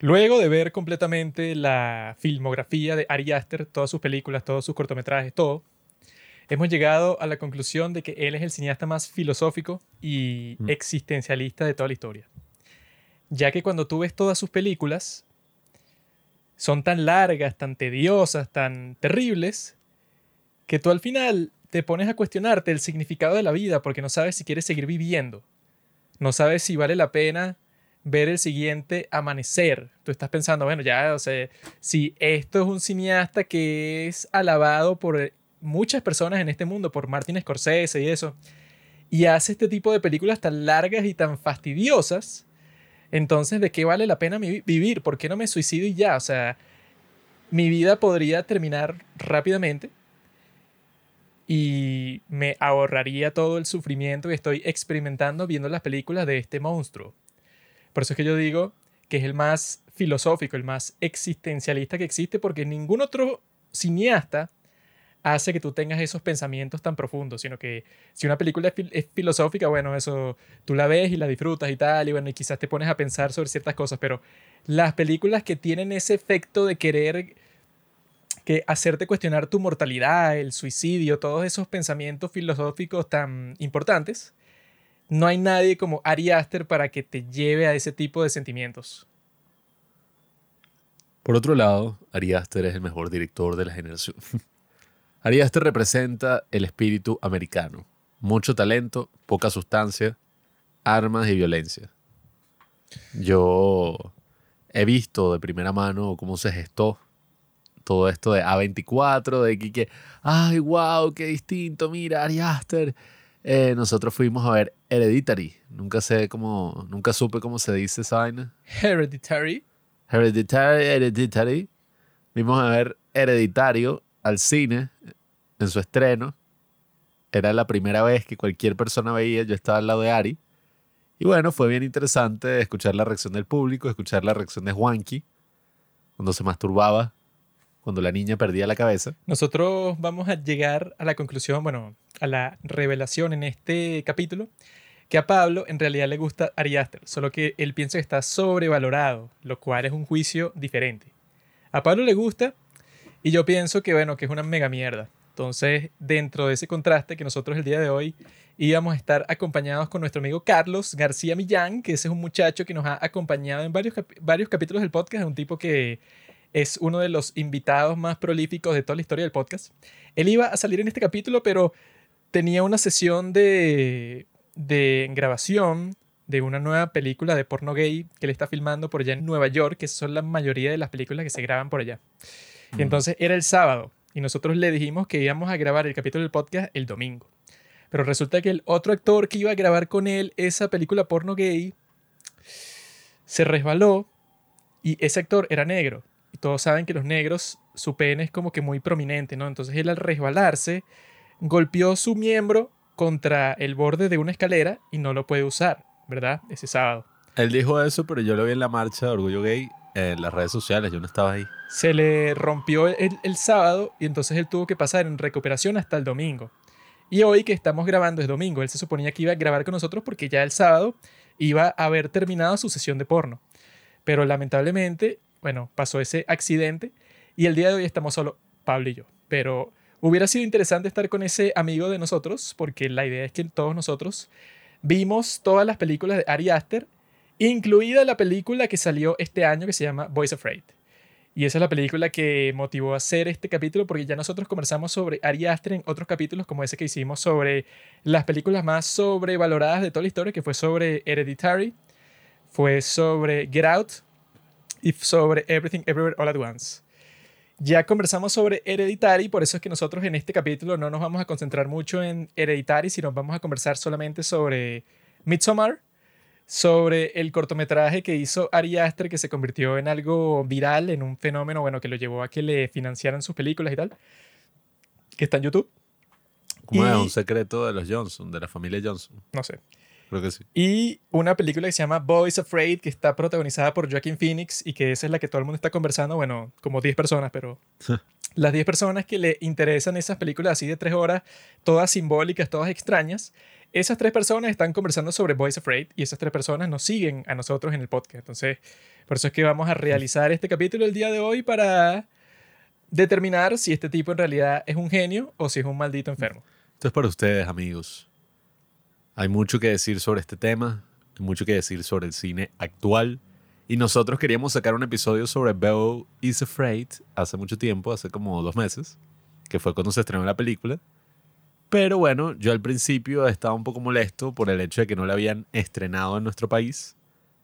Luego de ver completamente la filmografía de Ari Aster, todas sus películas, todos sus cortometrajes, todo, hemos llegado a la conclusión de que él es el cineasta más filosófico y Mm. existencialista de toda la historia. Ya que cuando tú ves todas sus películas, son tan largas, tan tediosas, tan terribles, que tú al final te pones a cuestionarte el significado de la vida porque no sabes si quieres seguir viviendo. No sabes si vale la pena ver el siguiente amanecer. Tú estás pensando, bueno, ya, o sea, si esto es un cineasta que es alabado por muchas personas en este mundo, por Martin Scorsese y eso, y hace este tipo de películas tan largas y tan fastidiosas, entonces, ¿de qué vale la pena vivir? ¿Por qué no me suicido y ya? O sea, mi vida podría terminar rápidamente y me ahorraría todo el sufrimiento que estoy experimentando viendo las películas de este monstruo. Por eso es que yo digo que es el más filosófico, el más existencialista que existe, porque ningún otro cineasta hace que tú tengas esos pensamientos tan profundos, sino que si una película es, fil- es filosófica, bueno, eso tú la ves y la disfrutas y tal, y bueno, y quizás te pones a pensar sobre ciertas cosas, pero las películas que tienen ese efecto de querer que hacerte cuestionar tu mortalidad, el suicidio, todos esos pensamientos filosóficos tan importantes, no hay nadie como Ari Aster para que te lleve a ese tipo de sentimientos. Por otro lado, Ari Aster es el mejor director de la generación. Ari Aster representa el espíritu americano. Mucho talento, poca sustancia, armas y violencia. Yo he visto de primera mano cómo se gestó todo esto de A24, de que, ay, wow, qué distinto, mira, Ari Aster. Eh, nosotros fuimos a ver Hereditary. Nunca sé cómo, nunca supe cómo se dice esa vaina. Hereditary. Hereditary, Hereditary. Vimos a ver Hereditario al cine en su estreno. Era la primera vez que cualquier persona veía, yo estaba al lado de Ari. Y bueno, fue bien interesante escuchar la reacción del público, escuchar la reacción de Juanqui cuando se masturbaba, cuando la niña perdía la cabeza. Nosotros vamos a llegar a la conclusión, bueno, a la revelación en este capítulo, que a Pablo en realidad le gusta Ari Aster, solo que él piensa que está sobrevalorado, lo cual es un juicio diferente. A Pablo le gusta y yo pienso que, bueno, que es una mega mierda. Entonces, dentro de ese contraste que nosotros el día de hoy íbamos a estar acompañados con nuestro amigo Carlos García Millán, que ese es un muchacho que nos ha acompañado en varios, varios capítulos del podcast, es un tipo que es uno de los invitados más prolíficos de toda la historia del podcast. Él iba a salir en este capítulo, pero tenía una sesión de, de grabación de una nueva película de porno gay que le está filmando por allá en Nueva York, que son la mayoría de las películas que se graban por allá. Y entonces era el sábado, y nosotros le dijimos que íbamos a grabar el capítulo del podcast el domingo. Pero resulta que el otro actor que iba a grabar con él esa película porno gay se resbaló y ese actor era negro. Y todos saben que los negros, su pene es como que muy prominente, ¿no? Entonces él al resbalarse, golpeó su miembro contra el borde de una escalera y no lo puede usar, ¿verdad? Ese sábado. Él dijo eso, pero yo lo vi en la marcha de Orgullo Gay en las redes sociales, yo no estaba ahí. Se le rompió el, el sábado y entonces él tuvo que pasar en recuperación hasta el domingo. Y hoy que estamos grabando es domingo, él se suponía que iba a grabar con nosotros porque ya el sábado iba a haber terminado su sesión de porno. Pero lamentablemente, bueno, pasó ese accidente y el día de hoy estamos solo Pablo y yo. Pero hubiera sido interesante estar con ese amigo de nosotros porque la idea es que todos nosotros vimos todas las películas de Ari Aster, incluida la película que salió este año que se llama Boys Afraid. Y esa es la película que motivó a hacer este capítulo porque ya nosotros conversamos sobre Ari Aster en otros capítulos como ese que hicimos sobre las películas más sobrevaloradas de toda la historia, que fue sobre Hereditary, fue sobre Get Out y sobre Everything Everywhere All at Once. Ya conversamos sobre Hereditary, por eso es que nosotros en este capítulo no nos vamos a concentrar mucho en Hereditary, sino vamos a conversar solamente sobre Midsommar, sobre el cortometraje que hizo Ari Aster, que se convirtió en algo viral, en un fenómeno, bueno, que lo llevó a que le financiaran sus películas y tal, que está en YouTube. ¿Cómo es? Un secreto de los Johnson, de la familia Johnson. No sé. Creo que sí. Y una película que se llama Boys Afraid, que está protagonizada por Joaquin Phoenix y que esa es la que todo el mundo está conversando, bueno, como 10 personas, pero las 10 personas que le interesan esas películas así de 3 horas, todas simbólicas, todas extrañas, Esas tres personas están conversando sobre Boys Afraid y esas tres personas nos siguen a nosotros en el podcast. Entonces, por eso es que vamos a realizar este capítulo el día de hoy para determinar si este tipo en realidad es un genio o si es un maldito enfermo. Esto es para ustedes, amigos. Hay mucho que decir sobre este tema, hay mucho que decir sobre el cine actual. Y nosotros queríamos sacar un episodio sobre Belle is Afraid hace mucho tiempo, hace como dos meses, que fue cuando se estrenó la película. Pero bueno, yo al principio estaba un poco molesto por el hecho de que no la habían estrenado en nuestro país.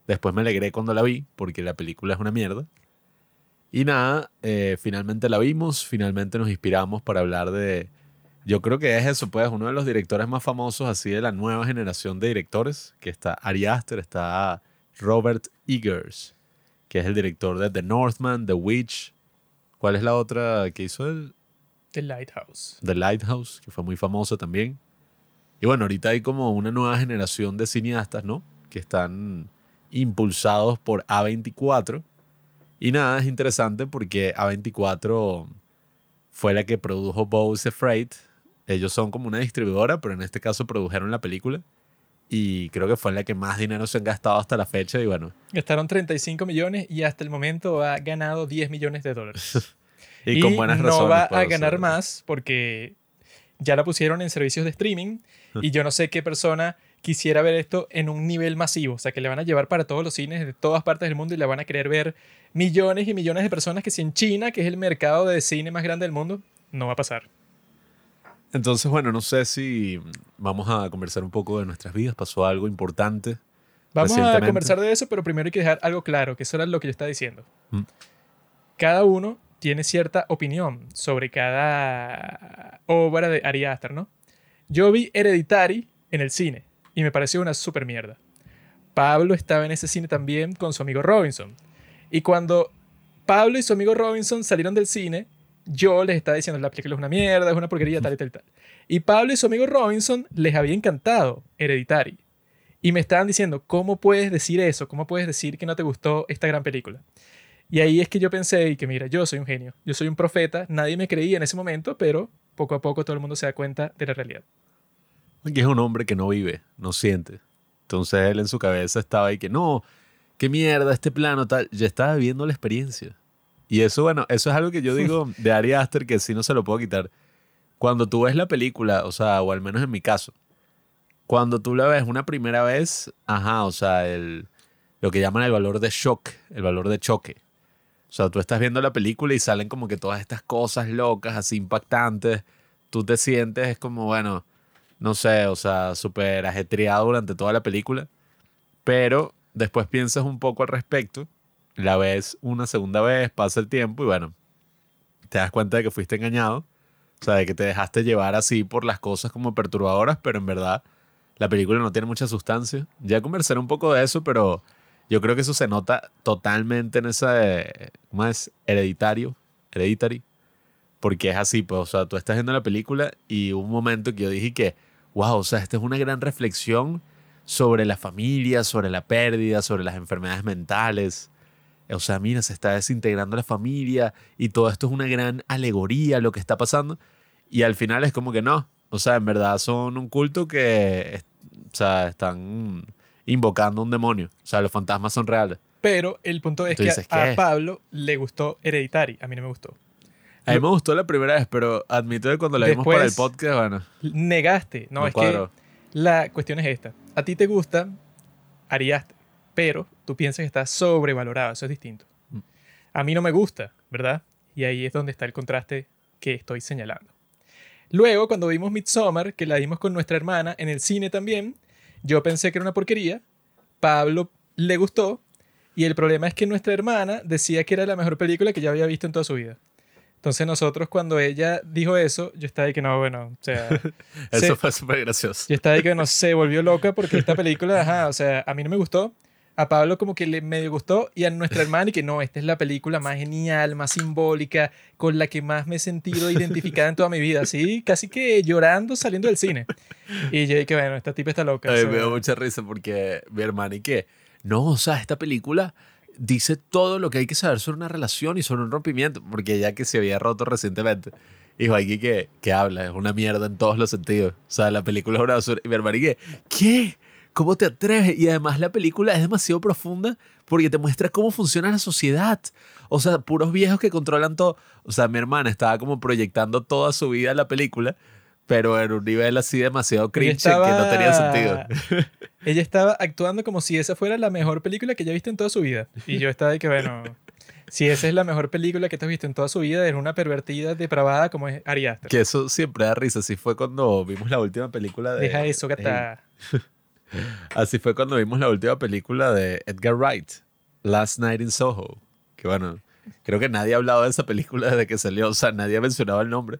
Después me alegré cuando la vi, porque la película es una mierda. Y nada, eh, finalmente la vimos, finalmente nos inspiramos para hablar de... Yo creo que es eso, pues, uno de los directores más famosos así de la nueva generación de directores, que está Ari Aster, está Robert Eggers, que es el director de The Northman, The Witch. ¿Cuál es la otra que hizo él? The Lighthouse. The Lighthouse, que fue muy famoso también. Y bueno, ahorita hay como una nueva generación de cineastas, ¿no? Que están impulsados por A24. Y nada, es interesante porque A24 fue la que produjo Bow's Afraid. Ellos son como una distribuidora, pero en este caso produjeron la película. Y creo que fue la que más dinero se han gastado hasta la fecha. Y bueno, Gastaron 35 millones y hasta el momento ha ganado 10 millones de dólares. y, con buenas no razones. va puedo a ganar decirlo. más porque ya la pusieron en servicios de streaming y yo no sé qué persona quisiera ver esto en un nivel masivo, o sea, que le van a llevar para todos los cines de todas partes del mundo y la van a querer ver millones y millones de personas que si en China, que es el mercado de cine más grande del mundo, no va a pasar. Entonces, bueno, no sé si vamos a conversar un poco de nuestras vidas. Pasó algo importante. Vamos a conversar de eso, pero primero hay que dejar algo claro, que eso era lo que yo estaba diciendo. Mm. Cada uno tiene cierta opinión sobre cada obra de Ari Aster, ¿no? Yo vi Hereditary en el cine y me pareció una super mierda. Pablo estaba en ese cine también con su amigo Robinson. Y cuando Pablo y su amigo Robinson salieron del cine, yo les estaba diciendo, la película es una mierda, es una porquería, tal y tal y tal. Y Pablo y su amigo Robinson les había encantado Hereditary. Y me estaban diciendo, ¿cómo puedes decir eso? ¿Cómo puedes decir que no te gustó esta gran película? Y ahí es que yo pensé, y que mira, yo soy un genio, yo soy un profeta, nadie me creía en ese momento, pero poco a poco todo el mundo se da cuenta de la realidad. Que es un hombre que no vive, no siente. Entonces él en su cabeza estaba ahí que no, qué mierda este plano tal. Ya estaba viviendo la experiencia. Y eso, bueno, eso es algo que yo digo de Ari Aster que sí no se lo puedo quitar. Cuando tú ves la película, o sea, o al menos en mi caso, cuando tú la ves una primera vez, ajá, o sea, el, lo que llaman el valor de shock, el valor de choque. O sea, tú estás viendo la película y salen como que todas estas cosas locas, así impactantes. Tú te sientes es como, bueno, no sé, o sea, súper ajetreado durante toda la película. Pero después piensas un poco al respecto, la ves una segunda vez, pasa el tiempo y bueno, te das cuenta de que fuiste engañado. O sea, de que te dejaste llevar así por las cosas como perturbadoras, pero en verdad la película no tiene mucha sustancia. Ya conversaré un poco de eso, pero yo creo que eso se nota totalmente en ese, ¿cómo es? Hereditario. Porque es así, pues, o sea, tú estás viendo la película y un momento que yo dije que, wow, o sea, esta es una gran reflexión sobre la familia, sobre la pérdida, sobre las enfermedades mentales. O sea, mira, se está desintegrando la familia y todo esto es una gran alegoría a lo que está pasando. Y al final es como que no. O sea, en verdad son un culto que o sea, están invocando un demonio. O sea, los fantasmas son reales. Pero el punto es que dices, a. Pablo le gustó Hereditary, a mí no me gustó. A mí me gustó la primera vez, pero admito que cuando la vimos para el podcast, bueno, Negaste, no, es cuadró. que la cuestión es esta. A ti te gusta Ari Aster, pero tú piensas que está sobrevalorado, eso es distinto. Mm. A mí no me gusta, ¿verdad? Y ahí es donde está el contraste que estoy señalando. Luego, cuando vimos Midsommar, que la vimos con nuestra hermana en el cine también, yo pensé que era una porquería, Pablo le gustó, y el problema es que nuestra hermana decía que era la mejor película que ya había visto en toda su vida. Entonces nosotros cuando ella dijo eso, yo estaba ahí que no, bueno, o sea, Eso se- fue súper gracioso. yo estaba ahí que no se volvió loca porque esta película, ajá, o sea, a mí no me gustó. A Pablo como que le medio gustó y a nuestra hermana y que no, esta es la película más genial, más simbólica, con la que más me he sentido identificada en toda mi vida, así, casi que llorando saliendo del cine. Y yo dije, bueno, esta tipa está loca. A o mí sea, me dio mucha risa porque mi hermana y que, no, o sea, esta película dice todo lo que hay que saber sobre una relación y sobre un rompimiento, porque ella que se había roto recientemente. Y Joaquín que, que habla, es una mierda en todos los sentidos. O sea, la película es una basura. Y mi hermano y que, ¿qué? ¿Cómo te atreves? Y además la película es demasiado profunda porque te muestra cómo funciona la sociedad. O sea, puros viejos que controlan todo. O sea, mi hermana estaba como proyectando toda su vida en la película, pero en un nivel así demasiado cringe que no tenía sentido. Ella estaba actuando como si esa fuera la mejor película que haya visto en toda su vida. Y yo estaba de que, bueno, si esa es la mejor película que te has visto en toda su vida, es una pervertida, depravada como es Ari Aster. Que eso siempre da risa. Así fue cuando vimos la última película de... Deja eso, gata. Así fue cuando vimos la última película de Edgar Wright, Last Night in Soho. Que bueno, creo que nadie ha hablado de esa película desde que salió. O sea, nadie ha mencionado el nombre.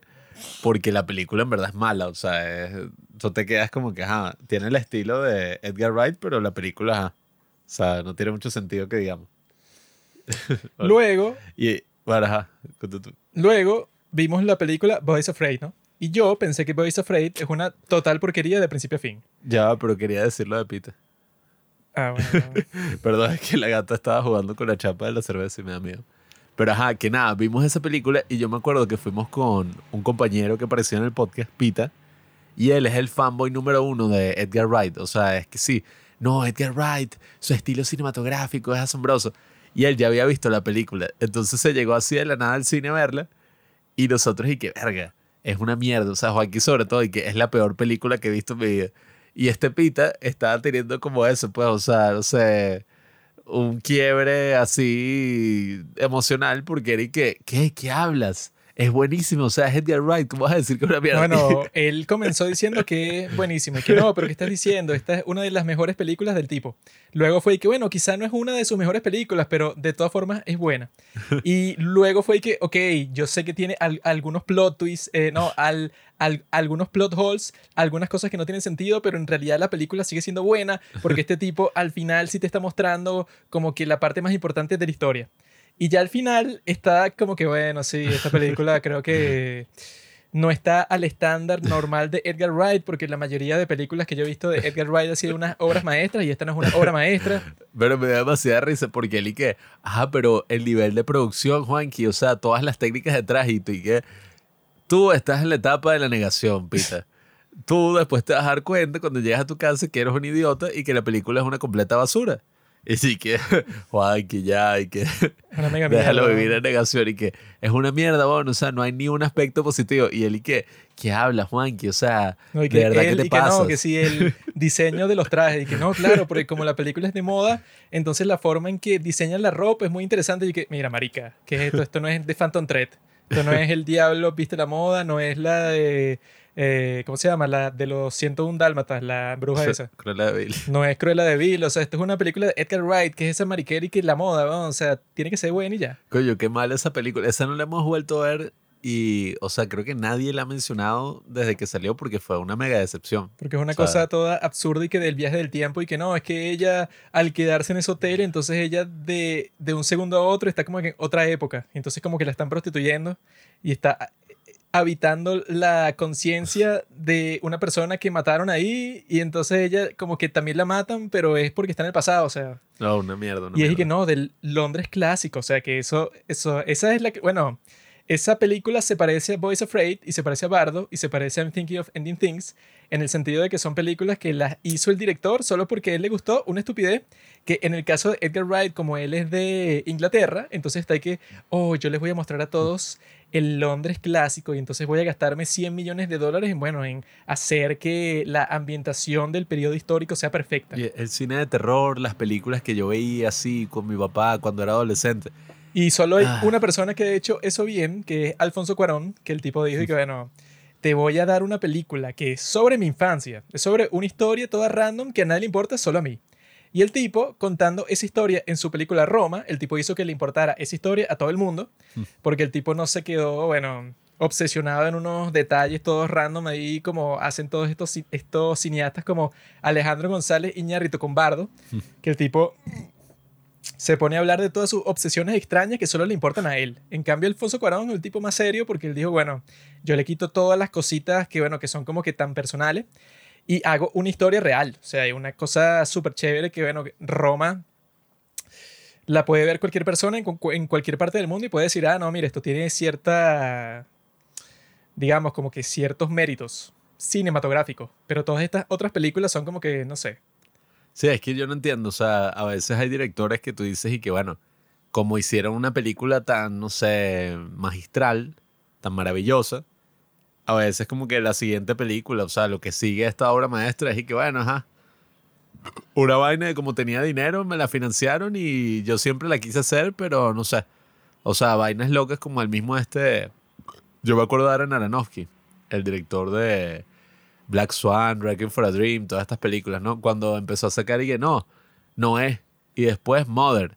Porque la película en verdad es mala. O sea, es, tú te quedas como que, ajá, tiene el estilo de Edgar Wright, pero la película, ajá. O sea, no tiene mucho sentido que digamos. Luego, Y, bueno, ajá. tú, tú. luego vimos la película Boys Afraid, ¿no? Y yo pensé que Boys Afraid es una total porquería de principio a fin. Ya, pero quería decirlo de Pita. Ah, bueno. Perdón, es que la gata estaba jugando con la chapa de la cerveza y me da miedo. Pero ajá, que nada, vimos esa película y yo me acuerdo que fuimos con un compañero que apareció en el podcast, Pita, y él es el fanboy número uno de Edgar Wright. O sea, es que sí, no, Edgar Wright, su estilo cinematográfico es asombroso. Y él ya había visto la película. Entonces se llegó así de la nada al cine a verla. Y nosotros, y que verga, es una mierda. O sea, Joaquín sobre todo, y que es la peor película que he visto en mi vida. Y este Pita estaba teniendo como eso, pues, o sea, un quiebre así emocional porque era que, ¿qué? ¿Qué hablas? Es buenísimo, o sea, es Edgar Wright, ¿cómo vas a decir que es una mierda? Bueno, él comenzó diciendo que es buenísimo y que no, pero ¿qué estás diciendo? Esta es una de las mejores películas del tipo. Luego fue que, bueno, quizá no es una de sus mejores películas, pero de todas formas es buena. Y luego fue que, ok, yo sé que tiene al- algunos plot twists, eh, no, al, al- algunos plot holes, algunas cosas que no tienen sentido, pero en realidad la película sigue siendo buena porque este tipo al final sí te está mostrando como que la parte más importante de la historia. Y ya al final está como que, bueno, sí, esta película creo que no está al estándar normal de Edgar Wright, porque la mayoría de películas que yo he visto de Edgar Wright han sido unas obras maestras y esta no es una obra maestra. Pero me da demasiada risa porque él y que, ajá, pero el nivel de producción, Juanqui, o sea, todas las técnicas detrás y tú y que tú estás en la etapa de la negación, Pita. Tú después te vas a dar cuenta cuando llegas a tu casa que eres un idiota y que la película es una completa basura. Y sí que, Juanqui, ya, y que Una mega déjalo mierda. vivir en negación y que es una mierda, bueno, o sea, no hay ni un aspecto positivo. Y él y que, ¿qué habla, Juanqui? O sea, No, y de que verdad él- que te que pasa. no, que sí, el diseño de los trajes. Y que no, claro, porque como la película es de moda, entonces la forma en que diseñan la ropa es muy interesante. Y que, mira, marica, ¿qué es esto? Esto no es de Phantom Thread. Esto no es el diablo, viste la moda, no es la de. Eh, ¿Cómo se llama? La de los 101 dálmatas, la bruja esa. Cruella de Vil. No es Cruella de Vil, o sea, esto es una película de Edgar Wright, que es esa mariquera que la moda, ¿no? o sea, tiene que ser buena y ya. Coño, qué mal esa película. Esa no la hemos vuelto a ver y, o sea, creo que nadie la ha mencionado desde que salió porque fue una mega decepción. Porque es una O sea, cosa toda absurda y que del viaje del tiempo y que no, es que ella al quedarse en ese hotel, entonces ella de, de un segundo a otro está como en otra época. Entonces como que la están prostituyendo y está habitando la conciencia de una persona que mataron ahí y entonces ella como que también la matan, pero es porque está en el pasado, o sea. No, una mierda. Una Y es que no, del Londres clásico, o sea que eso, eso, esa es la que, bueno, esa película se parece a Boys Afraid y se parece a Bardo y se parece a I'm Thinking of Ending Things en el sentido de que son películas que las hizo el director solo porque a él le gustó una estupidez que en el caso de Edgar Wright como él es de Inglaterra entonces está ahí que oh yo les voy a mostrar a todos el Londres clásico y entonces voy a gastarme 100 millones de dólares en bueno en hacer que la ambientación del periodo histórico sea perfecta Y el cine de terror, las películas que yo veía así con mi papá cuando era adolescente. Y solo hay Ah. una persona que ha hecho eso bien, que es Alfonso Cuarón, que el tipo dijo y que bueno, te voy a dar una película que es sobre mi infancia, es sobre una historia toda random que a nadie le importa, solo a mí. Y el tipo, contando esa historia en su película Roma, el tipo hizo que le importara esa historia a todo el mundo, Mm. porque el tipo no se quedó, bueno, obsesionado en unos detalles todos random ahí como hacen todos estos, estos cineastas como Alejandro González Iñárritu con Bardo, Mm. que el tipo se pone a hablar de todas sus obsesiones extrañas que solo le importan a él. En cambio, Alfonso Cuarón es el tipo más serio porque él dijo, bueno, yo le quito todas las cositas que, bueno, que son como que tan personales y hago una historia real. O sea, hay una cosa súper chévere que, bueno, Roma la puede ver cualquier persona en, en cualquier parte del mundo y puede decir, ah, no, mire, esto tiene cierta... digamos, como que ciertos méritos cinematográficos. Pero todas estas otras películas son como que, no sé. Sí, es que yo no entiendo. O sea, a veces hay directores que tú dices y que, bueno, como hicieron una película tan, no sé, magistral, tan maravillosa, a veces como que la siguiente película, o sea, lo que sigue esta obra maestra es y que, bueno, ajá, una vaina de como tenía dinero, me la financiaron y yo siempre la quise hacer, pero no sé. O sea, vainas locas como el mismo este, yo me acuerdo de Aaron Aronofsky, el director de Black Swan, Wrecking for a Dream, todas estas películas, ¿no? Cuando empezó a sacar y que no, no es. Y después Mother.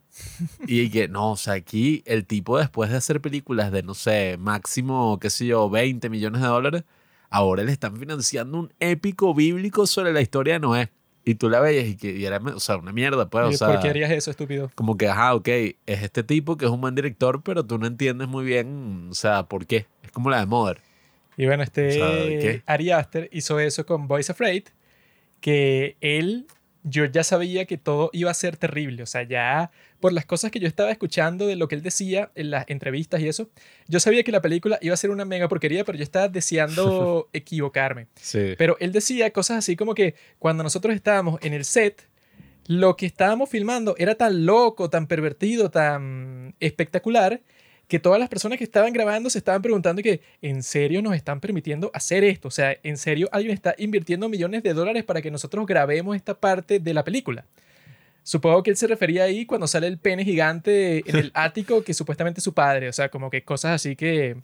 Y que no, o sea, aquí el tipo después de hacer películas de, no sé, máximo, qué sé yo, 20 millones de dólares, ahora le están financiando un épico bíblico sobre la historia de Noé. Y tú la veías y que y era, o sea, una mierda, pues, o sea, ¿Por qué harías eso, estúpido? como que, ajá, ok, es este tipo que es un buen director, pero tú no entiendes muy bien, o sea, por qué. Es como la de Mother. Y bueno, este O sea. Ari Aster hizo eso con Boys Afraid, que él, yo ya sabía que todo iba a ser terrible, o sea, ya por las cosas que yo estaba escuchando de lo que él decía en las entrevistas y eso, yo sabía que la película iba a ser una mega porquería, pero yo estaba deseando equivocarme. Sí. Pero él decía cosas así como que cuando nosotros estábamos en el set, lo que estábamos filmando era tan loco, tan pervertido, tan espectacular, que todas las personas que estaban grabando se estaban preguntando que, ¿en serio nos están permitiendo hacer esto? O sea, ¿en serio alguien está invirtiendo millones de dólares para que nosotros grabemos esta parte de la película? Supongo que él se refería ahí cuando sale el pene gigante en el ático que supuestamente es su padre, o sea, como que cosas así que...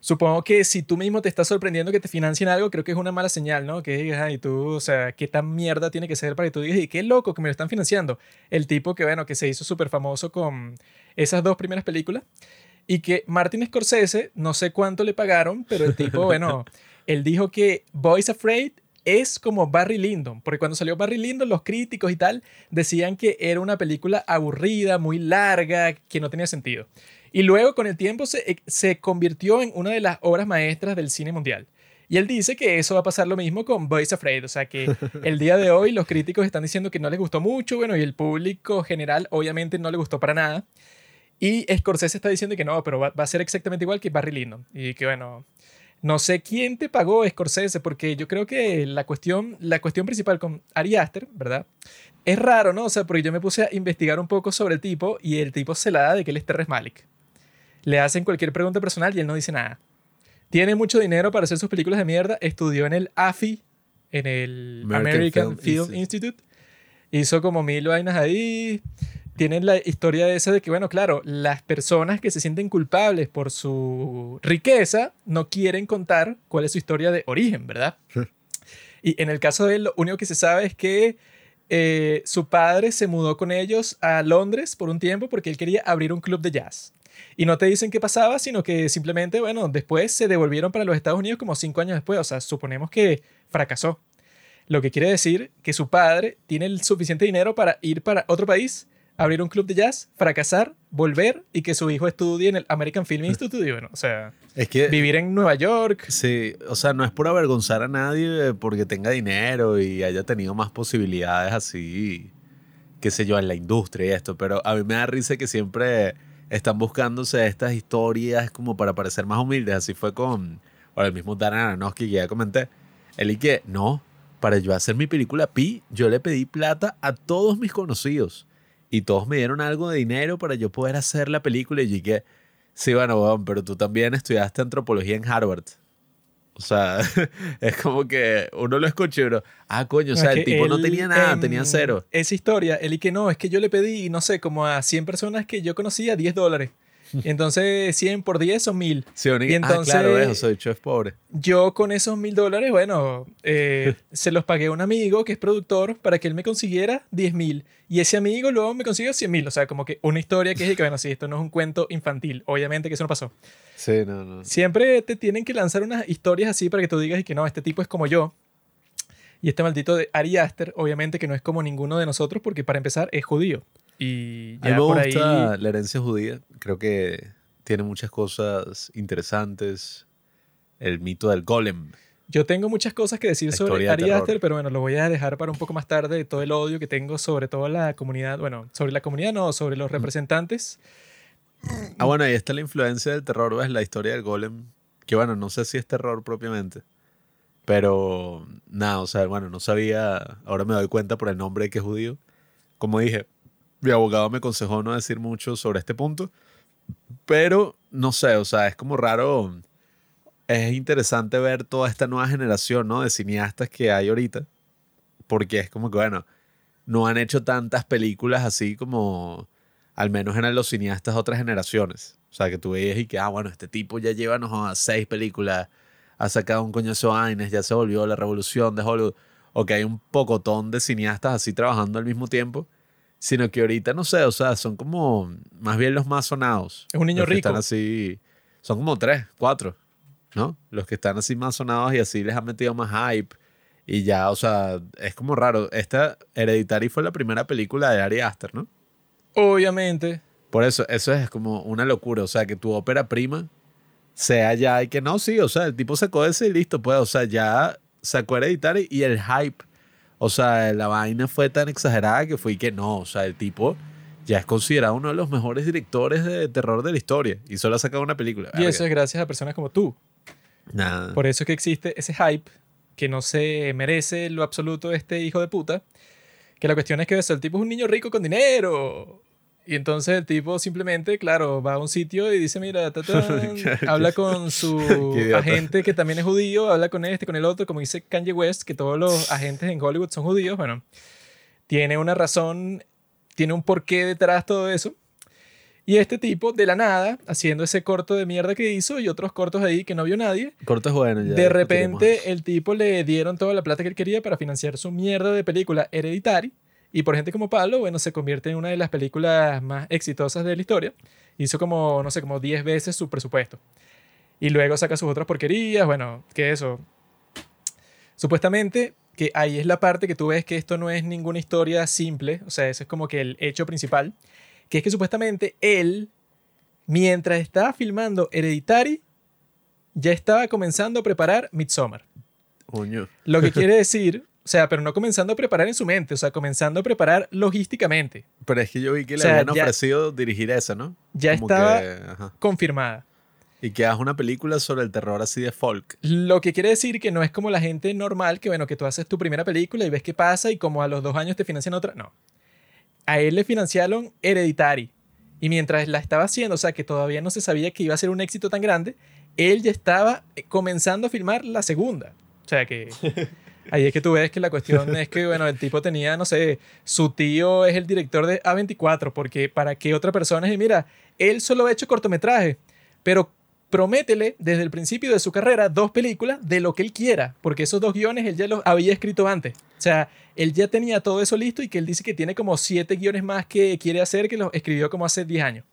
Supongo que si tú mismo te estás sorprendiendo que te financien algo, creo que es una mala señal, ¿no? Que digas, ay, tú, o sea, ¿qué tan mierda tiene que ser para que tú digas, y qué loco que me lo están financiando? El tipo que, bueno, que se hizo súper famoso con esas dos primeras películas y que Martin Scorsese, no sé cuánto le pagaron, pero el tipo, bueno, él dijo que Boys Afraid es como Barry Lyndon, porque cuando salió Barry Lyndon, los críticos y tal decían que era una película aburrida, muy larga, que no tenía sentido. Y luego con el tiempo se, se convirtió en una de las obras maestras del cine mundial. Y él dice que eso va a pasar lo mismo con Boys Afraid, o sea que el día de hoy los críticos están diciendo que no les gustó mucho, bueno, y el público general obviamente no le gustó para nada. Y Scorsese está diciendo que no, pero va, va a ser exactamente igual que Barry Lyndon. Y que bueno, no sé quién te pagó Scorsese, porque yo creo que la cuestión, la cuestión principal con Ari Aster, ¿verdad? Es raro, ¿no? O sea, porque yo me puse a investigar un poco sobre el tipo y el tipo se la da de que él es Terrence Malick. Le hacen cualquier pregunta personal y él no dice nada. Tiene mucho dinero para hacer sus películas de mierda. Estudió en el AFI, en el American American, Film Film Institute. Hizo como mil vainas ahí. Tienen la historia de esa de que, bueno, claro, las personas que se sienten culpables por su riqueza no quieren contar cuál es su historia de origen, ¿verdad? y en el caso de él, lo único que se sabe es que eh, su padre se mudó con ellos a Londres por un tiempo porque él quería abrir un club de jazz. Y no te dicen qué pasaba, sino que simplemente, bueno, después se devolvieron para los Estados Unidos como cinco años después. O sea, suponemos que fracasó. Lo que quiere decir que su padre tiene el suficiente dinero para ir para otro país, abrir un club de jazz, fracasar, volver y que su hijo estudie en el American Film Institute. Y bueno, o sea, Es que vivir en Nueva York. Sí, o sea, no es por avergonzar a nadie porque tenga dinero y haya tenido más posibilidades así, qué sé yo, en la industria y esto, pero a mí me da risa que siempre están buscándose estas historias como para parecer más humildes. Así fue con bueno, el mismo Darren Aronofsky que ya comenté. Él y que, no, para yo hacer mi película Pi, yo le pedí plata a todos mis conocidos y todos me dieron algo de dinero para yo poder hacer la película y yo que, sí, bueno, weón, pero tú también estudiaste antropología en Harvard. O sea, es como que uno lo escucha y uno, ah, coño, o sea, el tipo no él, tenía nada, tenía cero. Esa historia, él y que no, es que yo le pedí, no sé, como a 100 personas que yo conocía 10 dólares. Y entonces 100 por 10 son 1000. Sí, y entonces- ah, claro, eso, soy es pobre. Yo con esos 1000 dólares, bueno, eh, se los pagué a un amigo que es productor para que él me consiguiera 10 mil. Y ese amigo luego me consiguió 100 mil. O sea, como que una historia que es de que, bueno, sí, esto no es un cuento infantil. Obviamente que eso no pasó. Sí, no, no. Siempre te tienen que lanzar unas historias así para que tú digas y que no, este tipo es como yo. Y este maldito de Ari Aster, obviamente que no es como ninguno de nosotros, porque para empezar es judío. Y A mí ya me por gusta ahí. la herencia judía. Creo que tiene muchas cosas interesantes. El mito del golem. Yo tengo muchas cosas que decir sobre Ari. Aster, pero bueno, lo voy a dejar para un poco más tarde. Todo el odio que tengo sobre toda la comunidad. Bueno, sobre la comunidad no, sobre los representantes. Ah, bueno, ahí está la influencia del terror, ¿ves? La historia del golem que bueno, no sé si es terror propiamente. Pero nada, o sea, bueno, no sabía, ahora me doy cuenta por el nombre que es judío. Como dije, mi abogado me aconsejó no decir mucho sobre este punto, pero no sé, o sea, es como raro, es interesante ver toda esta nueva generación, ¿no? De cineastas que hay ahorita, porque es como que, bueno, no han hecho tantas películas así como al menos eran los cineastas de otras generaciones. O sea, que tú veías y que, ah, bueno, este tipo ya lleva a seis películas, ha sacado un coñazo de vainas, ya se volvió la revolución de Hollywood. O que hay un pocotón de cineastas así trabajando al mismo tiempo. Sino que ahorita, no sé, o sea, son como más bien los más sonados. Es un niño los que rico. Están así, son como tres, cuatro, ¿no? Los que están así más sonados y así les han metido más hype. Y ya, o sea, es como raro. Esta Hereditary fue la primera película de Ari Aster, ¿no? Obviamente. Por eso, eso es como una locura. O sea, que tu ópera prima sea ya y que no, sí, o sea, el tipo sacó ese y listo, pues, o sea, ya sacó Hereditary y el hype. O sea, la vaina fue tan exagerada que fue y que no, o sea, el tipo ya es considerado uno de los mejores directores de terror de la historia y solo ha sacado una película. Y eso es gracias a personas como tú. Nada. Por eso es que existe ese hype que no se merece lo absoluto este hijo de puta. Que la cuestión es que eso, el tipo es un niño rico con dinero. Y entonces el tipo simplemente, claro, va a un sitio y dice, mira, ta, ta, habla con su agente que también es judío, habla con este, con el otro, como dice Kanye West, que todos los agentes en Hollywood son judíos. Bueno, tiene una razón, tiene un porqué detrás todo eso. Y este tipo, de la nada, haciendo ese corto de mierda que hizo y otros cortos ahí que no vio nadie, Corto es bueno. ya de repente el tipo le dieron toda la plata que él quería para financiar su mierda de película Hereditary. Y por gente como Pablo, bueno, se convierte en una de las películas más exitosas de la historia. Hizo como, no sé, como 10 veces su presupuesto. Y luego saca sus otras porquerías, bueno, que eso. Supuestamente, que ahí es la parte que tú ves que esto no es ninguna historia simple, o sea, eso es como que el hecho principal, que es que supuestamente él, mientras estaba filmando Hereditary, ya estaba comenzando a preparar Midsommar. Coño. Lo que quiere decir, o sea, pero no comenzando a preparar en su mente, o sea, comenzando a preparar logísticamente. Pero es que yo vi que O le sea, habían ya- ofrecido dirigir esa, ¿no? Ya Como estaba que, confirmada. Y que hagas una película sobre el terror así de folk. Lo que quiere decir que no es como la gente normal, que bueno, que tú haces tu primera película y ves qué pasa y como a los dos años te financian otra. No. A él le financiaron Hereditary. Y mientras la estaba haciendo, o sea, que todavía no se sabía que iba a ser un éxito tan grande, él ya estaba eh, comenzando a filmar la segunda. O sea que ahí es que tú ves que la cuestión es que, bueno, el tipo tenía, no sé, su tío es el director de A24, porque para qué otra persona, y mira, él solo ha hecho cortometrajes, pero prométele desde el principio de su carrera dos películas de lo que él quiera, porque esos dos guiones él ya los había escrito antes. O sea, él ya tenía todo eso listo y que él dice que tiene como siete guiones más que quiere hacer que los escribió como hace 10 años.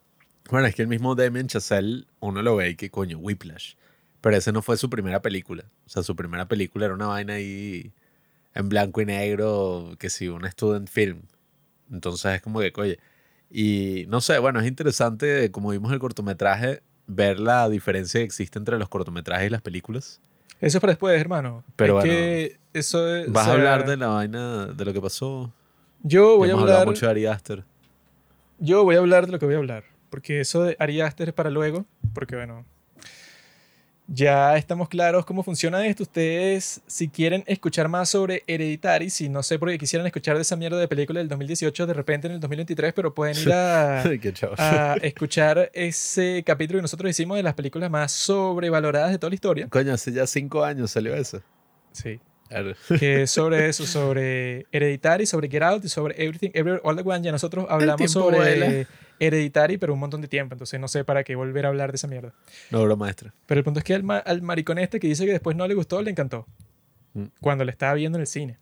Bueno, es que el mismo Damien Chazelle, uno lo ve y que coño, Whiplash. Pero ese no fue su primera película. O sea, su primera película era una vaina ahí en blanco y negro, que sí, un student film. Entonces es como que, oye. Y no sé, bueno, es interesante, como vimos el cortometraje, ver la diferencia que existe entre los cortometrajes y las películas. Eso es para después, hermano. Pero es bueno, que eso es, ¿Vas o a hablar de la vaina, de lo que pasó? Yo voy a hablar. mucho de Ari Aster. Yo voy a hablar de lo que voy a hablar. Porque eso de Ari Aster es para luego. Porque bueno. Ya estamos claros cómo funciona esto. Ustedes, si quieren escuchar más sobre Hereditary, si no sé por qué quisieran escuchar de esa mierda de película del 2018 de repente en el 2023, pero pueden ir a, escuchar ese capítulo que nosotros hicimos de las películas más sobrevaloradas de toda la historia. Coño, hace ya cinco años salió eso. Sí. Claro. que es sobre eso, sobre Hereditary, sobre Get Out y sobre Everything Everywhere All at Once. Ya nosotros hablamos sobre vuela. Hereditary, pero un montón de tiempo, entonces no sé para qué volver a hablar de esa mierda. No, obra maestra. Pero el punto es que al, ma- al maricón este que dice que después no le gustó, le encantó. Mm. Cuando le estaba viendo en el cine.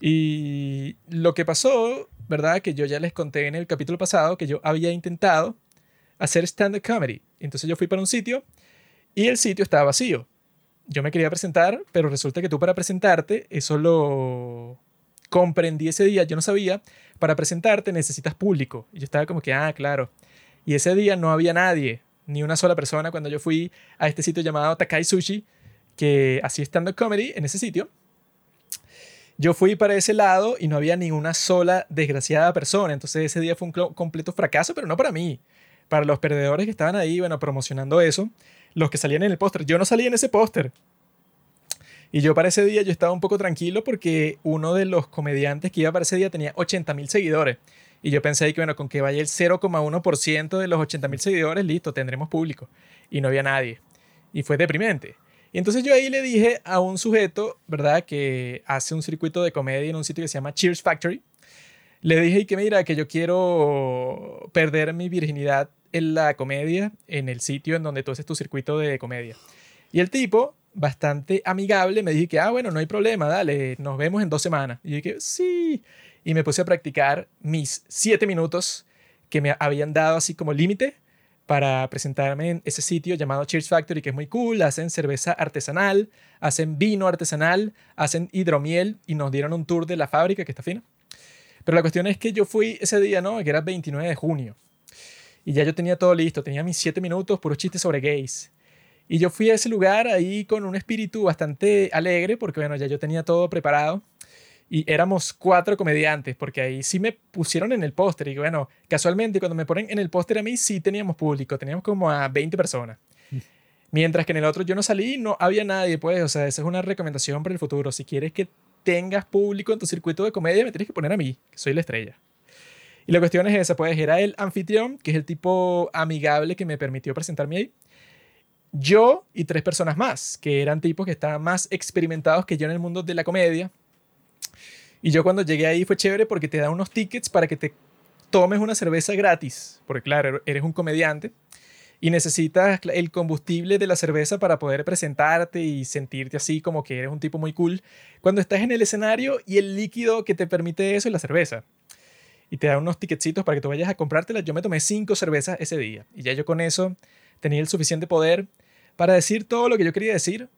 Y lo que pasó, ¿verdad? Que yo ya les conté en el capítulo pasado que yo había intentado hacer stand-up comedy. Entonces yo fui para un sitio y el sitio estaba vacío. Yo me quería presentar, pero resulta que tú para presentarte, eso lo comprendí ese día, yo no sabía, para presentarte necesitas público. Y yo estaba como que, ah, claro. Y ese día no había nadie, ni una sola persona cuando yo fui a este sitio llamado Takai Sushi, que hacía stand-up comedy en ese sitio. Yo fui para ese lado y no había ni una sola desgraciada persona. Entonces ese día fue un completo fracaso, pero no para mí. Para los perdedores que estaban ahí, bueno, promocionando eso, los que salían en el póster. Yo no salía en ese póster. Y yo para ese día yo estaba un poco tranquilo porque uno de los comediantes que iba para ese día tenía 80 mil seguidores. Y yo pensé que, bueno, con que vaya el 0,1% de los 80 mil seguidores, listo, tendremos público. Y no había nadie. Y fue deprimente. Y entonces yo ahí le dije a un sujeto, ¿verdad?, que hace un circuito de comedia en un sitio que se llama Cheers Factory. Le dije que mira, que yo quiero perder mi virginidad en la comedia, en el sitio en donde tú haces tu circuito de comedia. Y el tipo, bastante amigable, me dije que, ah, bueno, no hay problema, dale, nos vemos en dos semanas. Y dije, sí. Y me puse a practicar mis siete minutos que me habían dado así como límite para presentarme en ese sitio llamado Cheers Factory, que es muy cool. Hacen cerveza artesanal, hacen vino artesanal, hacen hidromiel y nos dieron un tour de la fábrica, que está fina. Pero la cuestión es que yo fui ese día, ¿no? Que era 29 de junio. Y ya yo tenía todo listo, tenía mis siete minutos, puros chistes sobre gays. Y yo fui a ese lugar ahí con un espíritu bastante alegre, porque bueno, ya yo tenía todo preparado y éramos cuatro comediantes, porque ahí sí me pusieron en el póster. Y bueno, casualmente cuando me ponen en el póster a mí sí teníamos público, teníamos como a 20 personas. Mientras que en el otro yo no salí, no había nadie, pues, o sea, esa es una recomendación para el futuro. Si quieres que tengas público en tu circuito de comedia, me tienes que poner a mí, que soy la estrella. Y la cuestión es esa, pues, era el anfitrión, que es el tipo amigable que me permitió presentarme ahí. Yo y tres personas más, que eran tipos que estaban más experimentados que yo en el mundo de la comedia, y yo cuando llegué ahí fue chévere porque te da unos tickets para que te tomes una cerveza gratis, porque claro, eres un comediante y necesitas el combustible de la cerveza para poder presentarte y sentirte así como que eres un tipo muy cool cuando estás en el escenario y el líquido que te permite eso es la cerveza. Y te da unos ticketcitos para que tú vayas a comprártelas. Yo me tomé cinco cervezas ese día y ya yo con eso tenía el suficiente poder para decir todo lo que yo quería decir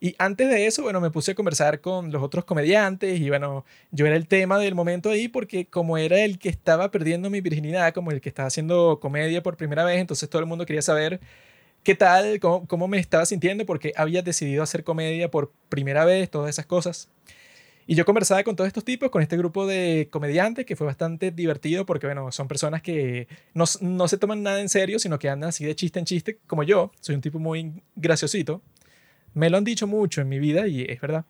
y antes de eso, bueno, me puse a conversar con los otros comediantes y bueno, yo era el tema del momento ahí porque como era el que estaba perdiendo mi virginidad, como el que estaba haciendo comedia por primera vez, entonces todo el mundo quería saber qué tal, cómo, me estaba sintiendo porque había decidido hacer comedia por primera vez, todas esas cosas. Y yo conversaba con todos estos tipos, con este grupo de comediantes, que fue bastante divertido porque, bueno, son personas que no, no, se toman nada en serio, sino que andan así de chiste en chiste, como yo. Soy un tipo muy graciosito. Me lo han dicho mucho en mi vida y es verdad.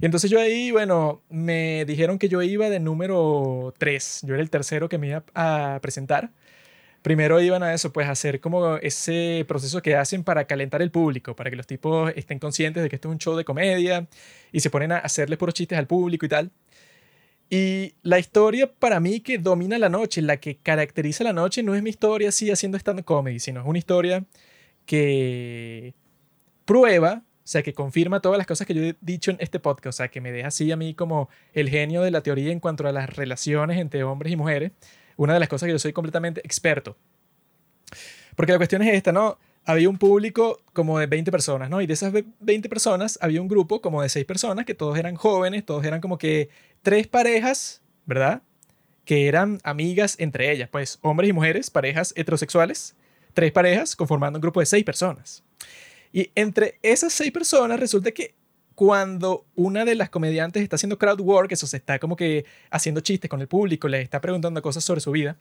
Y entonces yo ahí, bueno, me dijeron que yo iba de número 3. Yo era el tercero que me iba a presentar. Primero iban a eso, pues hacer como ese proceso que hacen para calentar el público, para que los tipos estén conscientes de que esto es un show de comedia y se ponen a hacerle puros chistes al público y tal. Y la historia para mí que domina la noche, la que caracteriza la noche, no es mi historia así haciendo stand-up comedy, sino es una historia que prueba, o sea, que confirma todas las cosas que yo he dicho en este podcast, o sea, que me deja así a mí como el genio de la teoría en cuanto a las relaciones entre hombres y mujeres, una de las cosas que yo soy completamente experto. Porque la cuestión es esta, ¿no? Había un público como de 20 personas, ¿no? Y de esas 20 personas había un grupo como de 6 personas que todos eran jóvenes, todos eran como que tres parejas, ¿verdad? Que eran amigas entre ellas, pues hombres y mujeres, parejas heterosexuales, tres parejas conformando un grupo de 6 personas. Y entre esas seis personas resulta que cuando una de las comediantes está haciendo crowd work, eso se está como que haciendo chistes con el público, le está preguntando cosas sobre su vida,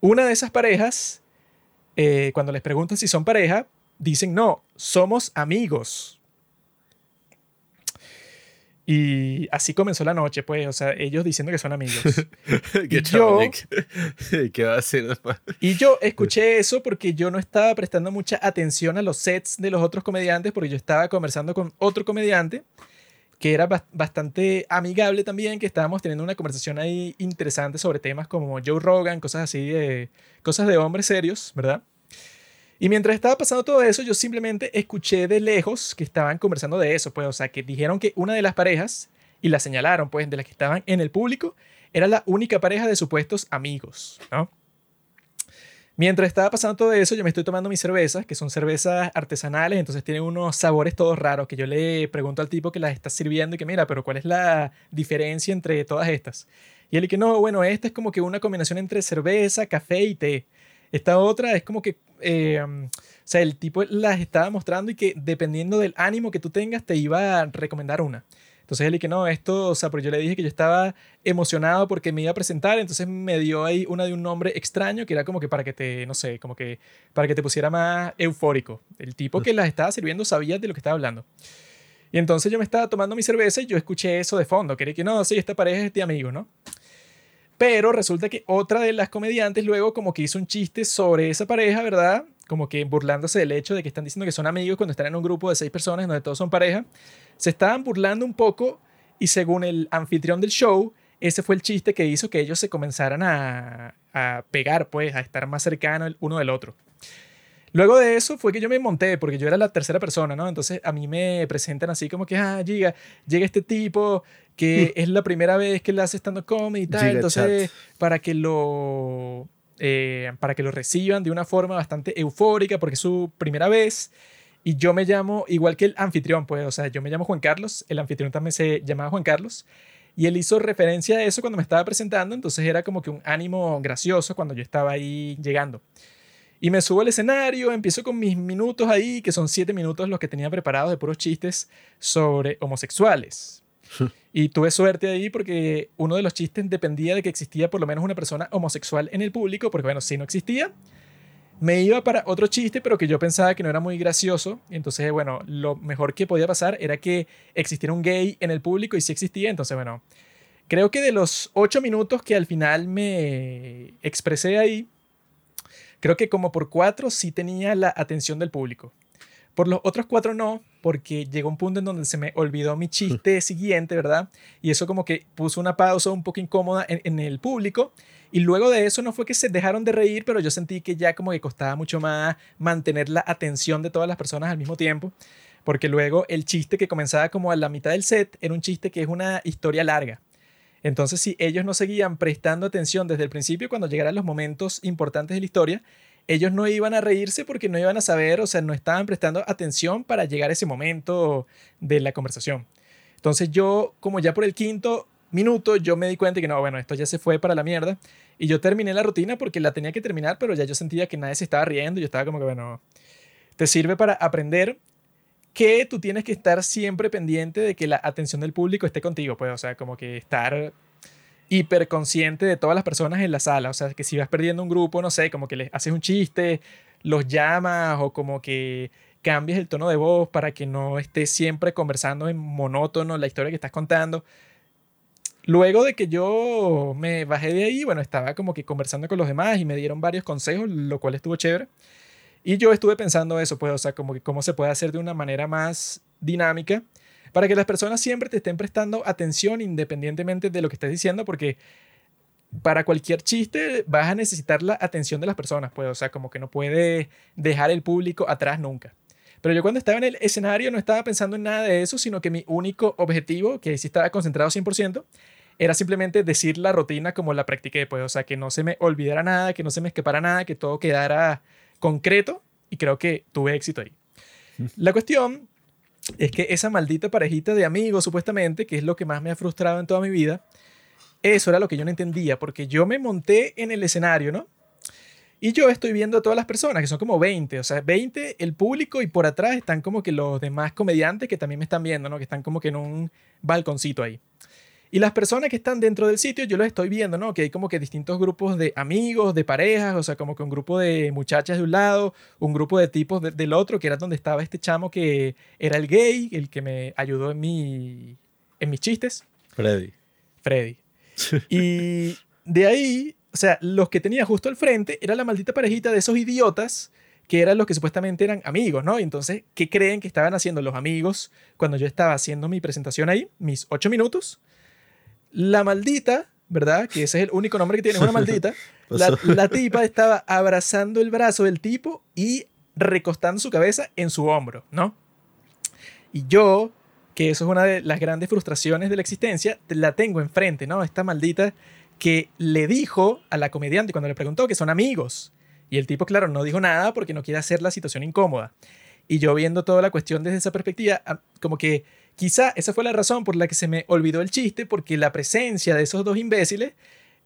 una de esas parejas, eh, cuando les preguntan si son pareja, dicen no, somos amigos. Y así comenzó la noche, pues, o sea, ellos diciendo que son amigos. ¿Qué, y yo, ¿Qué va a hacer? Y yo escuché eso porque yo no estaba prestando mucha atención a los sets de los otros comediantes, porque yo estaba conversando con otro comediante que era bastante amigable también, que estábamos teniendo una conversación ahí interesante sobre temas como Joe Rogan, cosas así de cosas de hombres serios, ¿verdad? Y mientras estaba pasando todo eso, yo simplemente escuché de lejos que estaban conversando de eso, pues, o sea, que dijeron que una de las parejas, y la señalaron, pues, de las que estaban en el público, era la única pareja de supuestos amigos, ¿no? Mientras estaba pasando todo eso, yo me estoy tomando mis cervezas, que son cervezas artesanales, entonces tienen unos sabores todos raros, que yo le pregunto al tipo que las está sirviendo y que mira, pero ¿cuál es la diferencia entre todas estas? Y él dice, no, bueno, esta es como que una combinación entre cerveza, café y té. Esta otra es como que, eh, o sea, el tipo las estaba mostrando y que dependiendo del ánimo que tú tengas te iba a recomendar una. Entonces él y que no, esto, o sea, pero yo le dije que yo estaba emocionado porque me iba a presentar, entonces me dio ahí una de un nombre extraño que era como que para que te, no sé, como que para que te pusiera más eufórico. El tipo que las estaba sirviendo sabía de lo que estaba hablando. Y entonces yo me estaba tomando mi cerveza y yo escuché eso de fondo, que que no, sí, esta pareja es de amigo, ¿no? Pero resulta que otra de las comediantes luego como que hizo un chiste sobre esa pareja, ¿verdad? Como que burlándose del hecho de que están diciendo que son amigos cuando están en un grupo de seis personas donde todos son pareja se estaban burlando un poco y según el anfitrión del show, ese fue el chiste que hizo que ellos se comenzaran a, a pegar, pues, a estar más cercanos el uno del otro. Luego de eso fue que yo me monté, porque yo era la tercera persona, ¿no? Entonces a mí me presentan así como que, ah, llega, llega este tipo que es la primera vez que le hace stand-up comedy y tal. entonces, para que lo... Eh, para que lo reciban de una forma bastante eufórica, porque es su primera vez. Y yo me llamo, igual que el anfitrión, pues, o sea, yo me llamo Juan Carlos, el anfitrión también se llamaba Juan Carlos, y él hizo referencia a eso cuando me estaba presentando, entonces era como que un ánimo gracioso cuando yo estaba ahí llegando. Y me subo al escenario, empiezo con mis minutos ahí, que son siete minutos los que tenía preparados de puros chistes sobre homosexuales. y tuve suerte ahí porque uno de los chistes dependía de que existía por lo menos una persona homosexual en el público, porque bueno, si no existía, me iba para otro chiste, pero que yo pensaba que no era muy gracioso. Entonces, bueno, lo mejor que podía pasar era que existiera un gay en el público y sí existía. Entonces, bueno, creo que de los ocho minutos que al final me expresé ahí, creo que como por cuatro sí tenía la atención del público. Por los otros cuatro no, porque llegó un punto en donde se me olvidó mi chiste siguiente, ¿verdad? Y eso como que puso una pausa un poco incómoda en, en el público. Y luego de eso no fue que se dejaron de reír, pero yo sentí que ya como que costaba mucho más mantener la atención de todas las personas al mismo tiempo. Porque luego el chiste que comenzaba como a la mitad del set era un chiste que es una historia larga. Entonces, si ellos no seguían prestando atención desde el principio, cuando llegaran los momentos importantes de la historia, ellos no iban a reírse porque no iban a saber, o sea, no estaban prestando atención para llegar a ese momento de la conversación. Entonces yo, como ya por el quinto minuto, yo me di cuenta que no, bueno, esto ya se fue para la mierda. Y yo terminé la rutina porque la tenía que terminar, pero ya yo sentía que nadie se estaba riendo. Yo estaba como que, bueno, te sirve para aprender que tú tienes que estar siempre pendiente de que la atención del público esté contigo, pues, o sea, como que estar hiperconsciente de todas las personas en la sala, o sea, que si vas perdiendo un grupo, no sé, como que les haces un chiste, los llamas o como que cambies el tono de voz para que no estés siempre conversando en monótono la historia que estás contando. Luego de que yo me bajé de ahí, bueno, estaba como que conversando con los demás y me dieron varios consejos, lo cual estuvo chévere. Y yo estuve pensando eso, pues, o sea, como que cómo se puede hacer de una manera más dinámica para que las personas siempre te estén prestando atención independientemente de lo que estés diciendo, porque para cualquier chiste vas a necesitar la atención de las personas, pues, o sea, como que no puede dejar el público atrás nunca. Pero yo cuando estaba en el escenario no estaba pensando en nada de eso, sino que mi único objetivo, que sí estaba concentrado 100%, era simplemente decir la rutina como la practiqué, pues, o sea, que no se me olvidara nada, que no se me escapara nada, que todo quedara concreto y creo que tuve éxito ahí. La cuestión es que esa maldita parejita de amigos, supuestamente, que es lo que más me ha frustrado en toda mi vida, eso era lo que yo no entendía, porque yo me monté en el escenario, ¿no? Y yo estoy viendo a todas las personas, que son como 20, o sea, 20 el público y por atrás están como que los demás comediantes que también me están viendo, ¿no? Que están como que en un balconcito ahí. Y las personas que están dentro del sitio, yo los estoy viendo, ¿no? Que hay como que distintos grupos de amigos, de parejas, o sea, como que un grupo de muchachas de un lado, un grupo de tipos del otro, que era donde estaba este chamo que era el gay, el que me ayudó en, mi, en mis chistes. Freddy. Freddy. y de ahí, o sea, los que tenía justo al frente era la maldita parejita de esos idiotas que eran los que supuestamente eran amigos, ¿no? Y entonces, ¿qué creen que estaban haciendo los amigos cuando yo estaba haciendo mi presentación ahí, mis ocho minutos? La maldita, ¿verdad? Que ese es el único nombre que tiene, una maldita. la, la tipa estaba abrazando el brazo del tipo y recostando su cabeza en su hombro, ¿no? Y yo, que eso es una de las grandes frustraciones de la existencia, la tengo enfrente, ¿no? Esta maldita que le dijo a la comediante cuando le preguntó que son amigos. Y el tipo, claro, no dijo nada porque no quiere hacer la situación incómoda. Y yo viendo toda la cuestión desde esa perspectiva, como que Quizá esa fue la razón por la que se me olvidó el chiste, porque la presencia de esos dos imbéciles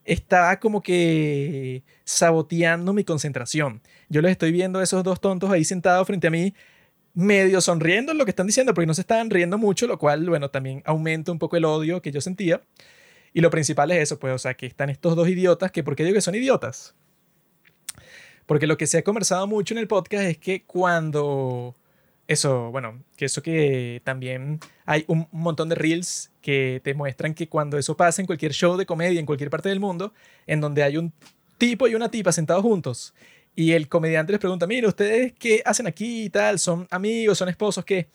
estaba como que saboteando mi concentración. Yo les estoy viendo a esos dos tontos ahí sentados frente a mí, medio sonriendo en lo que están diciendo, porque no se estaban riendo mucho, lo cual, bueno, también aumenta un poco el odio que yo sentía. Y lo principal es eso, pues, o sea, que están estos dos idiotas, que ¿por qué digo que son idiotas? Porque lo que se ha conversado mucho en el podcast es que cuando eso, bueno, que eso que también hay un montón de reels que te muestran que cuando eso pasa en cualquier show de comedia en cualquier parte del mundo, en donde hay un tipo y una tipa sentados juntos y el comediante les pregunta, mire, ¿ustedes qué hacen aquí y tal? ¿Son amigos? ¿Son esposos? ¿Qué?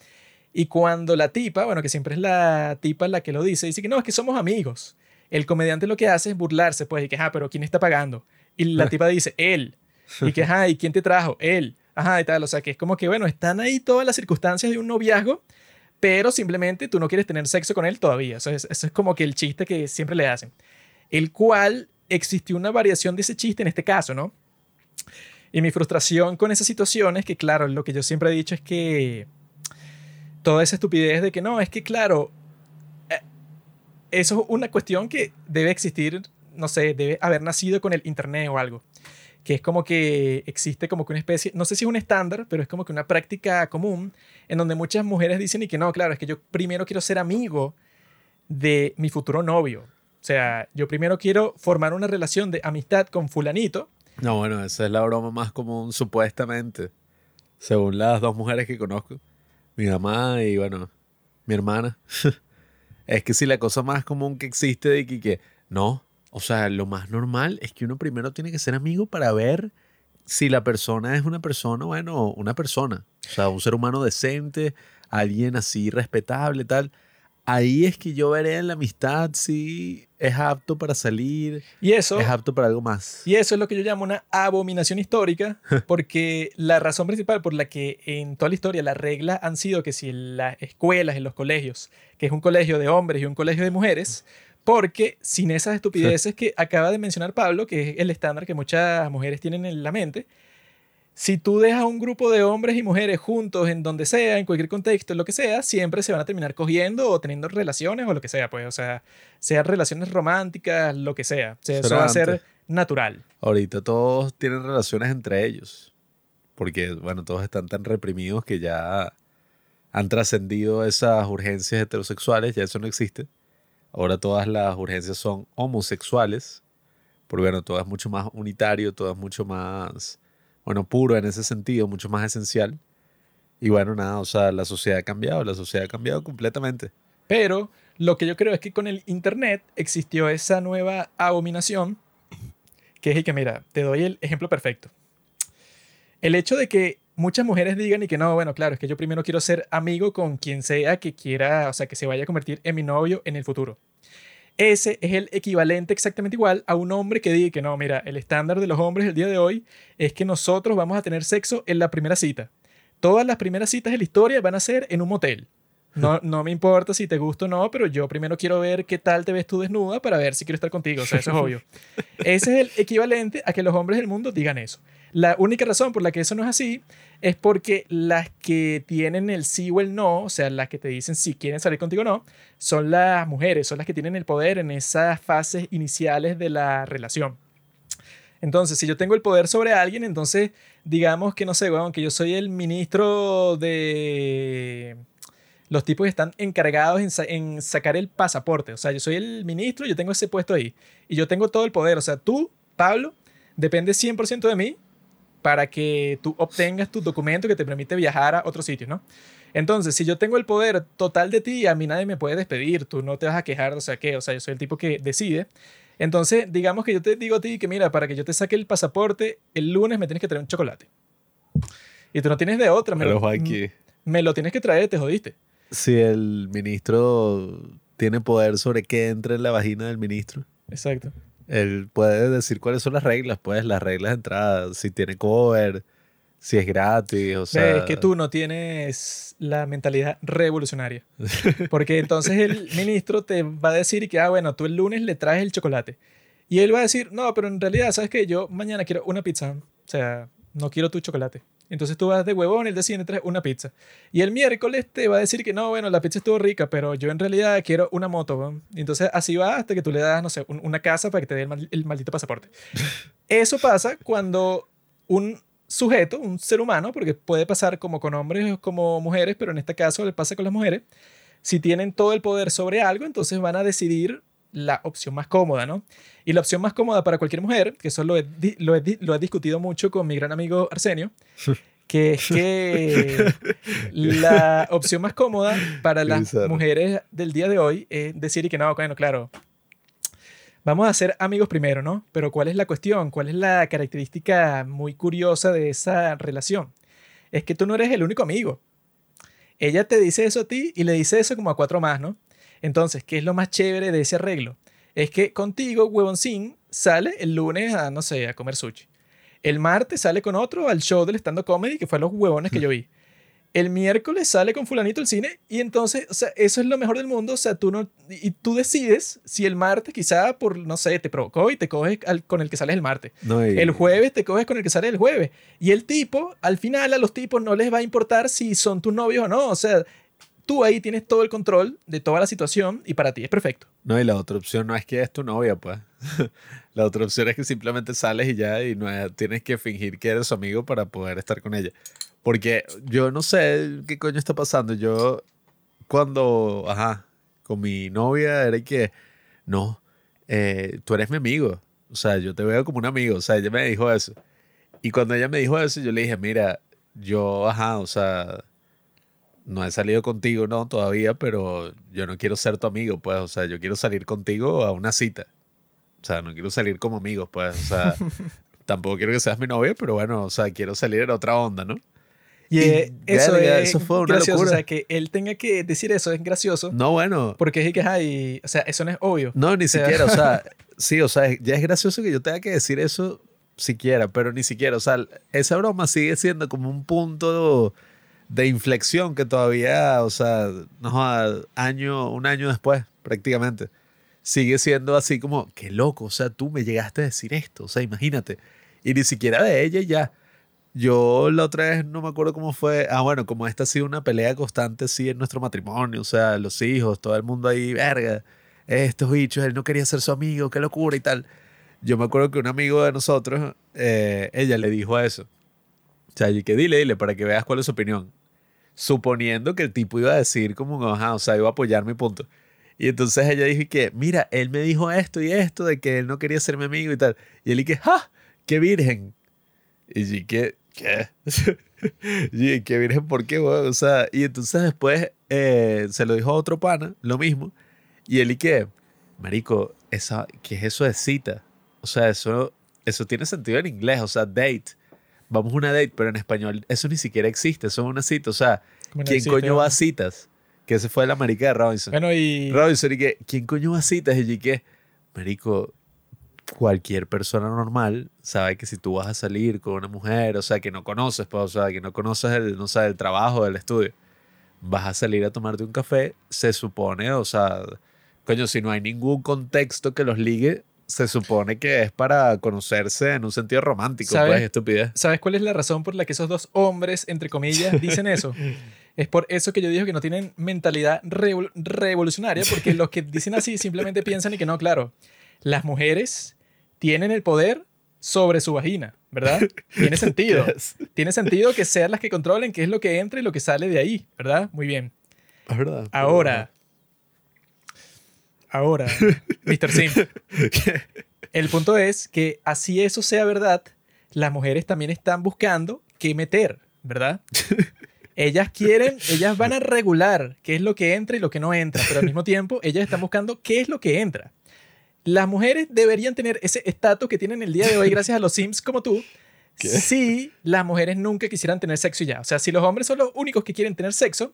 Y cuando la tipa, bueno, que siempre es la tipa la que lo dice, dice que no, es que somos amigos. El comediante lo que hace es burlarse, pues, y que, ah, pero ¿quién está pagando? Y la tipa dice, él. Y que, ah, ¿y quién te trajo? Él. Ajá, y tal. O sea, que es como que, bueno, están ahí todas las circunstancias de un noviazgo, pero simplemente tú no quieres tener sexo con él todavía. Eso es, eso es como que el chiste que siempre le hacen. El cual existió una variación de ese chiste en este caso, ¿no? Y mi frustración con esa situación es que, claro, lo que yo siempre he dicho es que toda esa estupidez de que no, es que, claro, eh, eso es una cuestión que debe existir, no sé, debe haber nacido con el Internet o algo que es como que existe como que una especie, no sé si es un estándar, pero es como que una práctica común en donde muchas mujeres dicen y que no, claro, es que yo primero quiero ser amigo de mi futuro novio. O sea, yo primero quiero formar una relación de amistad con fulanito. No, bueno, esa es la broma más común, supuestamente, según las dos mujeres que conozco, mi mamá y, bueno, mi hermana. es que si la cosa más común que existe de que, que no, o sea, lo más normal es que uno primero tiene que ser amigo para ver si la persona es una persona, bueno, una persona. O sea, un ser humano decente, alguien así respetable, tal. Ahí es que yo veré en la amistad si es apto para salir. Y eso. Es apto para algo más. Y eso es lo que yo llamo una abominación histórica, porque la razón principal por la que en toda la historia las reglas han sido que si en las escuelas, en los colegios, que es un colegio de hombres y un colegio de mujeres, porque sin esas estupideces que acaba de mencionar Pablo, que es el estándar que muchas mujeres tienen en la mente, si tú dejas un grupo de hombres y mujeres juntos en donde sea, en cualquier contexto, en lo que sea, siempre se van a terminar cogiendo o teniendo relaciones o lo que sea, pues, o sea, sean relaciones románticas, lo que sea. O sea eso va a ser natural. Ahorita todos tienen relaciones entre ellos, porque, bueno, todos están tan reprimidos que ya han trascendido esas urgencias heterosexuales, ya eso no existe. Ahora todas las urgencias son homosexuales, porque bueno, todo es mucho más unitario, todo es mucho más, bueno, puro en ese sentido, mucho más esencial. Y bueno, nada, o sea, la sociedad ha cambiado, la sociedad ha cambiado completamente. Pero lo que yo creo es que con el Internet existió esa nueva abominación, que es el que, mira, te doy el ejemplo perfecto. El hecho de que muchas mujeres digan y que no, bueno, claro, es que yo primero quiero ser amigo con quien sea que quiera, o sea, que se vaya a convertir en mi novio en el futuro. Ese es el equivalente exactamente igual a un hombre que diga que no, mira, el estándar de los hombres el día de hoy es que nosotros vamos a tener sexo en la primera cita. Todas las primeras citas de la historia van a ser en un motel. No, no me importa si te gusta o no, pero yo primero quiero ver qué tal te ves tú desnuda para ver si quiero estar contigo. O sea, eso es obvio. Ese es el equivalente a que los hombres del mundo digan eso. La única razón por la que eso no es así es porque las que tienen el sí o el no, o sea, las que te dicen si quieren salir contigo o no, son las mujeres, son las que tienen el poder en esas fases iniciales de la relación. Entonces, si yo tengo el poder sobre alguien, entonces digamos que no sé, bueno, que yo soy el ministro de los tipos que están encargados en, sacar el pasaporte. O sea, yo soy el ministro, yo tengo ese puesto ahí. Y yo tengo todo el poder. O sea, tú, Pablo, dependes 100% de mí para que tú obtengas tu documento que te permite viajar a otro sitio, ¿no? Entonces, si yo tengo el poder total de ti, a mí nadie me puede despedir, tú no te vas a quejar, o sea, ¿qué? O sea, yo soy el tipo que decide. Entonces, digamos que yo te digo a ti que, mira, para que yo te saque el pasaporte, el lunes me tienes que traer un chocolate. Y tú no tienes de otra, me, lo, me lo tienes que traer, te jodiste si el ministro tiene poder sobre qué entra en la vagina del ministro. Exacto. Él puede decir cuáles son las reglas, pues las reglas de entrada, si tiene cover, si es gratis, o sea... Es que tú no tienes la mentalidad revolucionaria. Porque entonces el ministro te va a decir que, ah, bueno, tú el lunes le traes el chocolate. Y él va a decir, no, pero en realidad, ¿sabes qué? Yo mañana quiero una pizza. O sea, no quiero tu chocolate. Entonces tú vas de huevón y el día siguiente traes una pizza. Y el miércoles te va a decir que no, bueno, la pizza estuvo rica, pero yo en realidad quiero una moto. Entonces así va hasta que tú le das, no sé, una casa para que te dé el, maldito pasaporte. Eso pasa cuando un sujeto, un ser humano, porque puede pasar como con hombres o como mujeres, pero en este caso le pasa con las mujeres, si tienen todo el poder sobre algo, entonces van a decidir la opción más cómoda, ¿no? Y la opción más cómoda para cualquier mujer, que eso lo he, lo he, lo he discutido mucho con mi gran amigo Arsenio, que es que la opción más cómoda para las mujeres del día de hoy es decir y que no, bueno, claro, vamos a ser amigos primero, ¿no? Pero ¿cuál es la cuestión? ¿Cuál es la característica muy curiosa de esa relación? Es que tú no eres el único amigo. Ella te dice eso a ti y le dice eso como a cuatro más, ¿no? Entonces, ¿qué es lo más chévere de ese arreglo? Es que contigo, huevoncín, sale el lunes a, no sé, a comer sushi. El martes sale con otro al show del stand-up comedy, que fue a los huevones que yo vi el miércoles sale con fulanito el cine y entonces, o sea, eso es lo mejor del mundo, o sea, tú no, y tú decides si el martes quizá por, no sé, te provocó y te coges con el que sales el martes. El jueves te coges con el que sale el jueves. Y el tipo, al final a los tipos no les va a importar si son tus novios o no, o sea, tú ahí tienes todo el control de toda la situación y para ti es perfecto. No, y la otra opción no es que es tu novia, pues. la otra opción es que simplemente sales y ya y no tienes que fingir que eres su amigo para poder estar con ella. Porque yo no sé qué coño está pasando. Yo, cuando, ajá, con mi novia era que, no, eh, tú eres mi amigo. O sea, yo te veo como un amigo. O sea, ella me dijo eso. Y cuando ella me dijo eso, yo le dije, mira, yo, ajá, o sea, no he salido contigo, no, todavía, pero yo no quiero ser tu amigo, pues, o sea, yo quiero salir contigo a una cita. O sea, no quiero salir como amigos, pues, o sea, tampoco quiero que seas mi novia, pero bueno, o sea, quiero salir en otra onda, ¿no? Y, eso, es eso fue una gracioso. O sea, que él tenga que decir eso es gracioso. No, bueno. Porque es que, ay, o sea, eso no es obvio. No, ni siquiera, o sea, sí, o sea, ya es gracioso que yo tenga que decir eso siquiera, pero ni siquiera, o sea, esa broma sigue siendo como un punto de inflexión que todavía, o sea, no, año, un año después, prácticamente, sigue siendo así como, qué loco, o sea, tú me llegaste a decir esto, o sea, imagínate. Y ni siquiera de ella ya. Yo la otra vez no me acuerdo cómo fue. Ah, bueno, como esta ha sido una pelea constante, sí, en nuestro matrimonio. O sea, los hijos, todo el mundo ahí, verga, estos bichos, él no quería ser su amigo, qué locura y tal. Yo me acuerdo que un amigo de nosotros, eh, ella le dijo eso. O sea, y que dile, dile, para que veas cuál es su opinión. Suponiendo que el tipo iba a decir como, ajá, o sea, iba a apoyar mi punto. Y entonces ella dijo que, mira, él me dijo esto y esto, de que él no quería ser mi amigo y tal. Y él y que, ¡ja! ¡Qué virgen! Y que, ¿qué? y qué virgen, ¿por qué, O sea, y entonces después eh, se lo dijo a otro pana, lo mismo. Y él y marico, esa, ¿qué es eso de cita? O sea, eso, eso tiene sentido en inglés, o sea, date. Vamos a una date, pero en español eso ni siquiera existe, eso es una cita. O sea, ¿quién coño va a citas? Que ese fue la marica de Robinson. Bueno, y... Robinson, y que, ¿quién coño va a citas? Y que, marico, cualquier persona normal sabe que si tú vas a salir con una mujer, o sea, que no conoces, pues, o sea, que no conoces el, no el trabajo, del estudio, vas a salir a tomarte un café, se supone, o sea, coño, si no hay ningún contexto que los ligue, se supone que es para conocerse en un sentido romántico, pues, ¿Sabes? pues, estupidez. ¿Sabes cuál es la razón por la que esos dos hombres, entre comillas, dicen eso? es por eso que yo digo que no tienen mentalidad revolucionaria, porque los que dicen así simplemente piensan y que no, claro, las mujeres tienen el poder sobre su vagina, ¿verdad? Tiene sentido. Tiene sentido que sean las que controlen qué es lo que entra y lo que sale de ahí, ¿verdad? Muy bien. Es verdad. Ahora, ahora, Mr. Sim. El punto es que así eso sea verdad, las mujeres también están buscando qué meter, ¿verdad? Ellas quieren, ellas van a regular qué es lo que entra y lo que no entra, pero al mismo tiempo ellas están buscando qué es lo que entra. Las mujeres deberían tener ese estatus que tienen el día de hoy gracias a los Sims como tú. Si las mujeres nunca quisieran tener sexo y ya. O sea, si los hombres son los únicos que quieren tener sexo,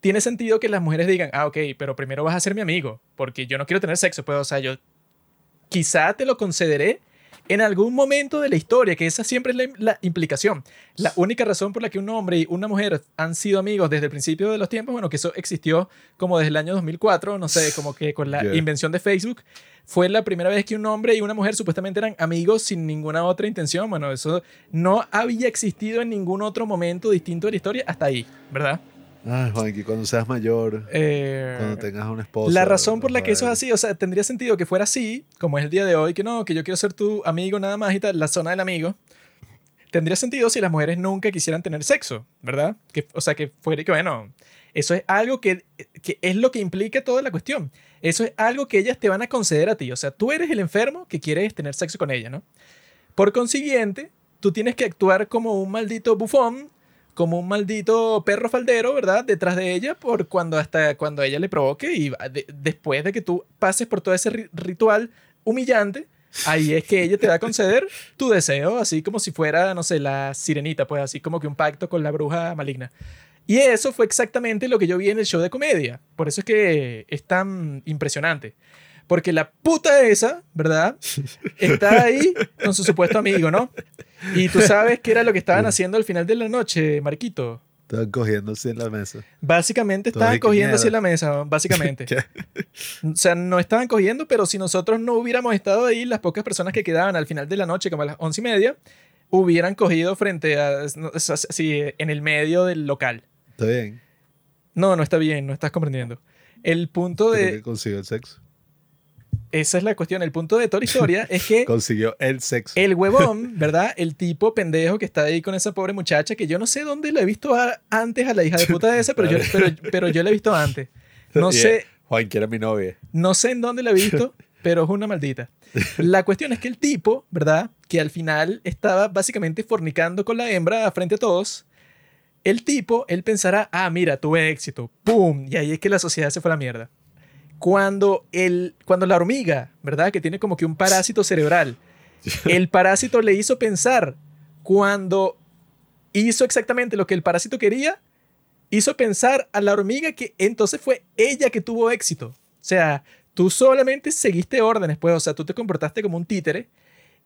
tiene sentido que las mujeres digan, ah, ok, pero primero vas a ser mi amigo, porque yo no quiero tener sexo. Pues, o sea, yo quizá te lo concederé en algún momento de la historia, que esa siempre es la, implicación. La única razón por la que un hombre y una mujer han sido amigos desde el principio de los tiempos, bueno, que eso existió como desde el año 2004, no sé, como que con la invención de Facebook, fue la primera vez que un hombre y una mujer supuestamente eran amigos sin ninguna otra intención. Bueno, eso no había existido en ningún otro momento distinto de la historia hasta ahí, ¿verdad? Ay, Juanqui, cuando seas mayor, eh, cuando tengas una esposa. La razón por la que eso es así, o sea, tendría sentido que fuera así, como es el día de hoy, que no, que yo quiero ser tu amigo nada más y tal, la zona del amigo. tendría sentido si las mujeres nunca quisieran tener sexo, ¿verdad? Que, o sea, que fuera que, bueno, eso es algo que, que es lo que implica toda la cuestión. Eso es algo que ellas te van a conceder a ti. O sea, tú eres el enfermo que quieres tener sexo con ella, ¿no? Por consiguiente, tú tienes que actuar como un maldito bufón, como un maldito perro faldero, ¿verdad? Detrás de ella, por cuando hasta cuando ella le provoque y después de que tú pases por todo ese ritual humillante, ahí es que ella te va a conceder tu deseo, así como si fuera, no sé, la sirenita, pues así como que un pacto con la bruja maligna. Y eso fue exactamente lo que yo vi en el show de comedia. Por eso es que es tan impresionante. Porque la puta esa, ¿verdad? Está ahí con su supuesto amigo, ¿no? Y tú sabes qué era lo que estaban haciendo al final de la noche, Marquito. Estaban cogiéndose en la mesa. Básicamente estaban cogiéndose en la mesa, básicamente. o sea, no estaban cogiendo, pero si nosotros no hubiéramos estado ahí, las pocas personas que quedaban al final de la noche, como a las once y media, hubieran cogido frente a, sí, en el medio del local. Está bien. No, no está bien, no estás comprendiendo. El punto de... que consiguió el sexo. Esa es la cuestión. El punto de toda historia es que. Consiguió el sexo. El huevón, ¿verdad? El tipo pendejo que está ahí con esa pobre muchacha que yo no sé dónde la he visto antes a la hija de puta de esa, pero yo, pero, pero yo la he visto antes. No sé. Juan, que era mi novia. No sé en dónde la he visto, pero es una maldita. La cuestión es que el tipo, ¿verdad? Que al final estaba básicamente fornicando con la hembra frente a todos. El tipo, él pensará, ah, mira, tuve éxito, ¡pum! Y ahí es que la sociedad se fue a la mierda cuando, el, cuando la hormiga, ¿verdad? Que tiene como que un parásito cerebral, el parásito le hizo pensar cuando hizo exactamente lo que el parásito quería, hizo pensar a la hormiga que entonces fue ella que tuvo éxito. O sea, tú solamente seguiste órdenes, pues, o sea, tú te comportaste como un títere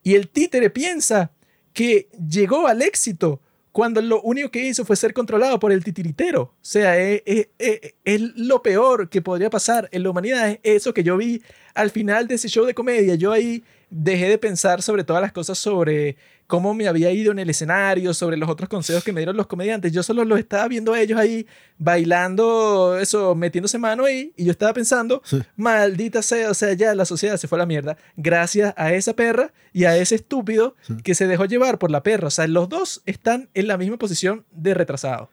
y el títere piensa que llegó al éxito cuando lo único que hizo fue ser controlado por el titiritero. O sea, es, es, lo peor que podría pasar en la humanidad. Es eso que yo vi al final de ese show de comedia. Yo ahí dejé de pensar sobre todas las cosas sobre cómo me había ido en el escenario, sobre los otros consejos que me dieron los comediantes. Yo solo los estaba viendo a ellos ahí bailando, eso, metiéndose mano ahí, y yo estaba pensando, maldita sea, o sea, ya la sociedad se fue a la mierda gracias a esa perra y a ese estúpido que se dejó llevar por la perra. O sea, los dos están en la misma posición de retrasado.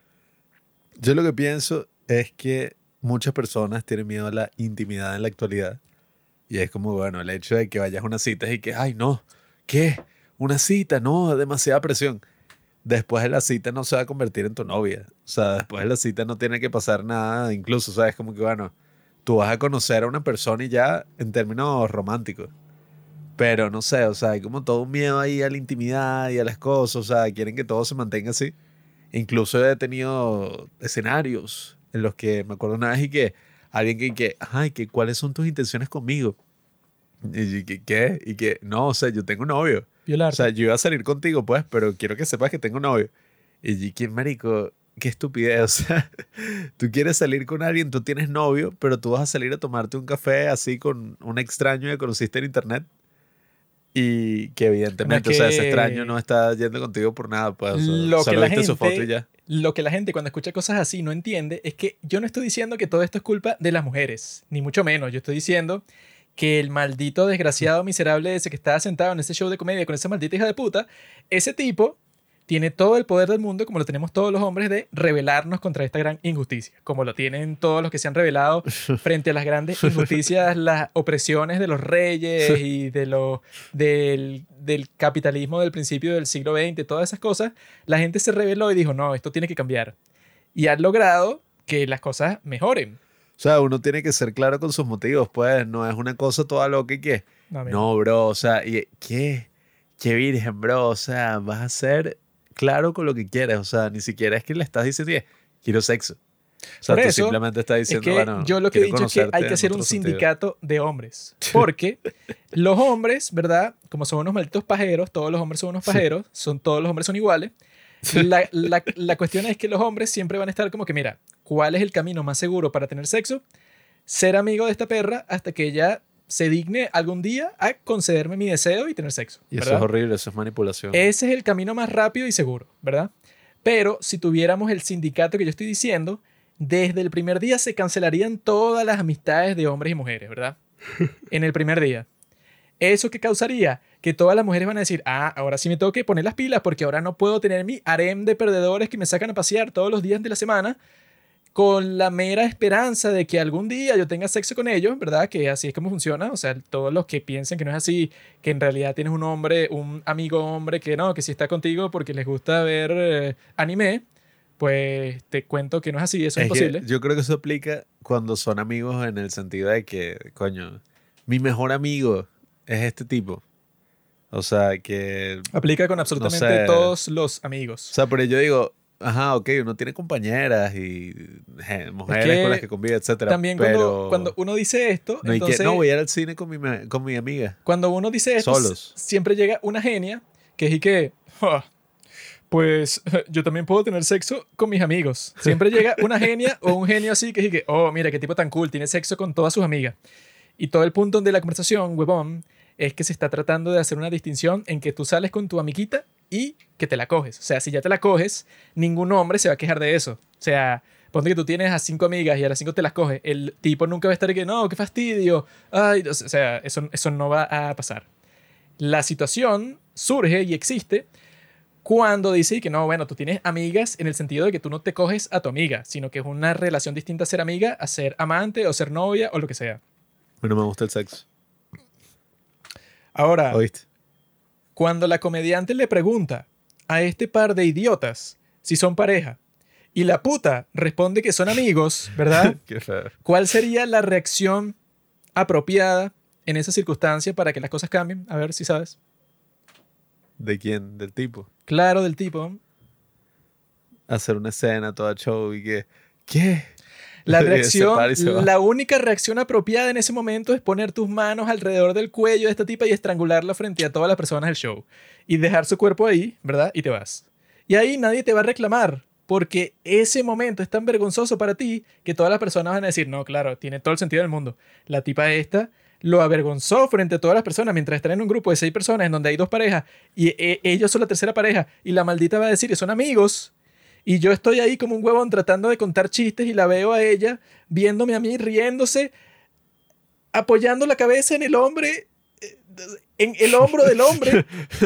Yo lo que pienso es que muchas personas tienen miedo a la intimidad en la actualidad. Y es como, bueno, el hecho de que vayas a una cita y que, ay, no, ¿qué? una cita, no, demasiada presión. Después de la cita no se va a convertir en tu novia. O sea, después de la cita no tiene que pasar nada, incluso, ¿sabes? Como que, bueno, tú vas a conocer a una persona y ya en términos románticos. Pero no sé, o sea, hay como todo un miedo ahí a la intimidad y a las cosas, o sea, quieren que todo se mantenga así. Incluso he tenido escenarios en los que me acuerdo una vez y que alguien que, que ay, que cuáles son tus intenciones conmigo. Y que, ¿qué? Y que, no, o sea, yo tengo un novio. O sea, yo iba a salir contigo, pues, pero quiero que sepas que tengo un novio. Y ¿quién, marico? Qué estupidez. O sea, tú quieres salir con alguien, tú tienes novio, pero tú vas a salir a tomarte un café así con un extraño que conociste en internet. Y que evidentemente, o sea, ese extraño no está yendo contigo por nada, pues. lo que la gente, su foto y ya. Lo que la gente cuando escucha cosas así no entiende es que yo no estoy diciendo que todo esto es culpa de las mujeres, ni mucho menos. Yo estoy diciendo que el maldito desgraciado miserable ese que estaba sentado en ese show de comedia con esa maldita hija de puta, ese tipo tiene todo el poder del mundo, como lo tenemos todos los hombres, de rebelarnos contra esta gran injusticia, como lo tienen todos los que se han rebelado frente a las grandes injusticias, las opresiones de los reyes y de lo, del, del capitalismo del principio del siglo XX, todas esas cosas, la gente se rebeló y dijo, no, esto tiene que cambiar. Y han logrado que las cosas mejoren. O sea, uno tiene que ser claro con sus motivos, pues no es una cosa toda loca y que, no, bro, o sea, ¿qué? Qué virgen, bro, o sea, vas a ser claro con lo que quieres, o sea, ni siquiera es que le estás diciendo, quiero sexo. O sea, tú simplemente estás diciendo, bueno, yo lo que he dicho es que hay que hacer un sindicato de hombres. Porque los hombres, ¿verdad? Como son unos malditos pajeros, todos los hombres son unos pajeros, son, todos los hombres son iguales. La, la, la, cuestión es que los hombres siempre van a estar como que, mira, ¿cuál es el camino más seguro para tener sexo? Ser amigo de esta perra hasta que ella se digne algún día a concederme mi deseo y tener sexo. Y eso es horrible, eso es manipulación. Ese es el camino más rápido y seguro, ¿verdad? Pero si tuviéramos el sindicato que yo estoy diciendo, desde el primer día se cancelarían todas las amistades de hombres y mujeres, ¿verdad? En el primer día. ¿Eso qué causaría? que todas las mujeres van a decir, ah, ahora sí me tengo que poner las pilas porque ahora no puedo tener mi harem de perdedores que me sacan a pasear todos los días de la semana con la mera esperanza de que algún día yo tenga sexo con ellos, ¿verdad? Que así es como funciona. O sea, todos los que piensen que no es así, que en realidad tienes un hombre, un amigo hombre que no, que sí está contigo porque les gusta ver eh, anime, pues te cuento que no es así, eso es, imposible. yo creo que eso aplica cuando son amigos en el sentido de que, coño, mi mejor amigo es este tipo. O sea, que... Aplica con absolutamente sé. todos los O amigos. sea, pero yo digo, ajá, ok, uno tiene compañeras y je, mujeres que con las que convive, etcétera. También pero cuando, cuando uno dice esto, no, hay que- entonces, no, voy a ir al cine con mi, con mi amiga. cuando uno dice esto, Solos. siempre llega una genia que es y que, "Ah, pues yo también puedo tener sexo con mis amigos. Siempre llega una genia o un genio así que es y que, oh, mira, qué tipo tan cool, tiene sexo con todas sus amigas. Y todo el punto de la conversación, huevón, es que se está tratando de hacer una distinción en que tú sales con tu amiguita y que te la coges. O sea, si ya te la coges, ningún hombre se va a quejar de eso. O sea, ponte que tú tienes a cinco amigas y a las cinco te las coges. El tipo nunca va a estar que, no, qué fastidio. Ay, o sea, eso, eso no va a pasar. La situación surge y existe cuando dice que no, bueno, tú tienes amigas en el sentido de que tú no te coges a tu amiga, sino que es una relación distinta a ser amiga, a ser amante o ser novia o lo que sea. Bueno, me gusta el sexo. Ahora, ¿Oíste? Cuando la comediante le pregunta a este par de idiotas si son pareja y la puta responde que son amigos, ¿verdad? Qué feo. ¿Cuál sería la reacción apropiada en esa circunstancia para que las cosas cambien? A ver si sabes. ¿De quién? Del tipo. Claro, del tipo. Hacer una escena toda show y que... ¿Qué? La reacción, la única reacción apropiada en ese momento es poner tus manos alrededor del cuello de esta tipa y estrangularla frente a todas las personas del show. Y dejar su cuerpo ahí, ¿verdad? Y te vas. Y ahí nadie te va a reclamar, porque ese momento es tan vergonzoso para ti que todas las personas van a decir, no, claro, tiene todo el sentido del mundo. La tipa esta lo avergonzó frente a todas las personas mientras están en un grupo de seis personas en donde hay dos parejas y eh, ellos son la tercera pareja y la maldita va a decir son amigos y yo estoy ahí como un huevón tratando de contar chistes y la veo a ella viéndome a mí riéndose, apoyando la cabeza en el hombre, eh, en el hombro del hombre,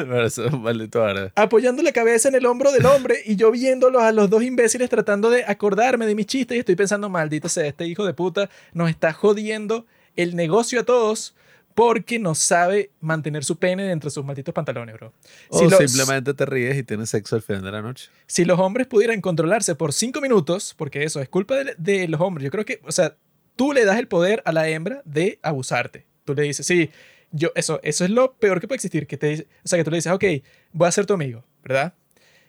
apoyando la cabeza en el hombro del hombre y yo viéndolos a los dos imbéciles tratando de acordarme de mis chistes y estoy pensando, maldito sea, este hijo de puta nos está jodiendo el negocio a todos porque no sabe mantener su pene dentro de sus malditos pantalones, bro. O Si los- simplemente te ríes y tienes sexo al final de la noche. si los hombres pudieran controlarse por cinco minutos, porque eso es culpa de, de los hombres, yo creo que, o sea, tú le das el poder a la hembra de abusarte. Tú le dices, sí, yo, eso, eso es lo peor que puede existir, que te dice, o sea, que tú le dices, ok, voy a ser tu amigo, ¿verdad?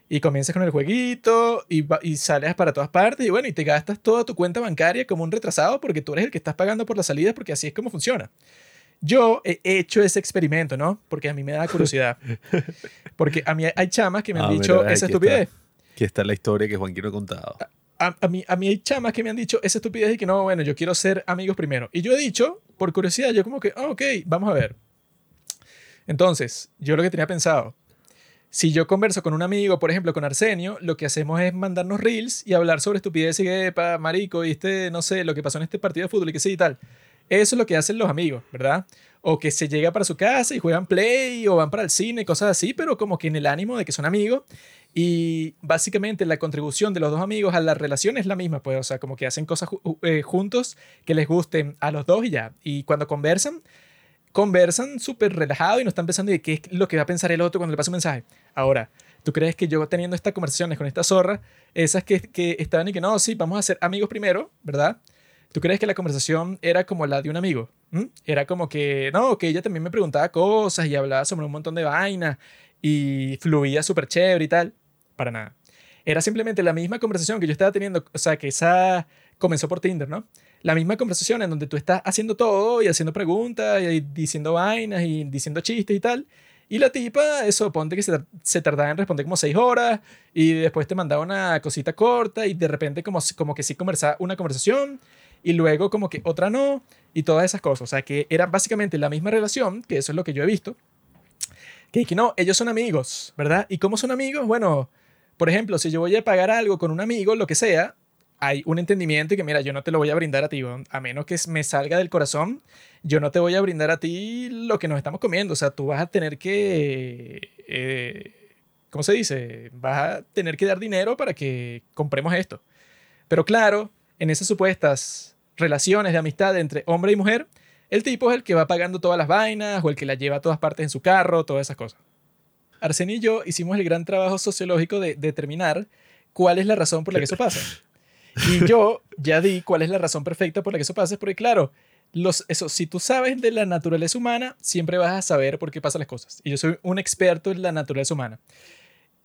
Y comienzas con el jueguito y, y sales para todas partes y bueno, y te gastas toda tu cuenta bancaria como un retrasado porque tú eres el que estás pagando por las salidas porque así es como funciona. Yo he hecho ese experimento, ¿no? Porque a mí me da curiosidad. Porque a mí hay chamas que me han Ah, mira, dicho ves, esa estupidez. está. Aquí está la historia que Juanquino ha contado. a, a mí, a mí hay chamas que me han dicho esa estupidez y que no, bueno, yo quiero ser amigos primero. Y yo he dicho, por curiosidad, yo como que, ah, ok, vamos a ver. Entonces, yo lo que tenía pensado, si yo converso con un amigo, por ejemplo, con Arsenio, lo que hacemos es mandarnos reels y hablar sobre estupidez y que, pa, marico, viste, no sé, lo que pasó en este partido de fútbol y que sí y tal. Eso es lo que hacen los amigos, ¿verdad? O que se llega para su casa y juegan play o van para el cine, cosas así, pero como que en el ánimo de que son amigos. Y básicamente la contribución de los dos amigos a la relación es la misma, pues, o sea, como que hacen cosas eh, juntos que les gusten a los dos y ya. Y cuando conversan, conversan súper relajado y no están pensando de qué es lo que va a pensar el otro cuando le pasa un mensaje. Ahora, ¿tú crees que yo teniendo estas conversaciones con esta zorra, esas que, que estaban y que no, sí, vamos a ser amigos primero, ¿verdad? ¿Tú crees que la conversación era como la de un amigo? ¿Mm? Era como que, no, que ella también me preguntaba cosas y hablaba sobre un montón de vainas y fluía súper chévere y tal. Para nada. Era simplemente la misma conversación que yo estaba teniendo, o sea, que esa comenzó por Tinder, ¿no? La misma conversación en donde tú estás haciendo todo y haciendo preguntas y diciendo vainas y diciendo chistes y tal. Y la tipa, eso, ponte que se, se tardaba en responder como seis horas y después te mandaba una cosita corta y de repente como, como que sí conversaba una conversación y luego como que otra no y todas esas cosas. O sea, que era básicamente la misma relación, que eso es lo que yo he visto. Que, que no, ellos son amigos, ¿verdad? ¿Y cómo son amigos? Bueno, por ejemplo, si yo voy a pagar algo con un amigo, lo que sea, hay un entendimiento y que, mira, yo no te lo voy a brindar a ti, a menos que me salga del corazón, yo no te voy a brindar a ti lo que nos estamos comiendo. O sea, tú vas a tener que, eh, ¿cómo se dice? Vas a tener que dar dinero para que compremos esto. Pero claro, en esas supuestas relaciones de amistad entre hombre y mujer, el tipo es el que va pagando todas las vainas o el que la lleva a todas partes en su carro, todas esas cosas. Arsenio y yo hicimos el gran trabajo sociológico de determinar cuál es la razón por la que eso pasa. Y yo ya di cuál es la razón perfecta por la que eso pasa, porque claro, los, eso, si tú sabes de la naturaleza humana, siempre vas a saber por qué pasan las cosas. Y yo soy un experto en la naturaleza humana.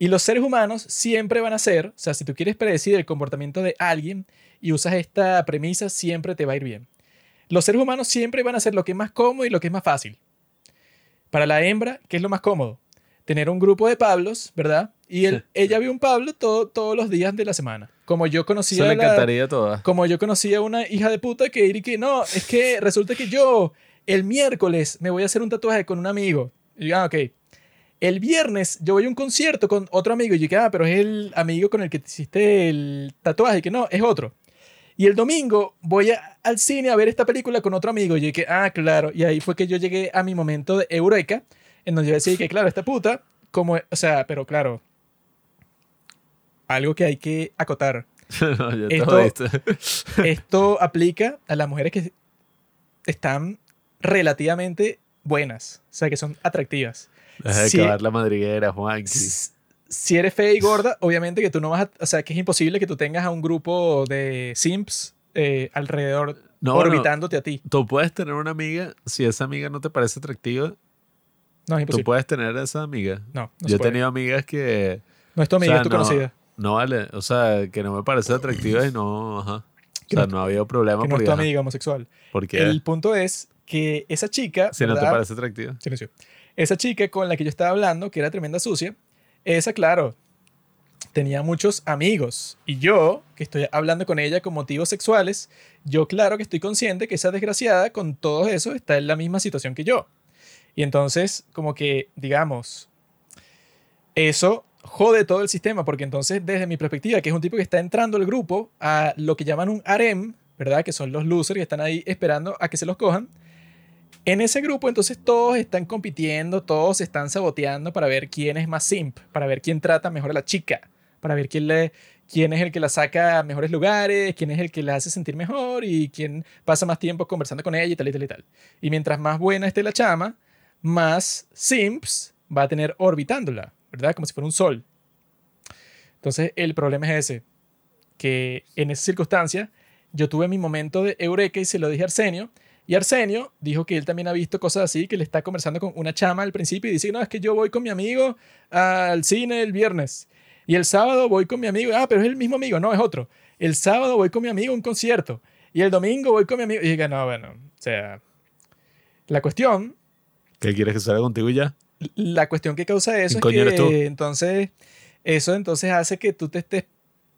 Y los seres humanos siempre van a ser, o sea, si tú quieres predecir el comportamiento de alguien y usas esta premisa, siempre te va a ir bien. Los seres humanos siempre van a ser lo que es más cómodo y lo que es más fácil. Para la hembra, ¿qué es lo más cómodo? Tener un grupo de Pablos, ¿verdad? Y él, ella vio un Pablo todo, todos los días de la semana. Como yo conocía. le encantaría toda. Como yo conocía una hija de puta que y que no, es que resulta que yo el miércoles me voy a hacer un tatuaje con un amigo. Y yo, ah, ok. El viernes yo voy a un concierto con otro amigo y yo dije, ah, pero es el amigo con el que te hiciste el tatuaje. Y que no, es otro. Y el domingo voy al cine a ver esta película con otro amigo. Y yo dije, ah, claro. Y ahí fue que yo llegué a mi momento de eureka, en donde yo decía que, claro, esta puta, como, o sea, pero claro, algo que hay que acotar. esto, esto aplica a las mujeres que están relativamente buenas, o sea, que son atractivas. Deja de acabar la madriguera, Juan. Si eres fea y gorda, obviamente que tú no vas a, o sea, que es imposible que tú tengas a un grupo de simps eh, alrededor orbitándote a ti. Tú puedes tener una amiga, si esa amiga no te parece atractiva, no, es imposible. tú puedes tener esa amiga. No, no Yo he tenido amigas que... No es tu amiga, es tu conocida. No vale, o sea, que no me parece atractiva y no, ajá. O sea, no, ha habido problema. Que no es tu amiga homosexual. Porque el punto es que esa chica. Si no te parece atractiva. Silencio. Esa chica con la que yo estaba hablando, que era tremenda sucia, esa, claro, tenía muchos amigos. Y yo, que estoy hablando con ella con motivos sexuales, yo, claro que estoy consciente que esa desgraciada, con todo eso, está en la misma situación que yo. Y entonces, como que, digamos, eso jode todo el sistema, porque entonces, desde mi perspectiva, que es un tipo que está entrando al grupo a lo que llaman un harem, ¿verdad? Que son los losers que están ahí esperando a que se los cojan. En ese grupo, entonces, todos están compitiendo, todos están saboteando para ver quién es más simp, para ver quién trata mejor a la chica, para ver quién es el que la saca a mejores lugares, quién es el que la hace sentir mejor y quién pasa más tiempo conversando con ella y tal y tal y tal. Y mientras más buena esté la chama, más simps va a tener orbitándola. ¿verdad? Como si fuera un sol. Entonces, el problema es ese, que en esa circunstancia yo tuve mi momento de eureka y se lo dije a Arsenio, y Arsenio dijo que él también ha visto cosas así, que le está conversando con una chama al principio y dice, no, es que yo voy con mi amigo al cine el viernes. Y el sábado voy con mi amigo, ah, pero es el mismo amigo, no, es otro. El sábado voy con mi amigo a un concierto. Y el domingo voy con mi amigo. Y diga, no, bueno, o sea, la cuestión... ¿Qué quieres que salga contigo ya? la cuestión que causa eso es que entonces eso entonces hace que tú te estés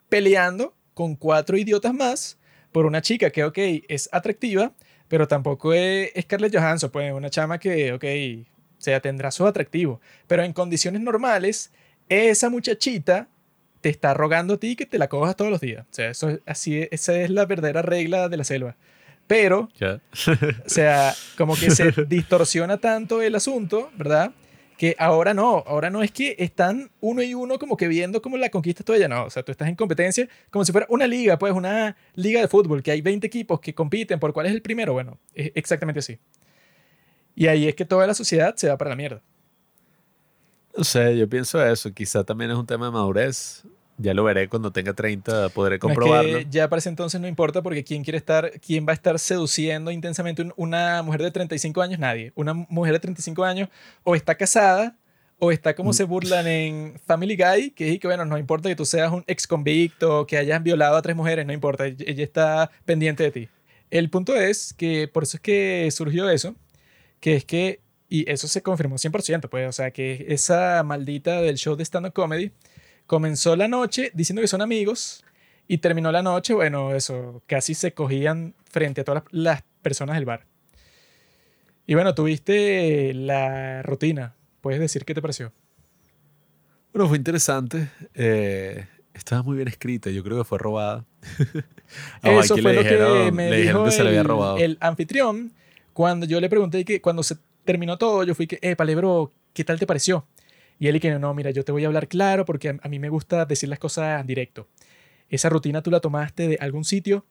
peleando con cuatro idiotas más por una chica que, ok, es atractiva, pero tampoco es Scarlett Johansson, pues una chama que, ok, o sea, tendrá su atractivo, pero en condiciones normales, esa muchachita te está rogando a ti que te la cojas todos los días. O sea, eso, así, esa es la verdadera regla de la selva. Pero, o sea, como que se distorsiona tanto el asunto, ¿verdad? Que ahora no, ahora no es que están uno y uno como que viendo cómo la conquista toda no, o sea, tú estás en competencia como si fuera una liga, pues una liga de fútbol, que hay 20 equipos que compiten por cuál es el primero, bueno, es exactamente así. Y ahí es que toda la sociedad se va para la mierda. No sé, yo pienso eso, quizá también es un tema de madurez, ya lo veré cuando tenga 30, podré comprobarlo. ya para ese entonces no importa porque quién quiere estar, quién va a estar seduciendo intensamente una mujer de 35 años, nadie. Una mujer de 35 años o está casada o está como mm. se burlan en Family Guy, que es que bueno, no importa que tú seas un ex convicto, que hayas violado a tres mujeres, no importa, ella está pendiente de ti. El punto es que por eso es que surgió eso, que es que, y eso se confirmó 100%, pues, o sea, que esa maldita del show de stand-up comedy, comenzó la noche diciendo que son amigos y terminó la noche, bueno, eso, casi se cogían frente a todas las personas del bar. Y bueno, tuviste la rutina. ¿Puedes decir qué te pareció? Bueno, fue interesante. Eh, estaba muy bien escrita. Yo creo que fue robada. Eso fue lo que me le dijeron dijo que se le había el- robado. el anfitrión cuando yo le pregunté que cuando se terminó todo, yo fui que, eh, bro, ¿qué tal te pareció? Y él y que no, mira, yo te voy a hablar claro porque a, a mí me gusta decir las cosas directo. Esa rutina tú la tomaste de algún sitio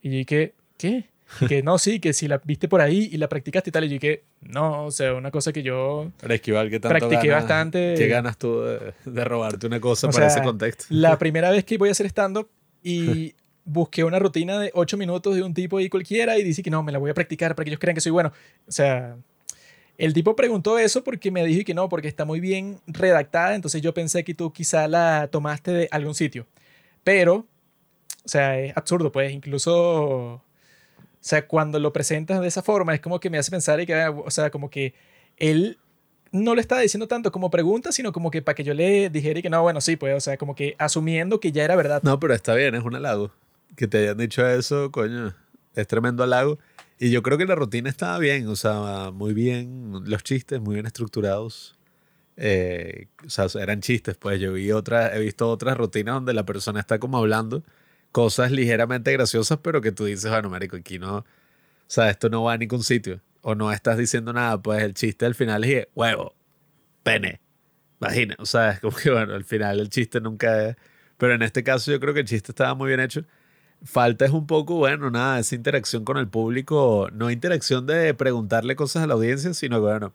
y yo dije, ¿qué? Y que no, sí, que si la viste por ahí y la practicaste y tal. Y yo dije, no, o sea, una cosa que yo Pero es que que tanto practiqué ganas- bastante. ¿Qué ganas tú de, de robarte una cosa O para sea, ese contexto? La primera vez que voy a hacer stand-up y busqué una rutina de 8 minutos de un tipo ahí cualquiera y dice que no, me la voy a practicar para que ellos crean que soy bueno. O sea, el tipo preguntó eso porque me dijo que no, porque está muy bien redactada, entonces yo pensé que tú quizá la tomaste de algún sitio. Pero, o sea, es absurdo, pues, incluso, o sea, cuando lo presentas de esa forma es como que me hace pensar y que, ah, o sea, como que él no le estaba diciendo tanto como pregunta, sino como que para que yo le dijera y que no, bueno, sí, pues, o sea, como que asumiendo que ya era verdad. No, pero está bien, es un halago. Que te hayan dicho eso, coño, es tremendo halago. Y yo creo que la rutina estaba bien, o sea, muy bien, los chistes muy bien estructurados. Eh, o sea, eran chistes, pues yo vi otra, he visto otras rutinas donde la persona está como hablando cosas ligeramente graciosas, pero que tú dices, bueno, marico, aquí no, o sea, esto no va a ningún sitio. O no estás diciendo nada, pues el chiste al final es huevo, pene, vagina. O sea, es como que, bueno, al final el chiste nunca. Pero en este caso yo creo que el chiste estaba muy bien hecho. Falta es un poco, bueno, nada, esa interacción con el público, no interacción de preguntarle cosas a la audiencia, sino bueno,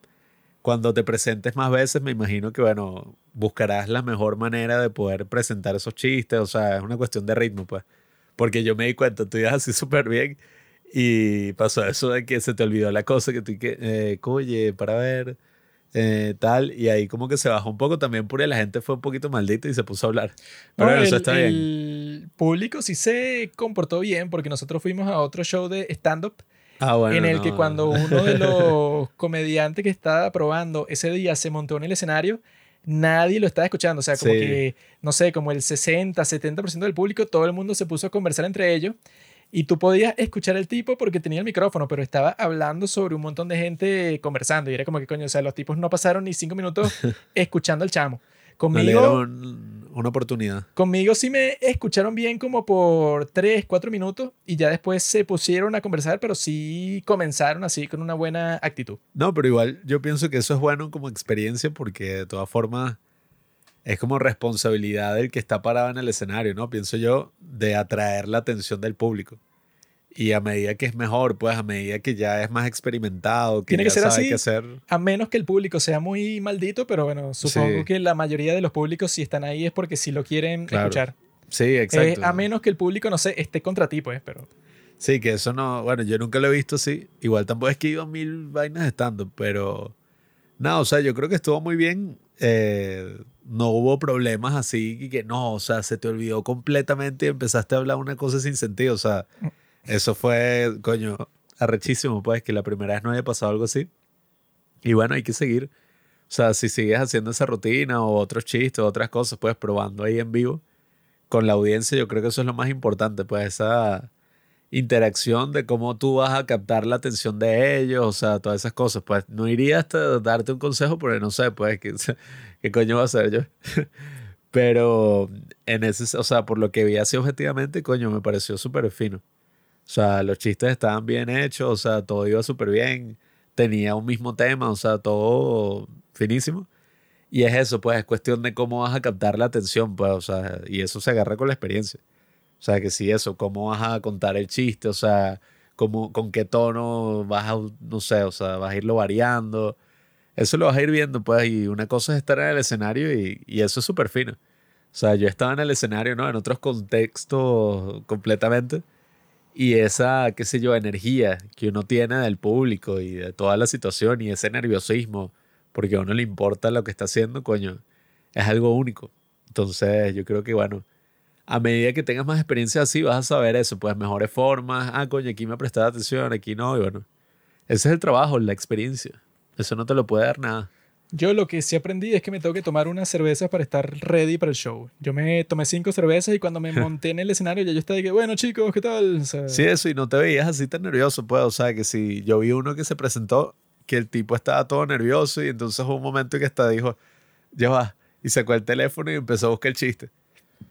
cuando te presentes más veces, me imagino que, bueno, buscarás la mejor manera de poder presentar esos chistes, o sea, es una cuestión de ritmo, pues. Porque yo me di cuenta, tú ibas así súper bien y pasó eso de que se te olvidó la cosa, que tú, que, eh, oye, para ver, eh, tal, y ahí como que se bajó un poco también porque la gente fue un poquito maldita y se puso a hablar. Pero No, bueno, eso el, está bien. el público sí se comportó bien porque nosotros fuimos a otro show de stand-up Ah, bueno, en el no, que cuando uno de los comediantes que estaba probando ese día se montó en el escenario, nadie lo estaba escuchando. O sea, como Sí. que, no sé, como el 60, 70% del público, todo el mundo se puso a conversar entre ellos. Y tú podías escuchar al tipo porque tenía el micrófono, pero estaba hablando sobre un montón de gente conversando. Y era como que, coño, o sea, los tipos no pasaron ni cinco minutos escuchando al chamo. no Conmigo, dieron una oportunidad. Conmigo sí me escucharon bien como por 3, 4 minutos y ya después se pusieron a conversar, pero sí comenzaron así con una buena actitud. No, pero igual yo pienso que eso es bueno como experiencia porque de todas formas es como responsabilidad del que está parado en el escenario, ¿no? Pienso yo, de atraer la atención del público. Y a medida que es mejor, pues a medida que ya es más experimentado, que Tiene que ser sabe así. qué hacer. A menos que el público sea muy maldito, pero bueno, supongo Sí. que la mayoría de los públicos si están ahí es porque sí lo quieren Claro. escuchar. Sí, Eh, exacto. a menos que el público, no sé, esté contra ti, pues, pero... Sí, que eso no, bueno, yo nunca lo he visto así. Igual tampoco es que he ido a mil vainas estando, pero no, o sea, yo creo que estuvo muy bien. Eh, no hubo problemas así y que no, o sea, se te olvidó completamente y empezaste a hablar una cosa sin sentido. O sea, eso fue, coño, arrechísimo, pues, que la primera vez no haya pasado algo así. Y bueno, hay que seguir. O sea, si sigues haciendo esa rutina o otros chistes, otras cosas, pues probando ahí en vivo con la audiencia, yo creo que eso es lo más importante, pues esa interacción de cómo tú vas a captar la atención de ellos, o sea, todas esas cosas. Pues no iría hasta darte un consejo porque no sé, pues, qué, qué coño va a hacer yo. Pero en ese, o sea, por lo que vi así objetivamente, coño, me pareció súper fino. O sea, los chistes estaban bien hechos, o sea, todo iba súper bien, tenía un mismo tema, o sea, todo finísimo. Y es eso, pues, es cuestión de cómo vas a captar la atención, pues, o sea, y eso se agarra con la experiencia. O sea, que sí, eso, cómo vas a contar el chiste, o sea, cómo, con qué tono vas a, no sé, o sea, vas a irlo variando. Eso lo vas a ir viendo, pues, y una cosa es estar en el escenario y, y eso es súper fino. O sea, yo estaba en el escenario, ¿no? En otros contextos completamente. Y esa, qué sé yo, energía que uno tiene del público y de toda la situación y ese nerviosismo, porque a uno le importa lo que está haciendo, coño, es algo único. Entonces, yo creo que, bueno, a medida que tengas más experiencia así, vas a saber eso, pues mejores formas. Ah, coño, aquí me prestaba atención, aquí no, y bueno. Ese es el trabajo, la experiencia. Eso no te lo puede dar nada. Yo lo que sí aprendí es que me tengo que tomar unas cervezas para estar ready para el show. Yo me tomé cinco cervezas y cuando me monté en el escenario ya yo estaba de que, bueno chicos, ¿qué tal? O sea, Sí, eso, y no te veías así tan nervioso, pues. O sea, que si yo vi uno que se presentó, que el tipo estaba todo nervioso, y entonces hubo un momento que hasta dijo, ya va, y sacó el teléfono y empezó a buscar el chiste.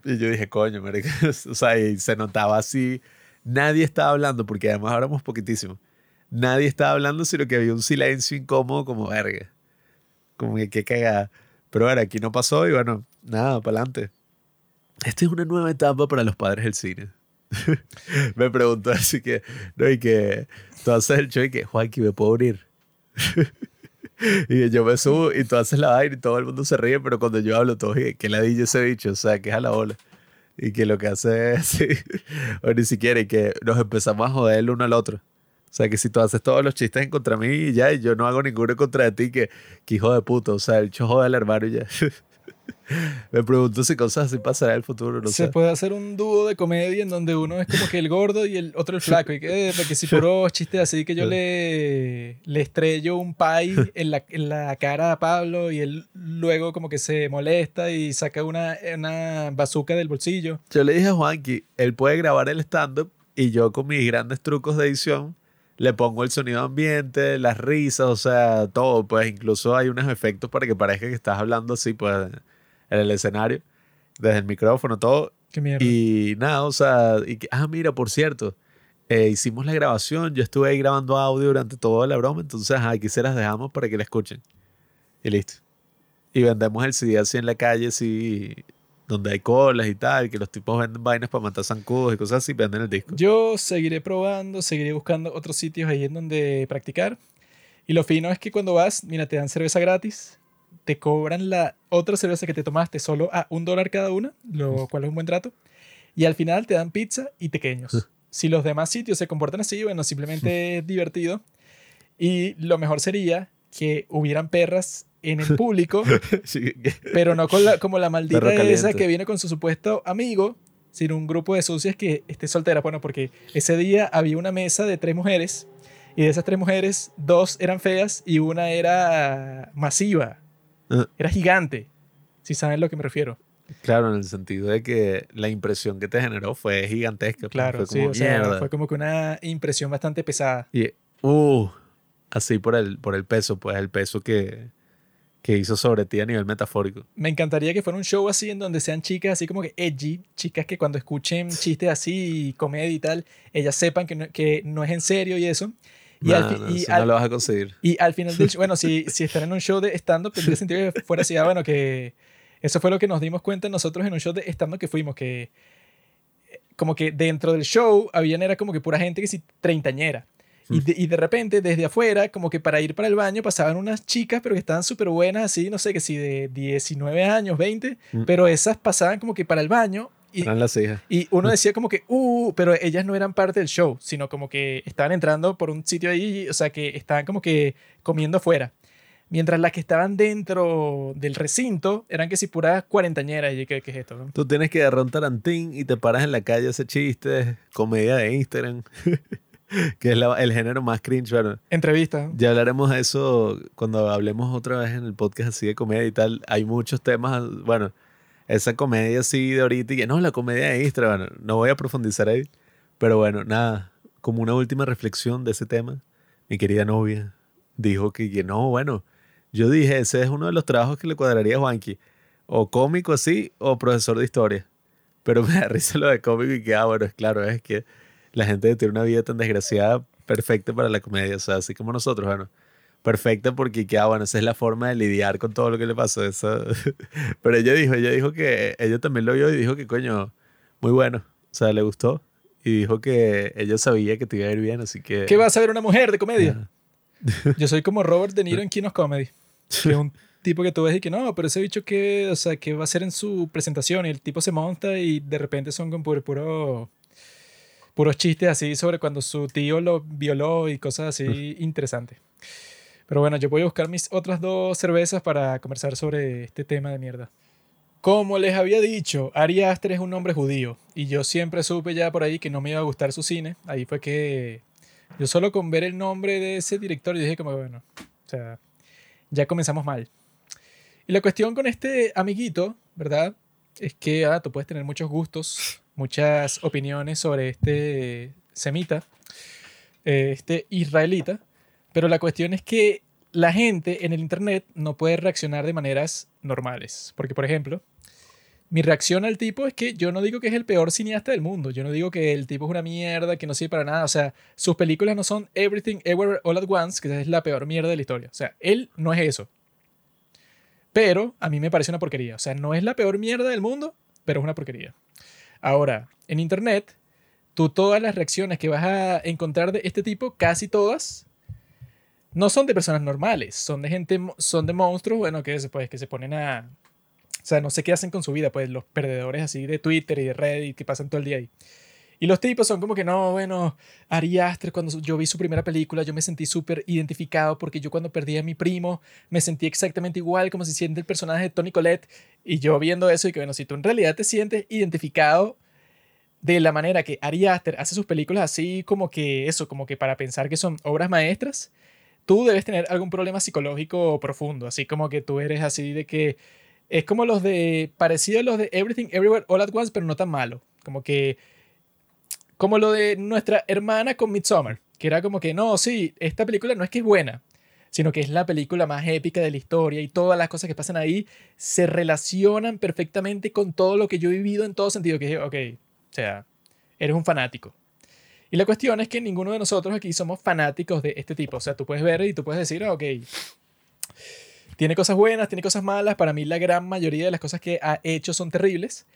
Y yo dije, coño, marica. O sea, y se notaba así. Nadie estaba hablando, porque además hablamos poquitísimo. Nadie estaba hablando, sino que había un silencio incómodo como verga. Como que qué cagada. Pero bueno, aquí no pasó y bueno, nada, para adelante. Esta es una nueva etapa para los padres del cine. me preguntó así que, no, y que haces el show y que, Juanqui, ¿me puedo unir? y yo me subo y tú haces la vaina y todo el mundo se ríe, pero cuando yo hablo, todo que la dije ese bicho, o sea, que es a la ola. Y que lo que hace es, sí, o ni siquiera, y que nos empezamos a joder el uno al otro. O sea, que si tú haces todos los chistes en contra mí y ya, y yo no hago ninguno en contra de ti, que, que hijo de puto. O sea, el chojo jode al hermano y ya. Me pregunto si cosas así pasarán en el futuro. No Se puede hacer un dúo de comedia en donde uno es como que el gordo y el otro el flaco. Y que, eh, que si puro chiste así que yo le, le estrello un pie en la, en la cara a Pablo y él luego como que se molesta y saca una, una bazooka del bolsillo. Yo le dije a Juanqui, él puede grabar el stand-up y yo con mis grandes trucos de edición le pongo el sonido ambiente, las risas, o sea, todo. Pues incluso hay unos efectos para que parezca que estás hablando así, pues en el escenario, desde el micrófono, todo. Qué mierda. Y nada, o sea, y ah, mira, por cierto, eh, hicimos la grabación, yo estuve ahí grabando audio durante toda la broma, entonces aquí se las dejamos para que la escuchen. Y listo. Y vendemos el CD así en la calle, así, donde hay colas y tal, que los tipos venden vainas para matar zancudos y cosas así, venden el disco. Yo seguiré probando, seguiré buscando otros sitios ahí en donde practicar. Y lo fino es que cuando vas, mira, te dan cerveza gratis te cobran la otra cerveza que te tomaste solo a un dólar cada una, lo cual es un buen trato. Y al final te dan pizza y pequeños. Si los demás sitios se comportan así, bueno, simplemente es divertido. Y lo mejor sería que hubieran perras en el público, pero no con la, como la maldita esa que viene con su supuesto amigo, sino un grupo de sucias que esté soltera. Bueno, porque ese día había una mesa de tres mujeres y de esas tres mujeres, dos eran feas y una era masiva. Era gigante, si saben a lo que me refiero. Claro, en el sentido de que la impresión que te generó fue gigantesca. Pues, claro, fue como, sí, fue como que una impresión bastante pesada. Y, uh, así por el, por el peso, pues el peso que, que hizo sobre ti a nivel metafórico. Me encantaría que fuera un show así en donde sean chicas así como que edgy, chicas que cuando escuchen chistes así, comedia y tal, ellas sepan que no, que no es en serio y eso. Y, al, no lo vas a conseguir. Y al final del show, bueno, si, si están en un show de stand-up, tendría sentido que fuera así, ah, bueno, que eso fue lo que nos dimos cuenta nosotros en un show de stand-up que fuimos, que como que dentro del show habían era como que pura gente que sí, treintañera. Y de, y de, repente, desde afuera, como que para ir para el baño pasaban unas chicas, pero que estaban súper buenas, así, no sé, que si de 19 años, 20, mm. pero esas pasaban como que para el baño y, las hijas. Y uno decía como que, uh, pero ellas no eran parte del show, sino como que estaban entrando por un sitio ahí, o sea, que estaban como que comiendo afuera. Mientras las que estaban dentro del recinto eran que si puras cuarentañeras. Y ¿qué, ¿qué es esto? Tú tienes que agarrar un tarantín y te paras en la calle ese chiste, comedia de Instagram. que es el género más cringe. Bueno, Entrevista. Ya hablaremos de eso cuando hablemos otra vez en el podcast así de comedia y tal. Hay muchos temas, bueno, esa comedia así de ahorita y que no, la comedia de Instagram, no voy a profundizar ahí. Pero bueno, nada, como una última reflexión de ese tema, mi querida novia dijo que, que no, bueno, yo dije, ese es uno de los trabajos que le cuadraría a Juanqui, o cómico así, o profesor de historia. Pero me da lo de cómico y que, ah, bueno, es claro, es que la gente tiene una vida tan desgraciada, perfecta para la comedia, o sea, así como nosotros, bueno perfecta porque que, ah, bueno, esa es la forma de lidiar con todo lo que le pasó. Eso. Pero ella dijo, ella dijo que ella también lo vio y dijo que, coño, muy bueno. O sea, le gustó. Y dijo que ella sabía que te iba a ir bien, así que... ¿Qué vas a ver una mujer de comedia? Yo soy como Robert De Niro en Kinos Comedy. Que es un tipo que tú ves y que no, pero ese bicho que, o sea, que va a ser en su presentación y el tipo se monta y de repente son con puro, puro puros chistes así sobre cuando su tío lo violó y cosas así interesantes. Pero bueno, yo voy a buscar mis otras dos cervezas para conversar sobre este tema de mierda. Como les había dicho, Ari Aster es un hombre judío y yo siempre supe ya por ahí que no me iba a gustar su cine. Ahí fue que yo solo con ver el nombre de ese director dije como bueno, o sea, ya comenzamos mal. Y la cuestión con este amiguito, ¿verdad? Es que ah, tú puedes tener muchos gustos, muchas opiniones sobre este semita, eh, este israelita, pero la cuestión es que la gente en el Internet no puede reaccionar de maneras normales. Porque, por ejemplo, mi reacción al tipo es que yo no digo que es el peor cineasta del mundo. Yo no digo que el tipo es una mierda, que no sirve para nada. O sea, sus películas no son Everything Everywhere All at Once, que es la peor mierda de la historia. O sea, él no es eso. Pero a mí me parece una porquería. O sea, no es la peor mierda del mundo, pero es una porquería. Ahora, en internet, tú todas las reacciones que vas a encontrar de este tipo, casi todas, no son de personas normales, son de gente, son de monstruos, bueno, que, pues, que se ponen a o sea, no sé qué hacen con su vida, pues los perdedores así de Twitter y de Reddit que pasan todo el día ahí. Y los tipos son como que no, bueno, Ari Aster, cuando yo vi su primera película, yo me sentí súper identificado porque yo cuando perdí a mi primo me sentí exactamente igual como se siente el personaje de Tony Collette. Y yo viendo eso y que, bueno, si tú en realidad te sientes identificado de la manera que Ari Aster hace sus películas así como que eso, como que para pensar que son obras maestras, tú debes tener algún problema psicológico profundo, así como que tú eres así de que es como los de, parecido a los de Everything Everywhere All at Once, pero no tan malo. Como que, como lo de nuestra hermana con Midsommar, que era como que, no, sí, esta película no es que es buena, sino que es la película más épica de la historia y todas las cosas que pasan ahí se relacionan perfectamente con todo lo que yo he vivido en todo sentido. Que, ok, o sea, eres un fanático. Y la cuestión es que ninguno de nosotros aquí somos fanáticos de este tipo. O sea, tú puedes ver y tú puedes decir, ok, tiene cosas buenas, tiene cosas malas. Para mí la gran mayoría de las cosas que ha hecho son terribles.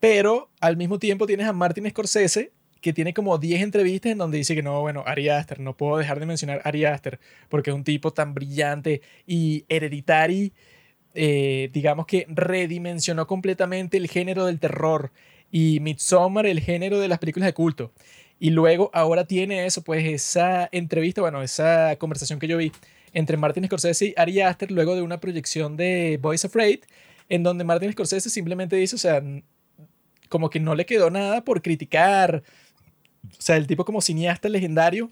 Pero al mismo tiempo tienes a Martin Scorsese, que tiene como 10 entrevistas en donde dice que no, bueno, Ari Aster, no puedo dejar de mencionar Ari Aster, porque es un tipo tan brillante y hereditary, eh, digamos que redimensionó completamente el género del terror y Midsommar el género de las películas de culto. Y luego ahora tiene eso, pues esa entrevista, bueno, esa conversación que yo vi entre Martin Scorsese y Ari Aster luego de una proyección de Boys Afraid, en donde Martin Scorsese simplemente dice, o sea, como que no le quedó nada por criticar. O sea, el tipo como cineasta legendario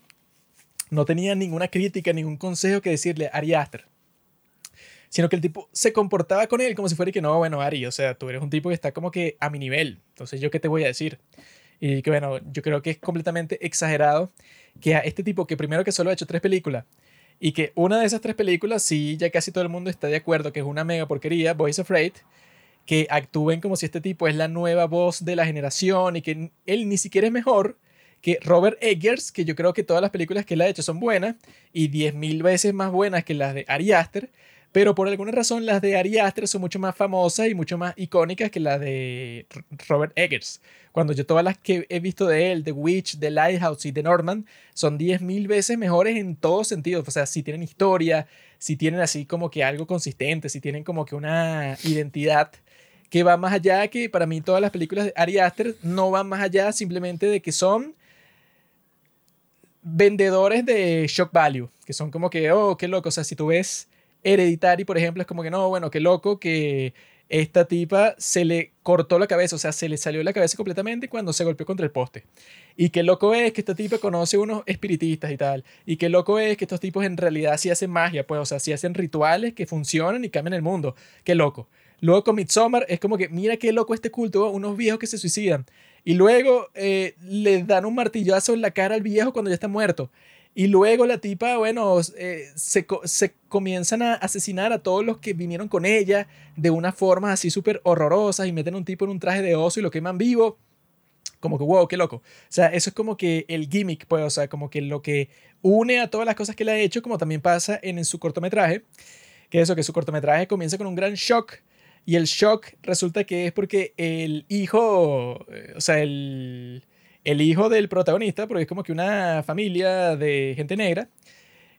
no tenía ninguna crítica, ningún consejo que decirle a Ari Aster. Sino que el tipo se comportaba con él como si fuera que no, bueno, Ari, o sea, tú eres un tipo que está como que a mi nivel. Entonces, ¿yo qué te voy a decir? Y que bueno, yo creo que es completamente exagerado que a este tipo que primero que solo ha hecho tres películas y que una de esas tres películas, sí, ya casi todo el mundo está de acuerdo que es una mega porquería, Boys Afraid, que actúen como si este tipo es la nueva voz de la generación y que él ni siquiera es mejor que Robert Eggers, que yo creo que todas las películas que él ha hecho son buenas y 10.000 veces más buenas que las de Ari Aster, pero por alguna razón las de Ari Aster son mucho más famosas y mucho más icónicas que las de Robert Eggers. Cuando yo todas las que he visto de él, The Witch, The Lighthouse y The Norman, son 10.000 veces mejores en todos sentidos. O sea, si tienen historia, si tienen así como que algo consistente, si tienen como que una identidad que va más allá, que para mí todas las películas de Ari Aster no van más allá simplemente de que son vendedores de shock value, que son como que, oh, qué loco, o sea, si tú ves Hereditary, por ejemplo, es como que no, bueno, qué loco que esta tipa se le cortó la cabeza, o sea, se le salió la cabeza completamente cuando se golpeó contra el poste. Y qué loco es que esta tipa conoce unos espiritistas y tal. Y qué loco es que estos tipos en realidad sí hacen magia, pues, o sea, sí hacen rituales que funcionan y cambian el mundo. Qué loco. Luego con Midsommar es como que, mira qué loco este culto, unos viejos que se suicidan. Y luego eh, le dan un martillazo en la cara al viejo cuando ya está muerto. Y luego la tipa, bueno, eh, se, se, comienzan a asesinar a todos los que vinieron con ella de una forma así súper horrorosa y meten un tipo en un traje de oso y lo queman vivo. Como que, wow, qué loco. O sea, eso es como que el gimmick, pues, o sea, como que lo que une a todas las cosas que le ha hecho, como también pasa en, en su cortometraje, que eso, que su cortometraje comienza con un gran shock y el shock resulta que es porque el hijo, eh, o sea, el el hijo del protagonista, porque es como que una familia de gente negra,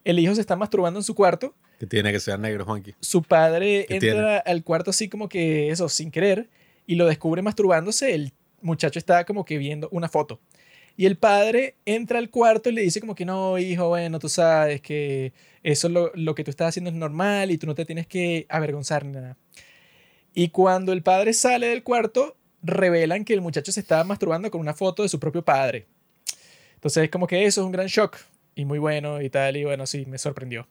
el hijo se está masturbando en su cuarto. Que tiene que ser negro, Juanqui. Su padre entra al cuarto así como que eso, sin querer, y lo descubre masturbándose. El muchacho está como que viendo una foto. Y el padre entra al cuarto y le dice como que no, hijo, bueno, tú sabes que eso lo, lo que tú estás haciendo es normal y tú no te tienes que avergonzar ni nada. Y cuando el padre sale del cuarto, revelan que el muchacho se estaba masturbando con una foto de su propio padre. Entonces, como que eso es un gran shock y muy bueno y tal, y bueno, sí, me sorprendió.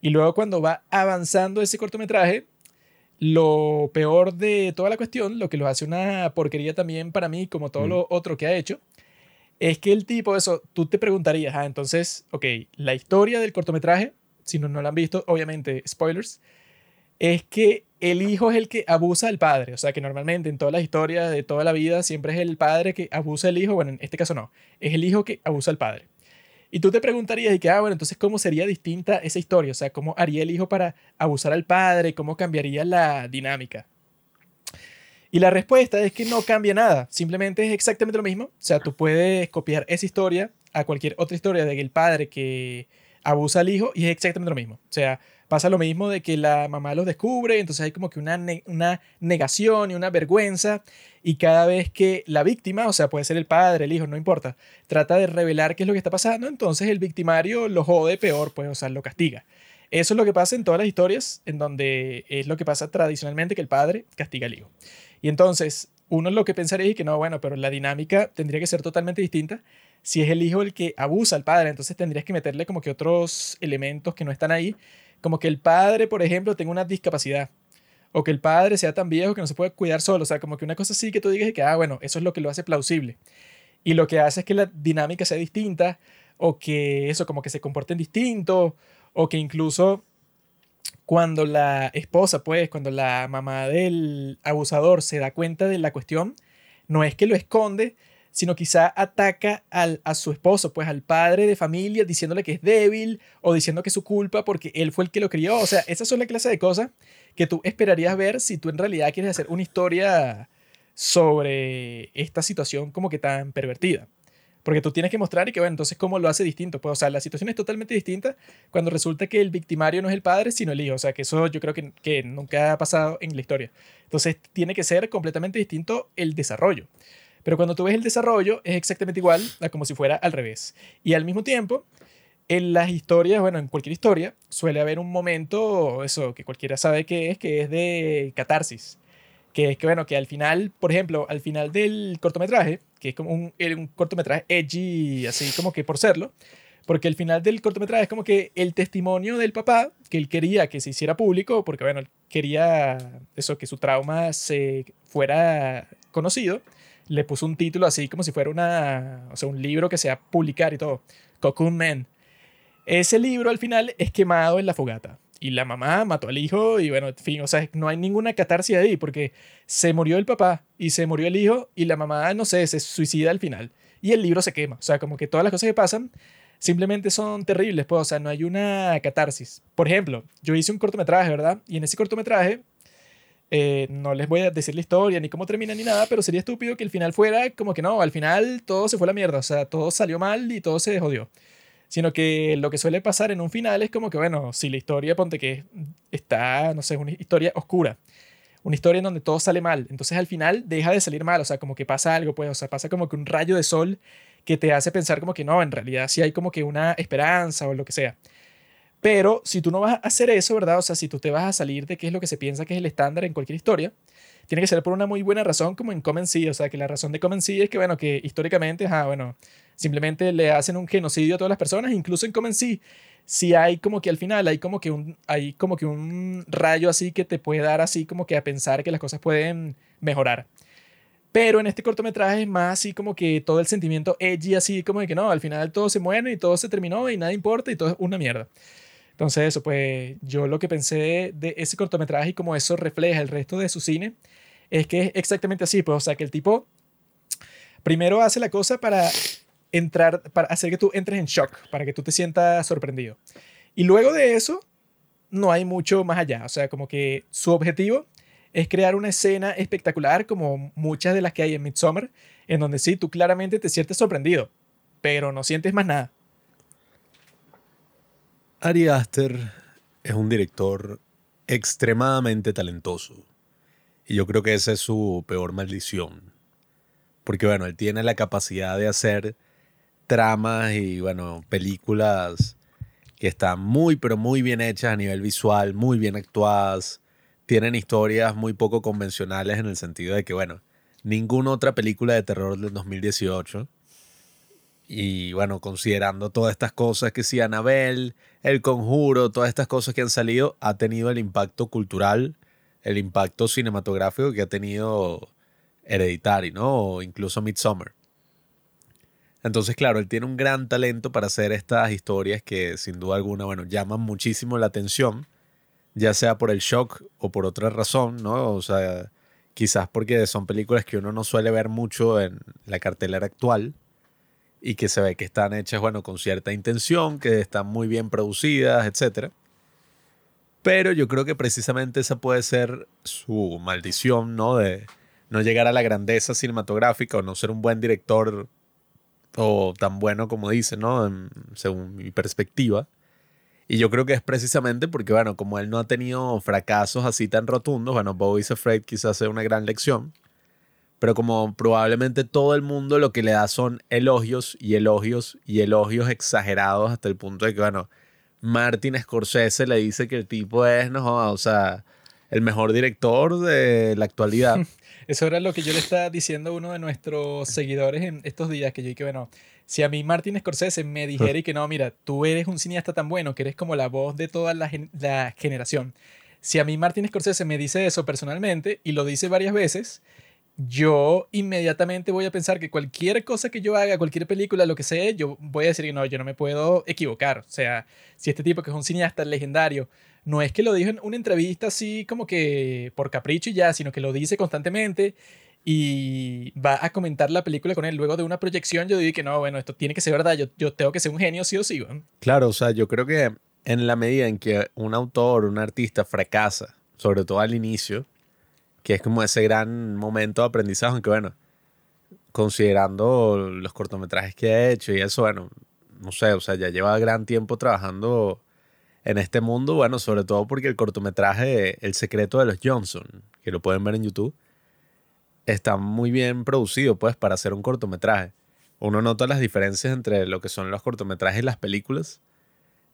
Y luego cuando va avanzando ese cortometraje, lo peor de toda la cuestión, lo que lo hace una porquería también para mí, como todo lo otro que ha hecho, es que el tipo, eso, tú te preguntarías, ah, entonces, ok, la historia del cortometraje, si no, no lo han visto, obviamente, spoilers, es que el hijo es el que abusa al padre. O sea, que normalmente en todas las historias de toda la vida siempre es el padre que abusa al hijo. Bueno, en este caso no. Es el hijo que abusa al padre. Y tú te preguntarías, y que, ah, bueno, entonces, ¿cómo sería distinta esa historia? O sea, ¿cómo haría el hijo para abusar al padre? ¿Cómo cambiaría la dinámica? Y la respuesta es que no cambia nada, simplemente es exactamente lo mismo. O sea, tú puedes copiar esa historia a cualquier otra historia de el padre que abusa al hijo y es exactamente lo mismo. O sea, pasa lo mismo de que la mamá lo descubre, entonces hay como que una, una negación y una vergüenza y cada vez que la víctima, o sea, puede ser el padre, el hijo, no importa, trata de revelar qué es lo que está pasando, entonces el victimario lo jode peor, pues, o sea, lo castiga. Eso es lo que pasa en todas las historias, en donde es lo que pasa tradicionalmente que el padre castiga al hijo. Y entonces, uno lo que pensaría es que no, bueno, pero la dinámica tendría que ser totalmente distinta. Si es el hijo el que abusa al padre, entonces tendrías que meterle como que otros elementos que no están ahí, como que el padre, por ejemplo, tenga una discapacidad, o que el padre sea tan viejo que no se puede cuidar solo, o sea, como que una cosa así que tú digas que, ah, bueno, eso es lo que lo hace plausible. Y lo que hace es que la dinámica sea distinta, o que eso, como que se comporten distinto, o que incluso cuando la esposa, pues, cuando la mamá del abusador se da cuenta de la cuestión, no es que lo esconde, sino quizá ataca al, a su esposo, pues al padre de familia, diciéndole que es débil o diciendo que es su culpa porque él fue el que lo crió. O sea, esas son la clase de cosas que tú esperarías ver si tú en realidad quieres hacer una historia sobre esta situación como que tan pervertida. Porque tú tienes que mostrar y que, bueno, entonces, ¿cómo lo hace distinto? Pues, o sea, la situación es totalmente distinta cuando resulta que el victimario no es el padre, sino el hijo. O sea, que eso yo creo que, que nunca ha pasado en la historia. Entonces, tiene que ser completamente distinto el desarrollo. Pero cuando tú ves el desarrollo, es exactamente igual a como si fuera al revés. Y al mismo tiempo, en las historias, bueno, en cualquier historia, suele haber un momento, eso que cualquiera sabe que es, que es de catarsis que es que, bueno, que al final, por ejemplo, al final del cortometraje, que es como un, un cortometraje edgy, así como que por serlo, porque al final del cortometraje es como que el testimonio del papá, que él quería que se hiciera público, porque, bueno, quería eso, que su trauma se fuera conocido, le puso un título así como si fuera una, o sea, un libro que sea publicar y todo, Cocoon Man. Ese libro al final es quemado en la fogata y la mamá mató al hijo y bueno, en fin, o sea, no hay ninguna catarsis ahí porque se murió el papá y se murió el hijo y la mamá, no sé, se suicida al final y el libro se quema. O sea, como que todas las cosas que pasan simplemente son terribles, pues, o sea, no hay una catarsis. Por ejemplo, yo hice un cortometraje, ¿verdad? Y en ese cortometraje, eh, no les voy a decir la historia ni cómo termina ni nada, pero sería estúpido que el final fuera como que no, al final todo se fue a la mierda, o sea, todo salió mal y todo se jodió sino que lo que suele pasar en un final es como que, bueno, si la historia, ponte que está, no sé, una historia oscura, una historia en donde todo sale mal, entonces al final deja de salir mal, o sea, como que pasa algo, pues, o sea, pasa como que un rayo de sol que te hace pensar como que no, en realidad sí hay como que una esperanza o lo que sea. Pero si tú no vas a hacer eso, ¿verdad? O sea, si tú te vas a salir de qué es lo que se piensa que es el estándar en cualquier historia, tiene que ser por una muy buena razón, como en Common Sea. O sea, que la razón de Common Sea es que, bueno, que históricamente, ah, bueno, simplemente le hacen un genocidio a todas las personas, incluso en Common Sea. Si hay como que al final hay como que un hay como que un rayo así que te puede dar así como que a pensar que las cosas pueden mejorar. Pero en este cortometraje es más así como que todo el sentimiento edgy, así como de que no, al final todo se muere y todo se terminó y nada importa y todo es una mierda. Entonces, eso, pues yo lo que pensé de ese cortometraje y como eso refleja el resto de su cine, es que es exactamente así, pues, o sea, que el tipo primero hace la cosa para entrar, para hacer que tú entres en shock, para que tú te sientas sorprendido. Y luego de eso, no hay mucho más allá, o sea, como que su objetivo es crear una escena espectacular como muchas de las que hay en Midsommar, en donde sí, tú claramente te sientes sorprendido, pero no sientes más nada. Ari Aster es un director extremadamente talentoso. Y yo creo que esa es su peor maldición. Porque bueno, él tiene la capacidad de hacer tramas y bueno, películas que están muy pero muy bien hechas a nivel visual, muy bien actuadas. Tienen historias muy poco convencionales en el sentido de que bueno, ninguna otra película de terror del 2018 y bueno, considerando todas estas cosas que sí, Anabel, El Conjuro, todas estas cosas que han salido, ha tenido el impacto cultural, el impacto cinematográfico que ha tenido Hereditary, ¿no? O incluso Midsommar. Entonces, claro, él tiene un gran talento para hacer estas historias que sin duda alguna, bueno, llaman muchísimo la atención. ya sea por el shock o por otra razón, ¿no? O sea, quizás porque son películas que uno no suele ver mucho en la cartelera actual y que se ve que están hechas, bueno, con cierta intención, que están muy bien producidas, etc. Pero yo creo que precisamente esa puede ser su maldición, ¿no? De no llegar a la grandeza cinematográfica o no ser un buen director o tan bueno como dice, ¿no? según mi perspectiva. Y yo creo que es precisamente porque, bueno, como él no ha tenido fracasos así tan rotundos, bueno, Bo is Afraid quizás sea una gran lección, pero como probablemente todo el mundo lo que le da son elogios y elogios y elogios exagerados hasta el punto de que, bueno, Martin Scorsese le dice que el tipo es, no, o sea, el mejor director de la actualidad. Eso era lo que yo le estaba diciendo a uno de nuestros seguidores en estos días, que yo dije, bueno, si a mí Martin Scorsese me dijera y que no, mira, tú eres un cineasta tan bueno que eres como la voz de toda la, la generación. Si a mí Martin Scorsese me dice eso personalmente y lo dice varias veces, yo inmediatamente voy a pensar que cualquier cosa que yo haga, cualquier película, lo que sea, yo voy a decir que no, yo no me puedo equivocar. O sea, si este tipo que es un cineasta legendario, no es que lo dijo en una entrevista así como que por capricho y ya, sino que lo dice constantemente y va a comentar la película con él luego de una proyección, yo digo que no, bueno, esto tiene que ser verdad, yo, yo tengo que ser un genio sí o sí. Claro, o sea, yo creo que en la medida en que un autor, un artista fracasa, sobre todo al inicio, que es como ese gran momento de aprendizaje, aunque bueno, considerando los cortometrajes que ha hecho y eso, bueno, no sé, o sea, ya lleva gran tiempo trabajando en este mundo, bueno, sobre todo porque el cortometraje El secreto de los Johnson, que lo pueden ver en YouTube, está muy bien producido, pues, para hacer un cortometraje. Uno nota las diferencias entre lo que son los cortometrajes y las películas.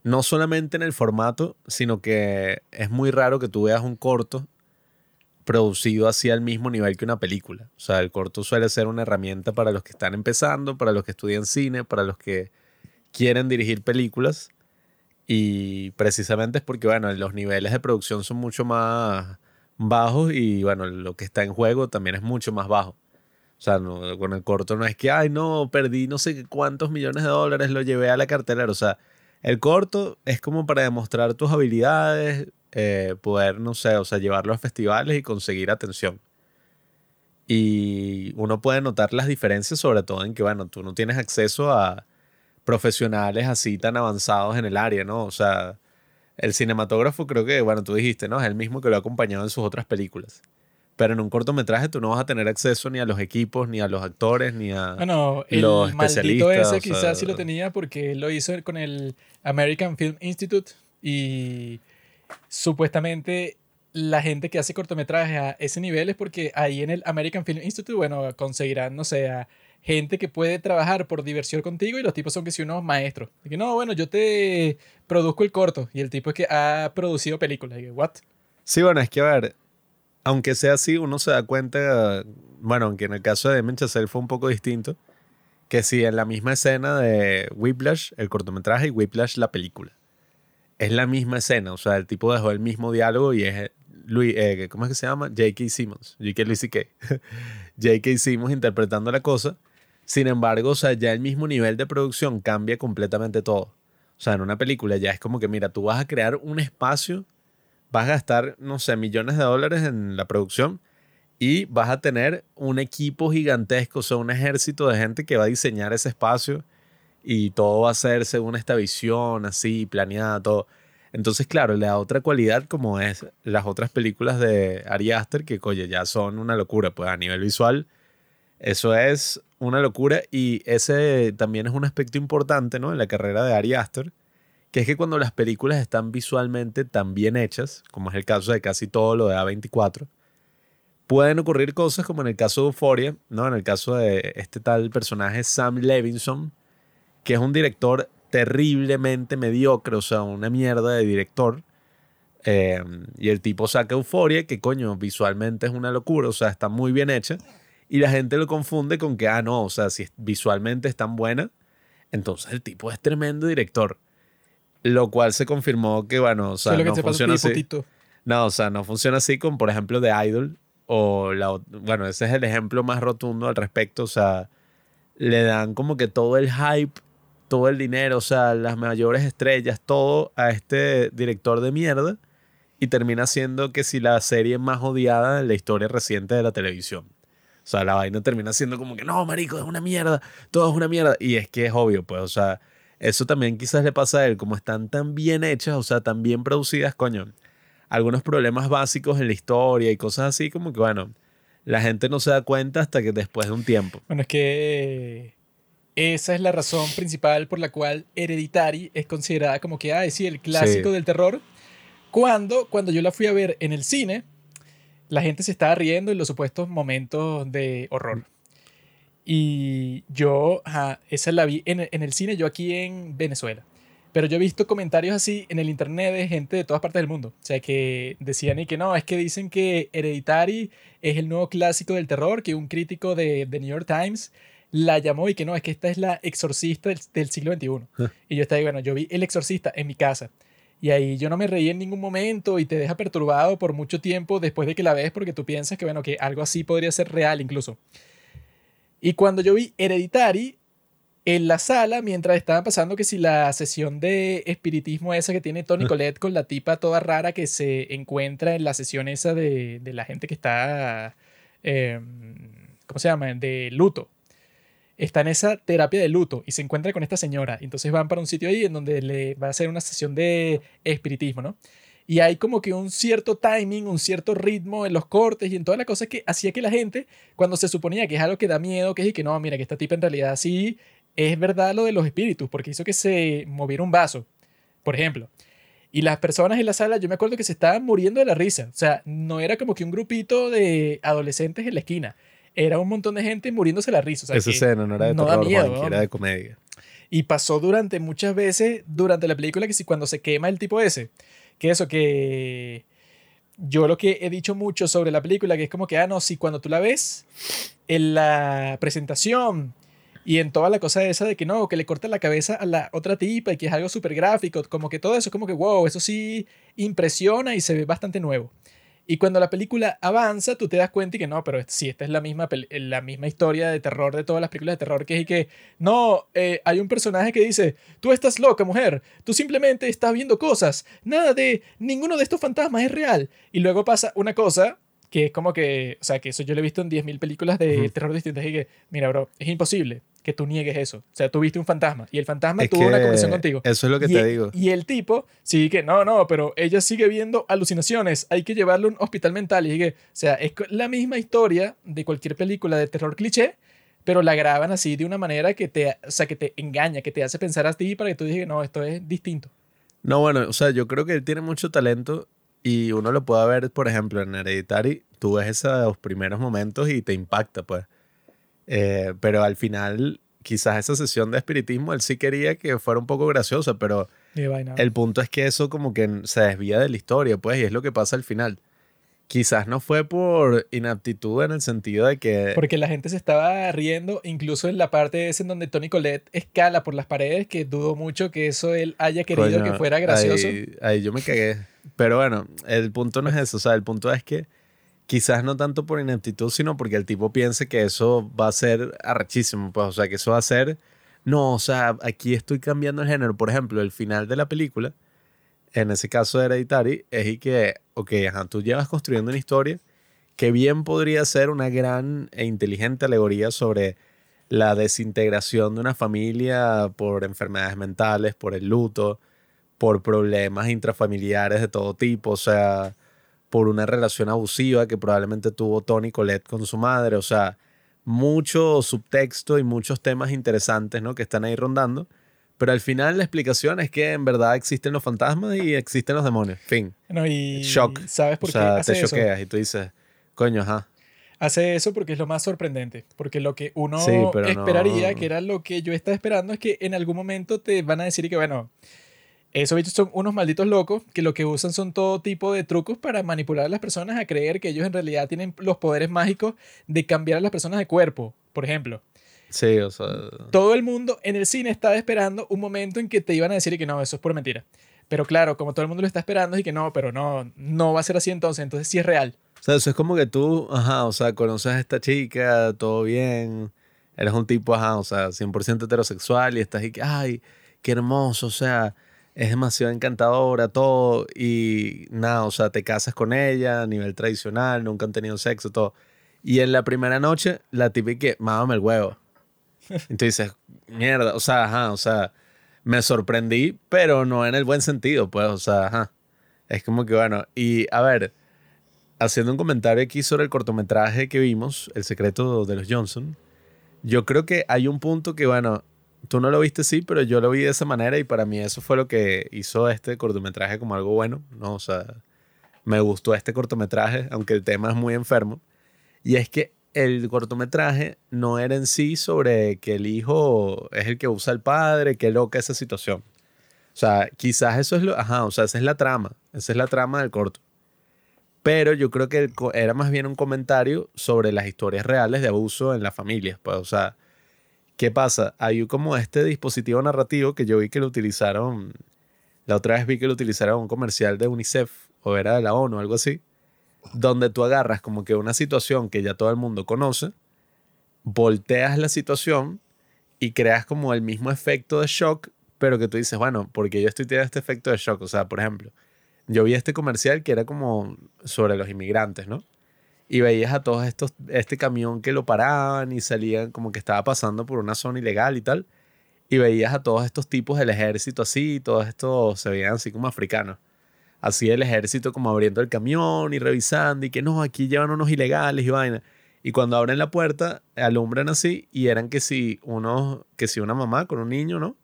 No solamente en el formato, sino que es muy raro que tú veas un corto producido así al mismo nivel que una película. O sea, el corto suele ser una herramienta para los que están empezando, para los que estudian cine, para los que quieren dirigir películas. Y precisamente es porque, bueno, los niveles de producción son mucho más bajos y bueno, lo que está en juego también es mucho más bajo. O sea, con el corto no es que, ay, no, perdí no sé cuántos millones de dólares, lo llevé a la cartelera. O sea, el corto es como para demostrar tus habilidades, eh, poder, no sé, o sea, llevarlo a festivales y conseguir atención. Y uno puede notar las diferencias, sobre todo en que, bueno, tú no tienes acceso a profesionales así tan avanzados en el área, ¿no? O sea, el cinematógrafo creo que, bueno, tú dijiste, ¿no? Es el mismo que lo ha acompañado en sus otras películas. Pero en un cortometraje tú no vas a tener acceso ni a los equipos, ni a los actores, ni a bueno, el los maldito ese quizás sí lo tenía porque lo hizo con el American Film Institute y supuestamente la gente que hace cortometrajes a ese nivel es porque ahí en el American Film Institute, bueno, conseguirán, no sé, a gente que puede trabajar por diversión contigo y los tipos son que si unos maestros. Y que no, bueno, yo te produzco el corto y el tipo es que ha producido películas. Y que, ¿what? Sí, bueno, es que a ver, aunque sea así, uno se da cuenta, bueno, aunque en el caso de Demon fue un poco distinto, que si en la misma escena de Whiplash, el cortometraje, y Whiplash, la película, es la misma escena, o sea, el tipo dejó el mismo diálogo y es Louis, eh, ¿cómo es que se llama? J.K. Simmons, J.K. J.K. Simmons interpretando la cosa sin embargo, o sea, ya el mismo nivel de producción cambia completamente todo. O sea, en una película ya es como que, mira, tú vas a crear un espacio, vas a gastar, no sé, millones de dólares en la producción y vas a tener un equipo gigantesco, o sea, un ejército de gente que va a diseñar ese espacio y todo va a ser según esta visión, así, planeada, todo. Entonces, claro, le da otra cualidad como es las otras películas de Ari Aster, que, oye, ya son una locura, pues a nivel visual eso es una locura y ese también es un aspecto importante ¿no? en la carrera de Ari Aster, que es que cuando las películas están visualmente tan bien hechas, como es el caso de casi todo lo de A24, pueden ocurrir cosas como en el caso de Euphoria, ¿no? en el caso de este tal personaje Sam Levinson, que es un director terriblemente mediocre, o sea, una mierda de director. Eh, y el tipo saca Euphoria, que coño, visualmente es una locura, o sea, está muy bien hecha y la gente lo confunde con que, ah, no, o sea, si visualmente es tan buena, entonces el tipo es tremendo director. Lo cual se confirmó que, bueno, o sea, no funciona así. No, o sea, no funciona así con, por ejemplo, The Idol. O la, bueno, ese es el ejemplo más rotundo al respecto. O sea, le dan como que todo el hype, todo el dinero, o sea, las mayores estrellas, todo a este director de mierda. y termina siendo que si la serie más odiada en la historia reciente de la televisión. O sea, la vaina termina siendo como que no, marico, es una mierda, todo es una mierda. Y es que es obvio, pues, o sea, eso también quizás le pasa a él, como están tan bien hechas, o sea, tan bien producidas, coño, algunos problemas básicos en la historia y cosas así, como que, bueno, la gente no se da cuenta hasta que después de un tiempo. Bueno, es que esa es la razón principal por la cual Hereditary es considerada como que, ay, sí, el clásico del terror. Cuando, cuando yo la fui a ver en el cine, la gente se estaba riendo en los supuestos momentos de horror. Y yo, esa la vi en, en el cine, yo aquí en Venezuela. Pero yo he visto comentarios así en el internet de gente de todas partes del mundo. O sea, que decían y que no, es que dicen que Hereditary es el nuevo clásico del terror, que un crítico de The New York Times la llamó y que no, es que esta es la exorcista del, siglo XXI. Ah. y yo estaba ahí, bueno, yo vi El exorcista en mi casa. Y ahí yo no me reí en ningún momento y te deja perturbado por mucho tiempo después de que la ves porque tú piensas que, bueno, que algo así podría ser real incluso. Y cuando yo vi Hereditary, en la sala, mientras estaban pasando que si la sesión de espiritismo esa que tiene Tony Colette con la tipa toda rara que se encuentra en la sesión esa de, la gente que está, em, ¿cómo se llama?, de luto está en esa terapia de luto y se encuentra con esta señora. Entonces van para un sitio ahí en donde le va a hacer una sesión de espiritismo, ¿no? Y hay como que un cierto timing, un cierto ritmo en los cortes y en toda la cosa que hacía que la gente, cuando se suponía que es algo que da miedo, que es y que no, mira, que esta tipa en realidad sí es verdad lo de los espíritus, porque hizo que se moviera un vaso, por ejemplo. Y las personas en la sala, yo me acuerdo que se estaban muriendo de la risa. O sea, no era como que un grupito de adolescentes en la esquina era un montón de gente muriéndose la risa. Esa escena no era de terror, era de comedia. Y pasó durante muchas veces, durante la película, que si cuando se quema el tipo ese, que eso, que yo lo que he dicho mucho sobre la película, que es como que, ah, no, si cuando tú la ves en la presentación y en toda la cosa esa de que no, que le corta la cabeza a la otra tipa y que es algo súper gráfico, como que todo eso, como que, wow, eso sí impresiona y se ve bastante nuevo. Y cuando la película avanza, tú te das cuenta y que no, pero sí, esta es la misma, la misma historia de terror de todas las películas de terror, que es y que, no, eh, hay un personaje que dice, tú estás loca, mujer, tú simplemente estás viendo cosas, nada de, ninguno de estos fantasmas es real. Y luego pasa una cosa que es como que, o sea, que eso yo lo he visto en 10.000 películas de terror distintas y que, mira, bro, es imposible que tú niegues eso. O sea, tú viste un fantasma y el fantasma tuvo una conversación contigo. Eso es lo que te digo. Y el tipo sí que, no, no, pero ella sigue viendo alucinaciones, hay que llevarlo a un hospital mental. Y que, o sea, es la misma historia de cualquier película de terror cliché, pero la graban así de una manera que te, o sea, que te engaña, que te hace pensar a ti para que tú digas, no, esto es distinto. No, bueno, o sea, yo creo que él tiene mucho talento y uno lo puede ver, por ejemplo, en Hereditary, tú ves esos primeros momentos y te impacta, pues. Eh, pero al final, quizás esa sesión de espiritismo, él sí quería que fuera un poco graciosa, pero el punto es que eso como que se desvía de la historia, pues, y es lo que pasa al final. Quizás no fue por inaptitud en el sentido de que... Porque la gente se estaba riendo, incluso en la parte esa en donde Tony Colette escala por las paredes, que dudo mucho que eso él haya querido que fuera gracioso. Ahí, ahí yo me cagué. Pero bueno, el punto no es eso, o sea, el punto es que quizás no tanto por ineptitud, sino porque el tipo piense que eso va a ser arrechísimo, pues, o sea, que eso va a ser, no, o sea, aquí estoy cambiando el género. Por ejemplo, el final de la película, en ese caso de Hereditary, es y que, ok, tú llevas construyendo una historia que bien podría ser una gran e inteligente alegoría sobre la desintegración de una familia por enfermedades mentales, por el luto, por problemas intrafamiliares de todo tipo, o sea, por una relación abusiva que probablemente tuvo Tony Colette con su madre, o sea, mucho subtexto y muchos temas interesantes, ¿no? Que están ahí rondando. Pero al final la explicación es que en verdad existen los fantasmas y existen los demonios. Fin. No, y Shock. ¿Sabes por o sea, te choqueas y tú dices, coño, ajá. Hace eso porque es lo más sorprendente. Porque lo que uno esperaría, que era lo que yo estaba esperando, es que en algún momento te van a decir que, bueno, esos bichos son unos malditos locos que lo que usan son todo tipo de trucos para manipular a las personas a creer que ellos en realidad tienen los poderes mágicos de cambiar a las personas de cuerpo, por ejemplo. Sí, o sea. Todo el mundo en el cine estaba esperando un momento en que te iban a decir que no, eso es por mentira. Pero claro, como todo el mundo lo está esperando, y que no, pero no, no va a ser así entonces, entonces sí es real. O sea, eso es como que tú, ajá, o sea, conoces a esta chica, todo bien, eres un tipo, ajá, o sea, 100% heterosexual y estás ahí que, ay, qué hermoso, o sea, es demasiado encantadora, todo, y nada, o sea, te casas con ella a nivel tradicional, nunca han tenido sexo, todo. Y en la primera noche, la típica que, mámame el huevo. Dices, mierda, o sea, ajá, o sea, me sorprendí, pero no en el buen sentido, pues, o sea, ajá. Es como que, bueno, y a ver, haciendo un comentario aquí sobre el cortometraje que vimos, El secreto de los Johnson, yo creo que hay un punto que, bueno, tú no lo viste sí, pero yo lo vi de esa manera y para mí eso fue lo que hizo este cortometraje como algo bueno, ¿no? O sea, me gustó este cortometraje, aunque el tema es muy enfermo. Y es que el cortometraje no era en sí sobre que el hijo es el que usa al padre, qué loca esa situación. O sea, quizás eso es lo, ajá, o sea, esa es la trama, esa es la trama del corto. Pero yo creo que era más bien un comentario sobre las historias reales de abuso en las familias, pues, o sea, ¿Qué pasa? Hay como este dispositivo narrativo que yo vi que lo utilizaron, la otra vez vi que lo utilizaron un comercial de UNICEF o era de la ONU algo así, donde tú agarras como que una situación que ya todo el mundo conoce, volteas la situación y creas como el mismo efecto de shock, pero que tú dices, bueno, porque yo estoy teniendo este efecto de shock. O sea, por ejemplo, yo vi este comercial que era como sobre los inmigrantes, ¿no? Y veías a todos estos, este camión que lo paraban y salían como que estaba pasando por una zona ilegal y tal. Y veías a todos estos tipos del ejército así, todos estos se veían así como africanos. Así el ejército como abriendo el camión y revisando y que no, aquí llevan unos ilegales y vaina. Y cuando abren la puerta, alumbran así y eran que si unos, que si una mamá con un niño, ¿no?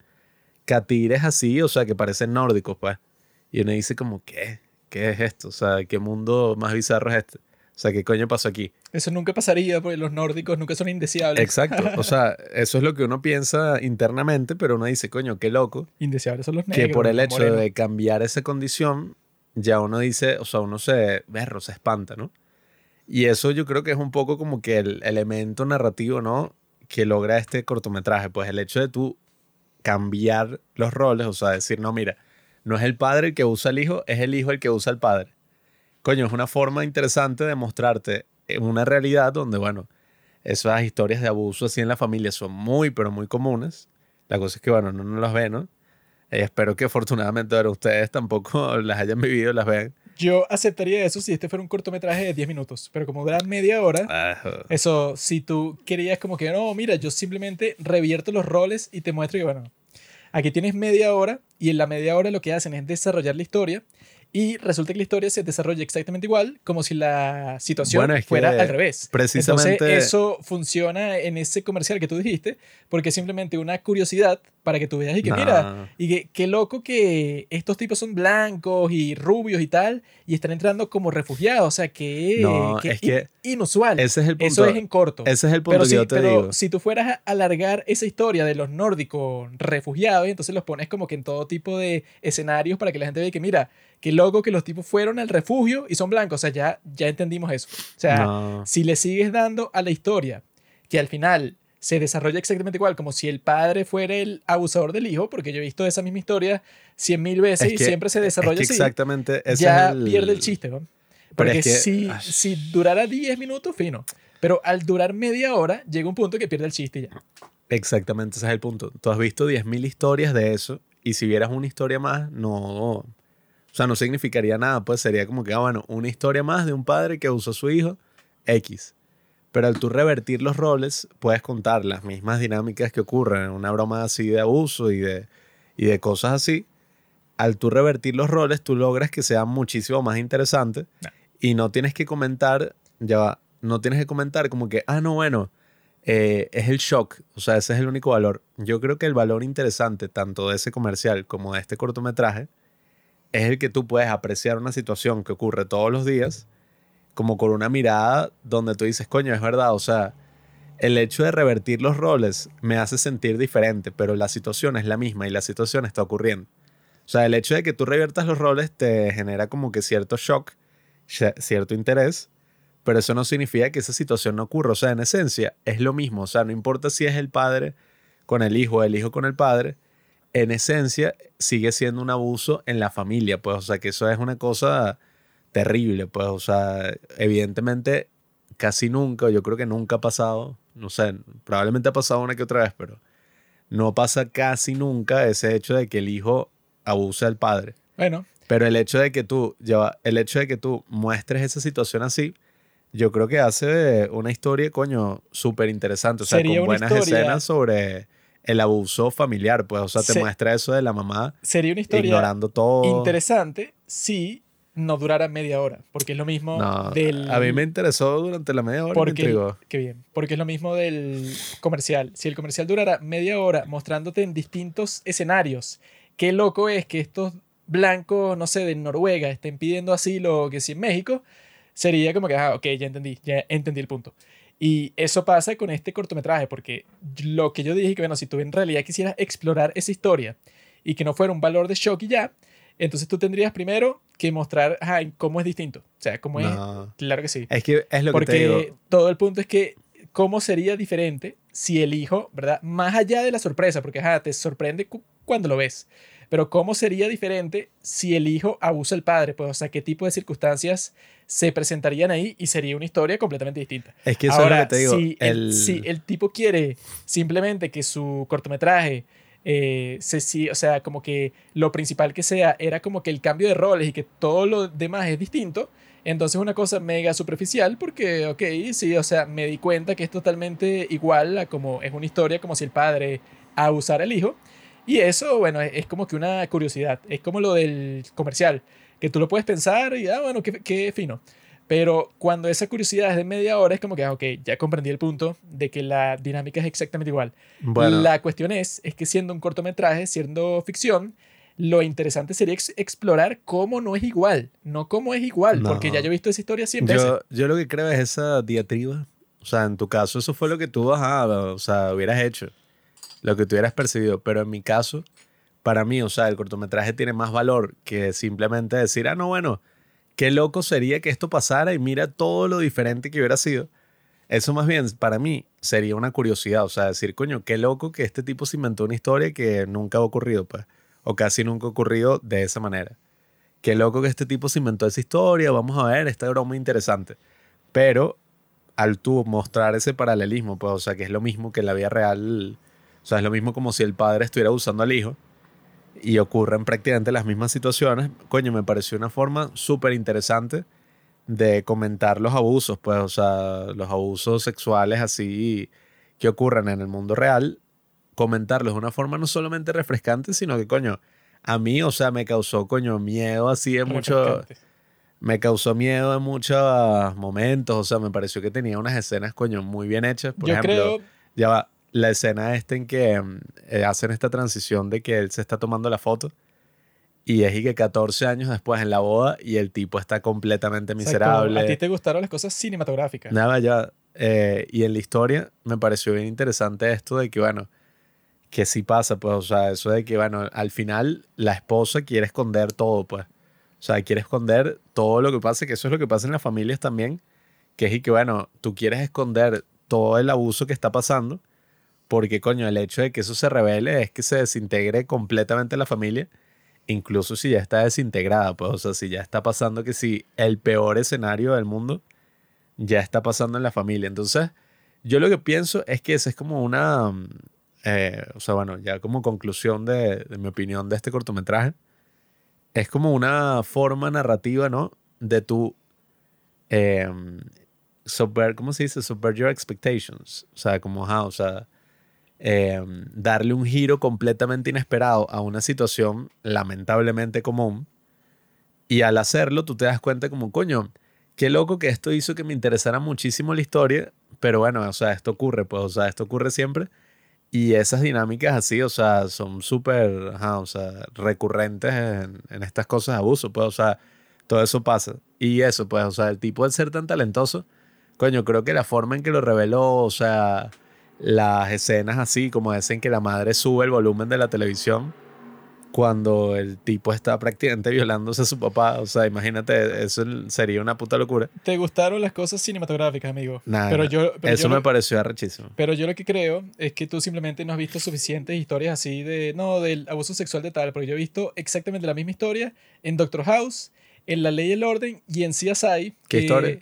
Catires así, o sea, que parecen nórdicos, pues. Y uno dice como, ¿qué? ¿Qué es esto? O sea, ¿qué mundo más bizarro es este? O sea, ¿qué coño pasó aquí? Eso nunca pasaría porque los nórdicos nunca son indeseables. Exacto. O sea, eso es lo que uno piensa internamente, pero uno dice, coño, qué loco. Indeseables son los negros. Que por el hecho de cambiar esa condición, ya uno dice, o sea, uno se, berro, se espanta, ¿no? Y eso yo creo que es un poco como que el elemento narrativo, ¿no? Que logra este cortometraje. Pues el hecho de tú cambiar los roles, o sea, decir, no, mira, no es el padre el que usa al hijo, es el hijo el que usa al padre coño, es una forma interesante de mostrarte una realidad donde, bueno, esas historias de abuso así en la familia son muy, pero muy comunes. La cosa es que, bueno, no, no las ven, ¿no? Eh, espero que afortunadamente ahora ustedes tampoco las hayan vivido, las vean. Yo aceptaría eso si este fuera un cortometraje de 10 minutos, pero como dura media hora, eso, si tú querías como que, no, mira, yo simplemente revierto los roles y te muestro que, bueno, aquí tienes media hora y en la media hora lo que hacen es desarrollar la historia y resulta que la historia se desarrolla exactamente igual, como si la situación fuera al revés. Precisamente. Entonces, eso funciona en ese comercial que tú dijiste, porque simplemente una curiosidad para que tú veas y que, mira, y que qué loco que estos tipos son blancos y rubios y tal, y están entrando como refugiados. O sea, que, es que inusual. Ese es el punto. Eso es en corto. Ese es el punto pero que yo te pero si tú fueras a alargar esa historia de los nórdicos refugiados, entonces los pones como que en todo tipo de escenarios para que la gente vea que, mira, qué loco que los tipos fueron al refugio y son blancos. O sea, ya, ya entendimos eso. O sea, si le sigues dando a la historia que al final se desarrolla exactamente igual, como si el padre fuera el abusador del hijo, porque yo he visto esa misma historia cien mil veces y siempre se desarrolla así. Exactamente. ya pierde el chiste, ¿no? Porque si, si durara 10 minutos, fino. Pero al durar media hora, llega un punto que pierde el chiste ya. Exactamente, ese es el punto. Tú has visto 10.000 historias de eso y si vieras una historia más, no, o sea, no significaría nada, pues sería como que, ah, bueno, una historia más de un padre que usó a su hijo X. Pero al tú revertir los roles, puedes contar las mismas dinámicas que ocurren en una broma así de abuso y de, y de cosas así. Al tú revertir los roles, tú logras que sea muchísimo más interesante y no tienes que comentar, ya va, no tienes que comentar como que, ah, no, bueno, eh, es el shock, o sea, ese es el único valor. Yo creo que el valor interesante tanto de ese comercial como de este cortometraje es el que tú puedes apreciar una situación que ocurre todos los días, como con una mirada donde tú dices, coño, es verdad, o sea, el hecho de revertir los roles me hace sentir diferente, pero la situación es la misma y la situación está ocurriendo. O sea, el hecho de que tú reviertas los roles te genera como que cierto shock, cierto interés, pero eso no significa que esa situación no ocurra. O sea, en esencia es lo mismo. O sea, no importa si es el padre con el hijo o el hijo con el padre, en esencia sigue siendo un abuso en la familia, pues, o sea, que eso es una cosa terrible, pues, o sea, evidentemente casi nunca, yo creo que nunca ha pasado, no sé, probablemente ha pasado una que otra vez, pero no pasa casi nunca ese hecho de que el hijo abusa del padre. Bueno, Pero el hecho de que tú, lleva, el hecho de que tú muestres esa situación así, yo creo que hace una historia, coño, súper interesante. O sea, Sería con buenas historia- escenas sobre el abuso familiar, pues. O sea, te Se- muestra eso de la mamá sería una historia ignorando todo. interesante si no durara media hora, porque es lo mismo No, del... a mí me interesó durante la media hora. me porque, intrigó. qué bien, porque es lo mismo del comercial. Si el comercial durara media hora mostrándote en distintos escenarios, qué loco es que estos blancos, no sé, de Noruega estén pidiendo asilo, que si en México, sería como que, ah, ok, ya entendí, ya entendí el punto. Y eso pasa con este cortometraje, porque lo que yo dije, que bueno, si tú en realidad quisieras explorar esa historia y que no fuera un valor de shock y ya, entonces tú tendrías primero que mostrar ajá, cómo es distinto. O sea, cómo es... No. Claro que sí. Es que es lo que te Porque digo. todo el punto es que cómo sería diferente si el hijo, ¿verdad? Más allá de la sorpresa, porque ajá, te sorprende cu- cuando lo ves. Pero cómo sería diferente si el hijo abusa al padre, pues, o sea, qué tipo de circunstancias se presentarían ahí y sería una historia completamente distinta. Es que eso Ahora, es lo que te digo. si, el, el- si el tipo quiere simplemente que su cortometraje, eh, se, sí, o sea, como que lo principal que sea era como que el cambio de roles y que todo lo demás es distinto, entonces es una cosa mega superficial porque, ok, sí, o sea, me di cuenta que es totalmente igual a como es una historia como si el padre abusara al hijo. Y eso, bueno, es, es como que una curiosidad, es como lo del comercial, que tú lo puedes pensar y, ah, bueno, qué, qué fino. Pero cuando esa curiosidad es de media hora, es como que, ah, ok, ya comprendí el punto de que la dinámica es exactamente igual. Bueno, La cuestión es, es que siendo un cortometraje, siendo ficción, lo interesante sería ex- explorar cómo no es igual, no cómo es igual, No. porque ya yo he visto esa historia 100 veces. yo, yo lo que creo es esa diatriba. O sea, en tu caso, eso fue lo que tú ajá, o sea, hubieras hecho. Lo que tú hubieras percibido. Pero en mi caso, para mí, o sea, el cortometraje tiene más valor que simplemente decir, ah, no, bueno, qué loco sería que esto pasara y mira todo lo diferente que hubiera sido. Eso más bien, para mí, sería una curiosidad. O sea, decir, coño, qué loco que este tipo se inventó una historia que nunca ha ocurrido, pues. O casi nunca ha ocurrido de esa manera. Qué loco que este tipo se inventó esa historia. Vamos a ver, esta broma interesante. Pero al tú mostrar ese paralelismo, pues, o sea, que es lo mismo que la vida real. O sea, es lo mismo como si el padre estuviera usando al hijo y ocurren prácticamente las mismas situaciones. Coño, me pareció una forma súper interesante de comentar los abusos, pues, o sea, los abusos sexuales así que ocurren en el mundo real, comentarlos de una forma no solamente refrescante, sino que, coño, a mí, o sea, me causó, coño, miedo así de mucho, me causó miedo en muchos momentos, o sea, me pareció que tenía unas escenas, coño, muy bien hechas. Por Yo ejemplo, creo, ya va, la escena esta en que mm, eh, hacen esta transición de que él se está tomando la foto y es y que 14 años después en la boda y el tipo está completamente exacto, miserable. a ti te gustaron las cosas cinematográficas. Nada, ya. eh, y en la historia me pareció bien interesante esto de que, bueno, que sí pasa, pues, o sea, eso de que, bueno, al final la esposa quiere esconder todo, pues. O sea, quiere esconder todo lo que pasa, que eso es lo que pasa en las familias también, que es y que, bueno, tú quieres esconder todo el abuso que está pasando, porque, coño, el hecho de que eso se revele es que se desintegre completamente la familia, incluso si ya está desintegrada, pues, o sea, si ya está pasando que si el peor escenario del mundo ya está pasando en la familia. Entonces, yo lo que pienso es que esa es como una, mm, eh, o sea, bueno, ya como conclusión de, de mi opinión de este cortometraje, es como una forma narrativa, ¿no? De tu, eh, subver- ¿cómo se dice? Subvert your expectations. O sea, como, ajá, o sea, eh, darle un giro completamente inesperado a una situación lamentablemente común. Y al hacerlo, tú te das cuenta como, coño, qué loco que esto hizo que me interesara muchísimo la historia, pero bueno, o sea, esto ocurre, pues, o sea, esto ocurre siempre. Y esas dinámicas así, o sea, son súper, o sea, recurrentes en, en estas cosas de abuso, pues, o sea, todo eso pasa. Y eso, pues, o sea, el tipo de ser tan talentoso, coño, creo que la forma en que lo reveló, o sea, las escenas así, como dicen que la madre sube el volumen de la televisión cuando el tipo está prácticamente violándose a su papá, o sea, imagínate, eso sería una puta locura. ¿Te gustaron las cosas cinematográficas, amigo? Nada, pero yo, pero eso yo me lo- pareció arrechísimo. Pero yo lo que creo es que tú simplemente no has visto suficientes historias así de, no, del abuso sexual de tal, porque yo he visto exactamente la misma historia en Doctor House, en La Ley y el Orden y en CSI. ¿Qué que- historia?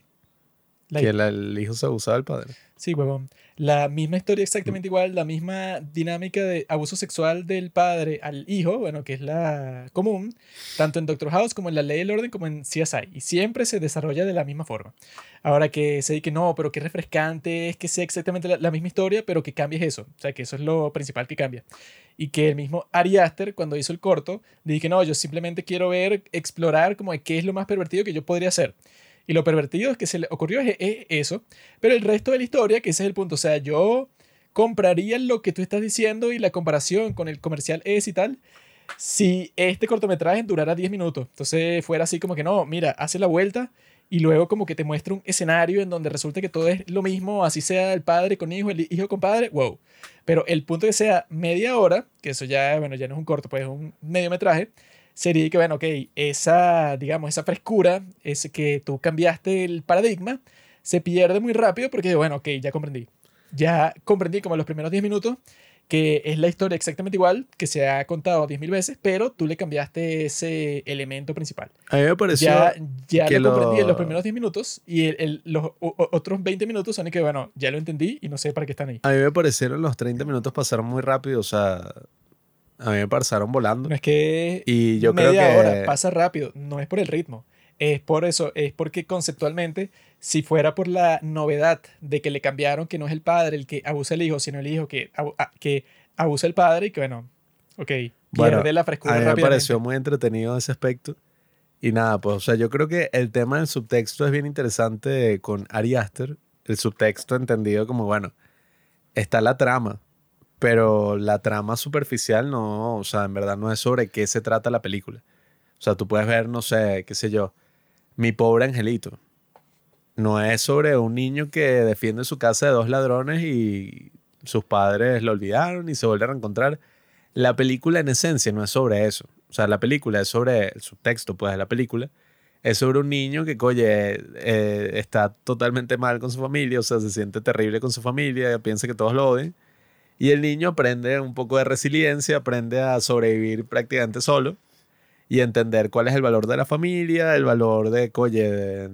La- Que el, el hijo se abusaba del padre. Sí, huevón. La misma historia exactamente igual, la misma dinámica de abuso sexual del padre al hijo, bueno, que es la común, tanto en Doctor House como en La Ley del Orden como en CSI. Y siempre se desarrolla de la misma forma. Ahora que se dice que no, pero qué refrescante es que sea exactamente la, la misma historia, pero que cambies eso. O sea, que eso es lo principal que cambia. Y que el mismo Ari Aster, cuando hizo el corto, dije, no, yo simplemente quiero ver, explorar como de qué es lo más pervertido que yo podría hacer. Y lo pervertido es que se le ocurrió es, es eso, pero el resto de la historia, que ese es el punto, o sea, yo compraría lo que tú estás diciendo y la comparación con el comercial es y tal, si este cortometraje durara 10 minutos. Entonces fuera así como que no, mira, hace la vuelta y luego como que te muestra un escenario en donde resulta que todo es lo mismo, así sea el padre con hijo, el hijo con padre, wow. Pero el punto que sea media hora, que eso ya, bueno, ya no es un corto, pues es un mediometraje, sería que, bueno, ok, esa, digamos, esa frescura, ese que tú cambiaste el paradigma, se pierde muy rápido porque, bueno, ok, ya comprendí. Ya comprendí como en los primeros 10 minutos que es la historia exactamente igual, que se ha contado 10.000 veces, pero tú le cambiaste ese elemento principal. A mí me pareció Ya, ya que lo comprendí en lo- los primeros 10 minutos y el- el- los o- otros 20 minutos son que, bueno, ya lo entendí y no sé para qué están ahí. A mí me parecieron los 30 minutos pasaron muy rápido, o sea, a mí me pasaron volando. No es que Y yo creo media que hora pasa rápido, no es por el ritmo. Es por eso, es porque conceptualmente, si fuera por la novedad de que le cambiaron que no es el padre el que abusa el hijo, sino el hijo que, abu- a- que abusa el padre y que, bueno, ok, pierde Bueno, la a frescura mí me pareció muy entretenido ese aspecto. Y nada, pues, o sea, yo creo que el tema del subtexto es bien interesante con Ari Aster. El subtexto entendido como, bueno, está la trama, pero la trama superficial no, o sea, en verdad no es sobre qué se trata la película. O sea, tú puedes ver, no sé, qué sé yo, Mi pobre angelito. No es sobre un niño que defiende su casa de dos ladrones y sus padres lo olvidaron y se vuelven a reencontrar. La película en esencia no es sobre eso. O sea, la película es sobre el subtexto, pues, de la película. Es sobre un niño que, oye, eh, está totalmente mal con su familia, o sea, se siente terrible con su familia, piensa que todos lo odian. Y el niño aprende un poco de resiliencia, aprende a sobrevivir prácticamente solo y entender cuál es el valor de la familia, el valor de, oye,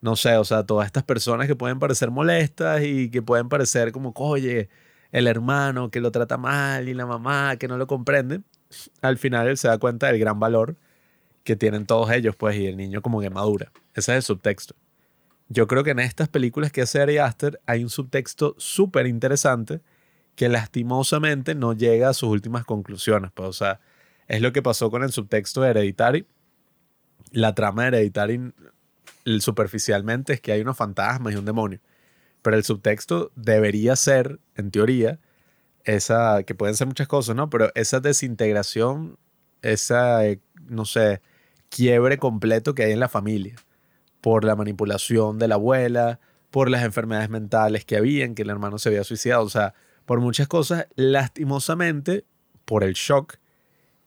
no sé, o sea, todas estas personas que pueden parecer molestas y que pueden parecer como, oye, el hermano que lo trata mal y la mamá que no lo comprende, al final él se da cuenta del gran valor que tienen todos ellos, pues, y el niño como que madura. Ese es el subtexto. Yo creo que en estas películas que hace Ari Aster hay un subtexto súper interesante que lastimosamente no llega a sus últimas conclusiones. Pues, o sea, es lo que pasó con el subtexto de Hereditary. La trama de Hereditary superficialmente es que hay unos fantasmas y un demonio. Pero el subtexto debería ser, en teoría, esa, que pueden ser muchas cosas, ¿no? Pero esa desintegración, esa, eh, no sé, quiebre completo que hay en la familia. Por la manipulación de la abuela, por las enfermedades mentales que habían, que el hermano se había suicidado, o sea, por muchas cosas, lastimosamente, por el shock,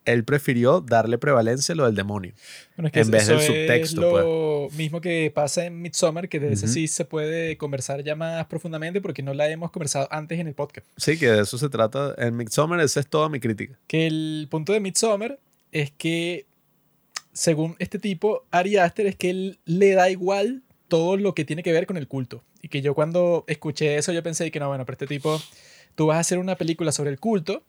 él prefirió darle prevalencia a lo del demonio. Bueno, es que en eso- vez del subtexto, pues. Es lo mismo que pasa en Midsommar, que de ese Ujú. sí se puede conversar ya más profundamente porque no la hemos conversado antes en el podcast. Sí, que de eso se trata. En Midsommar, esa es toda mi crítica. Que el punto de Midsommar es que, según este tipo, Ari Aster, es que él le da igual todo lo que tiene que ver con el culto. Y que yo cuando escuché eso, yo pensé que no, bueno, pero este tipo, tú vas a hacer una película sobre el culto.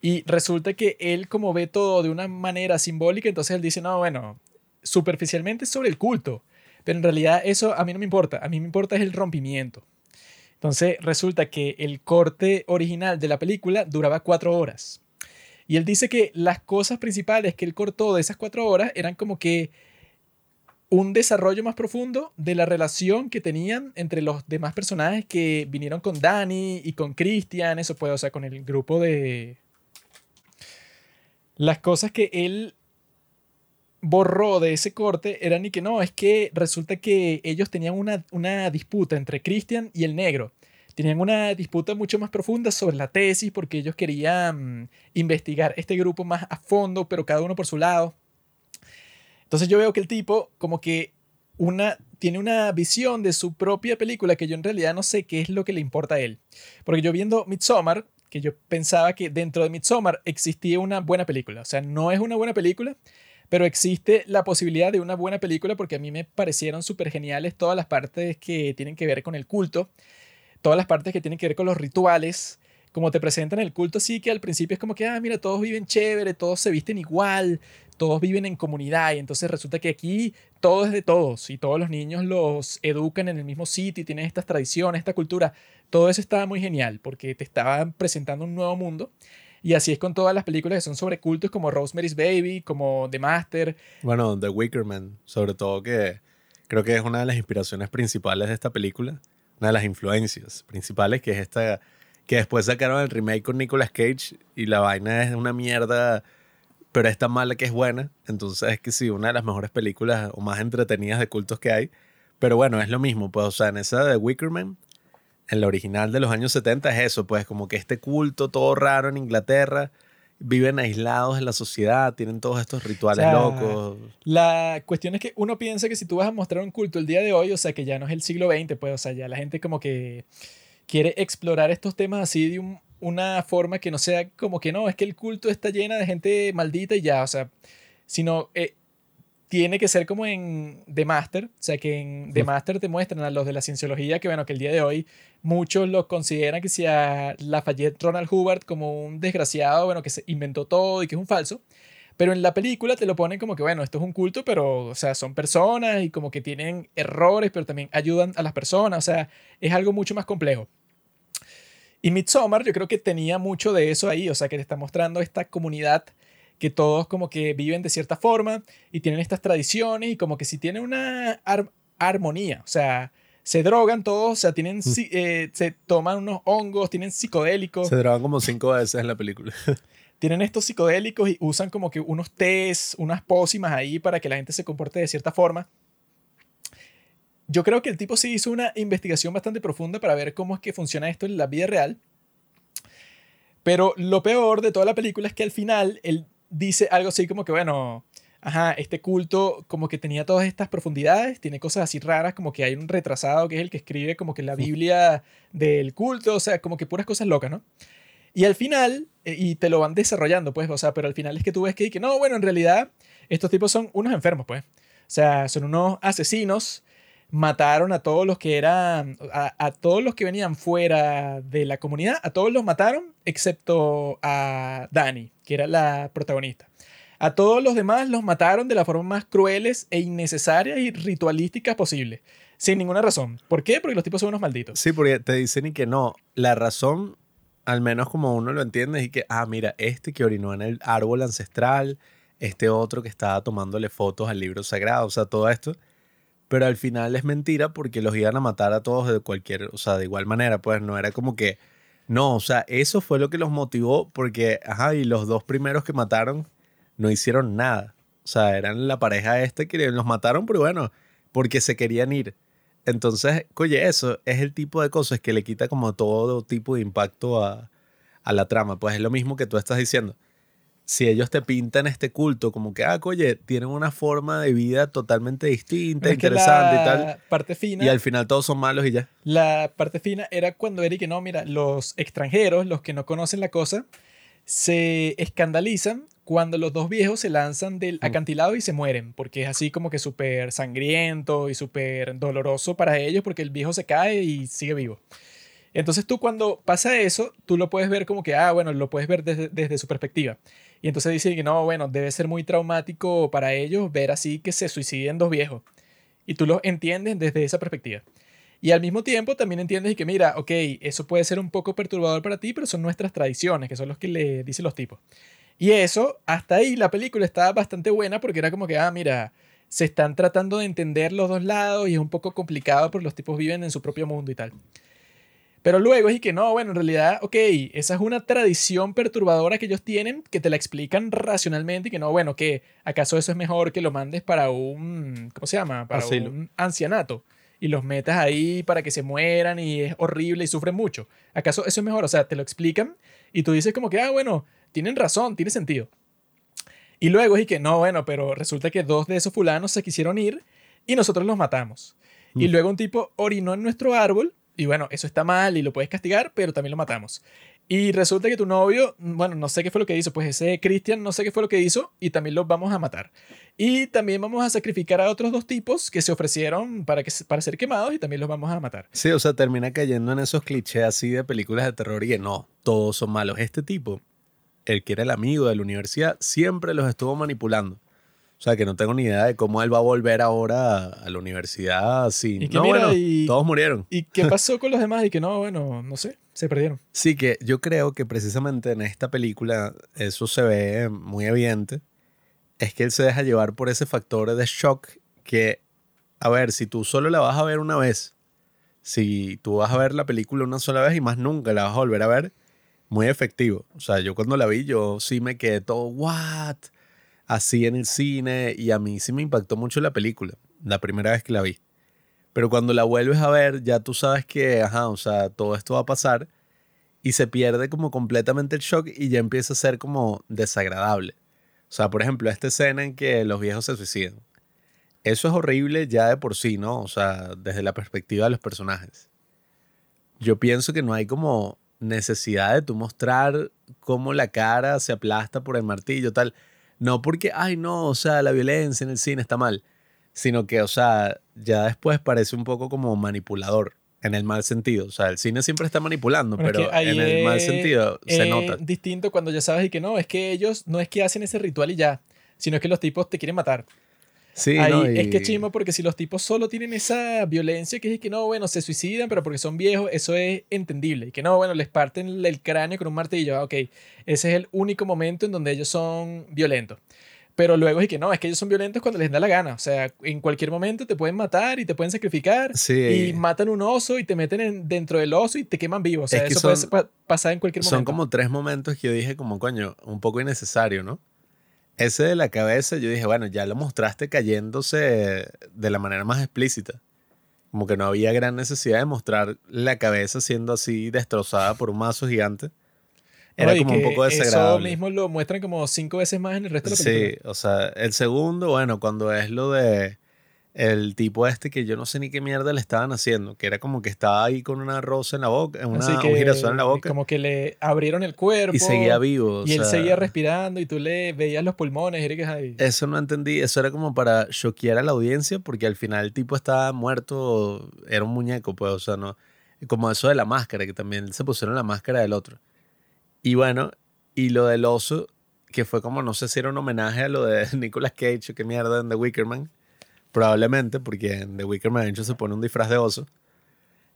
Y resulta que él como ve todo de una manera simbólica, entonces él dice, no, bueno, superficialmente es sobre el culto. Pero en realidad eso a mí no me importa. A mí me importa es el rompimiento. Entonces resulta que el corte original de la película duraba cuatro horas. Y él dice que las cosas principales que él cortó de esas cuatro horas eran como que un desarrollo más profundo de la relación que tenían entre los demás personajes que vinieron con Danny y con Christian, eso fue, o sea, con el grupo de... Las cosas que él borró de ese corte eran y que no, es que resulta que ellos tenían una, una disputa entre Christian y el negro. Tenían una disputa mucho más profunda sobre la tesis porque ellos querían mm, investigar este grupo más a fondo, pero cada uno por su lado. Entonces yo veo que el tipo como que una, tiene una visión de su propia película que yo en realidad no sé qué es lo que le importa a él. Porque yo viendo Midsommar, que yo pensaba que dentro de Midsommar existía una buena película. O sea, no es una buena película, pero existe la posibilidad de una buena película porque a mí me parecieron súper geniales todas las partes que tienen que ver con el culto. todas las partes que tienen que ver con los rituales, como te presentan el culto, sí que al principio es como que, ah, mira, todos viven chévere, todos se visten igual, todos viven en comunidad y entonces resulta que aquí todo es de todos y todos los niños los educan en el mismo sitio y tienen estas tradiciones, esta cultura. Todo eso estaba muy genial porque te estaban presentando un nuevo mundo. Y así es con todas las películas que son sobre cultos como Rosemary's Baby, como The Master. Bueno, The Wicker Man, sobre todo que creo que es una de las inspiraciones principales de esta película, una de las influencias principales, que es esta, que después sacaron el remake con Nicolas Cage y la vaina es una mierda, pero es tan mala que es buena, entonces es que sí, una de las mejores películas o más entretenidas de cultos que hay, pero bueno, es lo mismo, pues, o sea, en esa de Wicker Man, en la original de los años 70 es eso, pues como que este culto todo raro en Inglaterra, viven aislados en la sociedad, tienen todos estos rituales O sea, locos. La cuestión es que uno piensa que si tú vas a mostrar un culto el día de hoy, o sea, que ya no es el siglo XX, pues, o sea, ya la gente como que quiere explorar estos temas así de un- una forma que no sea como que no, es que el culto está llena de gente maldita y ya, o sea, sino eh, tiene que ser como en The Master, o sea, que en The. Master te muestran a los de la cienciología que, bueno, que el día de hoy muchos los consideran que sea Lafayette Ronald Hubbard como un desgraciado, bueno, que se inventó todo y que es un falso. Pero en la película te lo ponen como que, bueno, esto es un culto, pero, o sea, son personas y como que tienen errores, pero también ayudan a las personas, o sea, es algo mucho más complejo. Y Midsommar yo creo que tenía mucho de eso ahí, o sea, que te está mostrando esta comunidad que todos como que viven de cierta forma y tienen estas tradiciones y como que si tienen una ar- armonía, o sea, se drogan todos, o sea, tienen, si- eh, se toman unos hongos, tienen psicodélicos Se drogan como cinco veces en la película. tienen estos psicodélicos y usan como que unos tés, unas pócimas ahí para que la gente se comporte de cierta forma. Yo creo que el tipo sí hizo una investigación bastante profunda para ver cómo es que funciona esto en la vida real. Pero lo peor de toda la película es que al final él dice algo así como que, bueno, ajá, este culto como que tenía todas estas profundidades, tiene cosas así raras, como que hay un retrasado que es el que escribe como que la Biblia del culto, o sea, como que puras cosas locas, ¿no? Y al final, eh, y te lo van desarrollando, pues, o sea, pero al final es que tú ves que, que no, bueno, en realidad estos tipos son unos enfermos, pues. O sea, son unos asesinos, mataron a todos los que eran, a, a todos los que venían fuera de la comunidad, a todos los mataron, excepto a Dani, que era la protagonista. A todos los demás los mataron de la forma más crueles e innecesarias y ritualísticas posible, sin ninguna razón. ¿Por qué? Porque los tipos son unos malditos. Sí, porque te dicen y que no. La razón, al menos como uno lo entiende, es que, ah, mira, este que orinó en el árbol ancestral, este otro que estaba tomándole fotos al libro sagrado, o sea, todo esto. Pero al final es mentira porque los iban a matar a todos de cualquier, o sea, de igual manera, pues no era como que, no, o sea, eso fue lo que los motivó porque, ajá, y los dos primeros que mataron no hicieron nada. O sea, eran la pareja esta que los mataron, pero bueno, porque se querían ir. Entonces, oye, eso es el tipo de cosas que le quita como todo tipo de impacto a, a la trama. Pues es lo mismo que tú estás diciendo. Si ellos te pintan este culto como que, ah, oye, tienen una forma de vida totalmente distinta, es que interesante y tal. Parte fina, Y al final todos son malos y ya. La parte fina era cuando Eric, no, mira, los extranjeros, los que no conocen la cosa, se escandalizan cuando los dos viejos se lanzan del Mm. acantilado y se mueren, porque es así como que súper sangriento y súper doloroso para ellos, porque el viejo se cae y sigue vivo. Entonces tú cuando pasa eso, tú lo puedes ver como que, ah, bueno, lo puedes ver desde, desde su perspectiva. Y entonces dicen que no, bueno, debe ser muy traumático para ellos ver así que se suiciden dos viejos. Y tú lo entiendes desde esa perspectiva. Y al mismo tiempo también entiendes que, mira, ok, eso puede ser un poco perturbador para ti, pero son nuestras tradiciones, que son los que le dicen los tipos. Y eso, hasta ahí la película estaba bastante buena porque era como que, ah, mira, se están tratando de entender los dos lados y es un poco complicado porque los tipos viven en su propio mundo y tal. Pero luego es que no, bueno, en realidad, ok, esa es una tradición perturbadora que ellos tienen, que te la explican racionalmente y que no, bueno, que acaso eso es mejor que lo mandes para un, ¿cómo se llama? Para Asilo. un ancianato y los metas ahí para que se mueran y es horrible y sufren mucho. ¿Acaso eso es mejor? O sea, te lo explican y tú dices como que, ah, bueno, tienen razón, tiene sentido. Y luego es que no, bueno, pero resulta que dos de esos fulanos se quisieron ir y nosotros los matamos. Y luego un tipo orinó en nuestro árbol y bueno, eso está mal y lo puedes castigar, pero también lo matamos. Y resulta que tu novio, bueno, no sé qué fue lo que hizo, pues ese Christian no sé qué fue lo que hizo y también los vamos a matar. Y también vamos a sacrificar a otros dos tipos que se ofrecieron para, que, para ser quemados y también los vamos a matar. Sí, o sea, termina cayendo en esos clichés así de películas de terror y que no, todos son malos. Este tipo, el que era el amigo de la universidad, siempre los estuvo manipulando. O sea, que no tengo ni idea de cómo él va a volver ahora a la universidad sin... Y que no, mira, bueno, y- todos murieron. ¿Y qué pasó con los demás? Y que no, bueno, no sé, se perdieron. Sí, que yo creo que precisamente en esta película eso se ve muy evidente. Es que él se deja llevar por ese factor de shock que, a ver, si tú solo la vas a ver una vez, si tú vas a ver la película una sola vez y más nunca la vas a volver a ver, muy efectivo. O sea, yo cuando la vi, yo sí me quedé todo, ¿what? Así en el cine y a mí sí me impactó mucho la película, la primera vez que la vi. Pero cuando la vuelves a ver, ya tú sabes que, ajá, o sea, todo esto va a pasar y se pierde como completamente el shock y ya empieza a ser como desagradable. O sea, por ejemplo, esta escena en que los viejos se suicidan. Eso es horrible ya de por sí, ¿no? O sea, desde la perspectiva de los personajes. Yo pienso que no hay como necesidad de tú mostrar cómo la cara se aplasta por el martillo, tal. No porque, ay, no, o sea, la violencia en el cine está mal, sino que, o sea, ya después parece un poco como manipulador, en el mal sentido. O sea, el cine siempre está manipulando, Bueno, es pero que en el mal es- sentido se es nota. distinto cuando ya sabes y que no, es que ellos no es que hacen ese ritual y ya, sino que los tipos te quieren matar. Sí, Ahí ¿no? es que chimo porque si los tipos solo tienen esa violencia que es que no, bueno, se suicidan, pero porque son viejos, eso es entendible. Y que no, bueno, les parten el cráneo con un martillo, ah, ok, ese es el único momento en donde ellos son violentos. Pero luego es que no, es que ellos son violentos cuando les da la gana. O sea, en cualquier momento te pueden matar y te pueden sacrificar. Sí. Y matan un oso y te meten en- dentro del oso y te queman vivo. O sea, Es que eso puede son- pasar en cualquier momento. Son como tres momentos que yo dije como, coño, un poco innecesario, ¿no? Ese de la cabeza, yo dije, bueno, ya lo mostraste cayéndose de la manera más explícita. Como que no había gran necesidad de mostrar la cabeza siendo así destrozada por un mazo gigante. Era y como un poco Eso desagradable. mismo lo muestran como cinco veces más en el resto de la Sí, película. o sea, el segundo, bueno, cuando es lo de el tipo este que yo no sé ni qué mierda le estaban haciendo, que era como que estaba ahí con una rosa en la boca, una, un girasol en la boca como que le abrieron el cuerpo. y seguía vivo. Y él sea, seguía respirando y tú le veías los pulmones. Y que, ay, Eso no entendí, eso era como para choquear a la audiencia porque al final el tipo estaba muerto, era un muñeco, pues, o sea, no, como eso de la máscara, que también se pusieron la máscara del otro. Y bueno, y lo del oso, que fue como, no sé si era un homenaje a lo de Nicolas Cage o qué mierda en The Wicker Man, probablemente, porque en The Wicker Man se pone un disfraz de oso.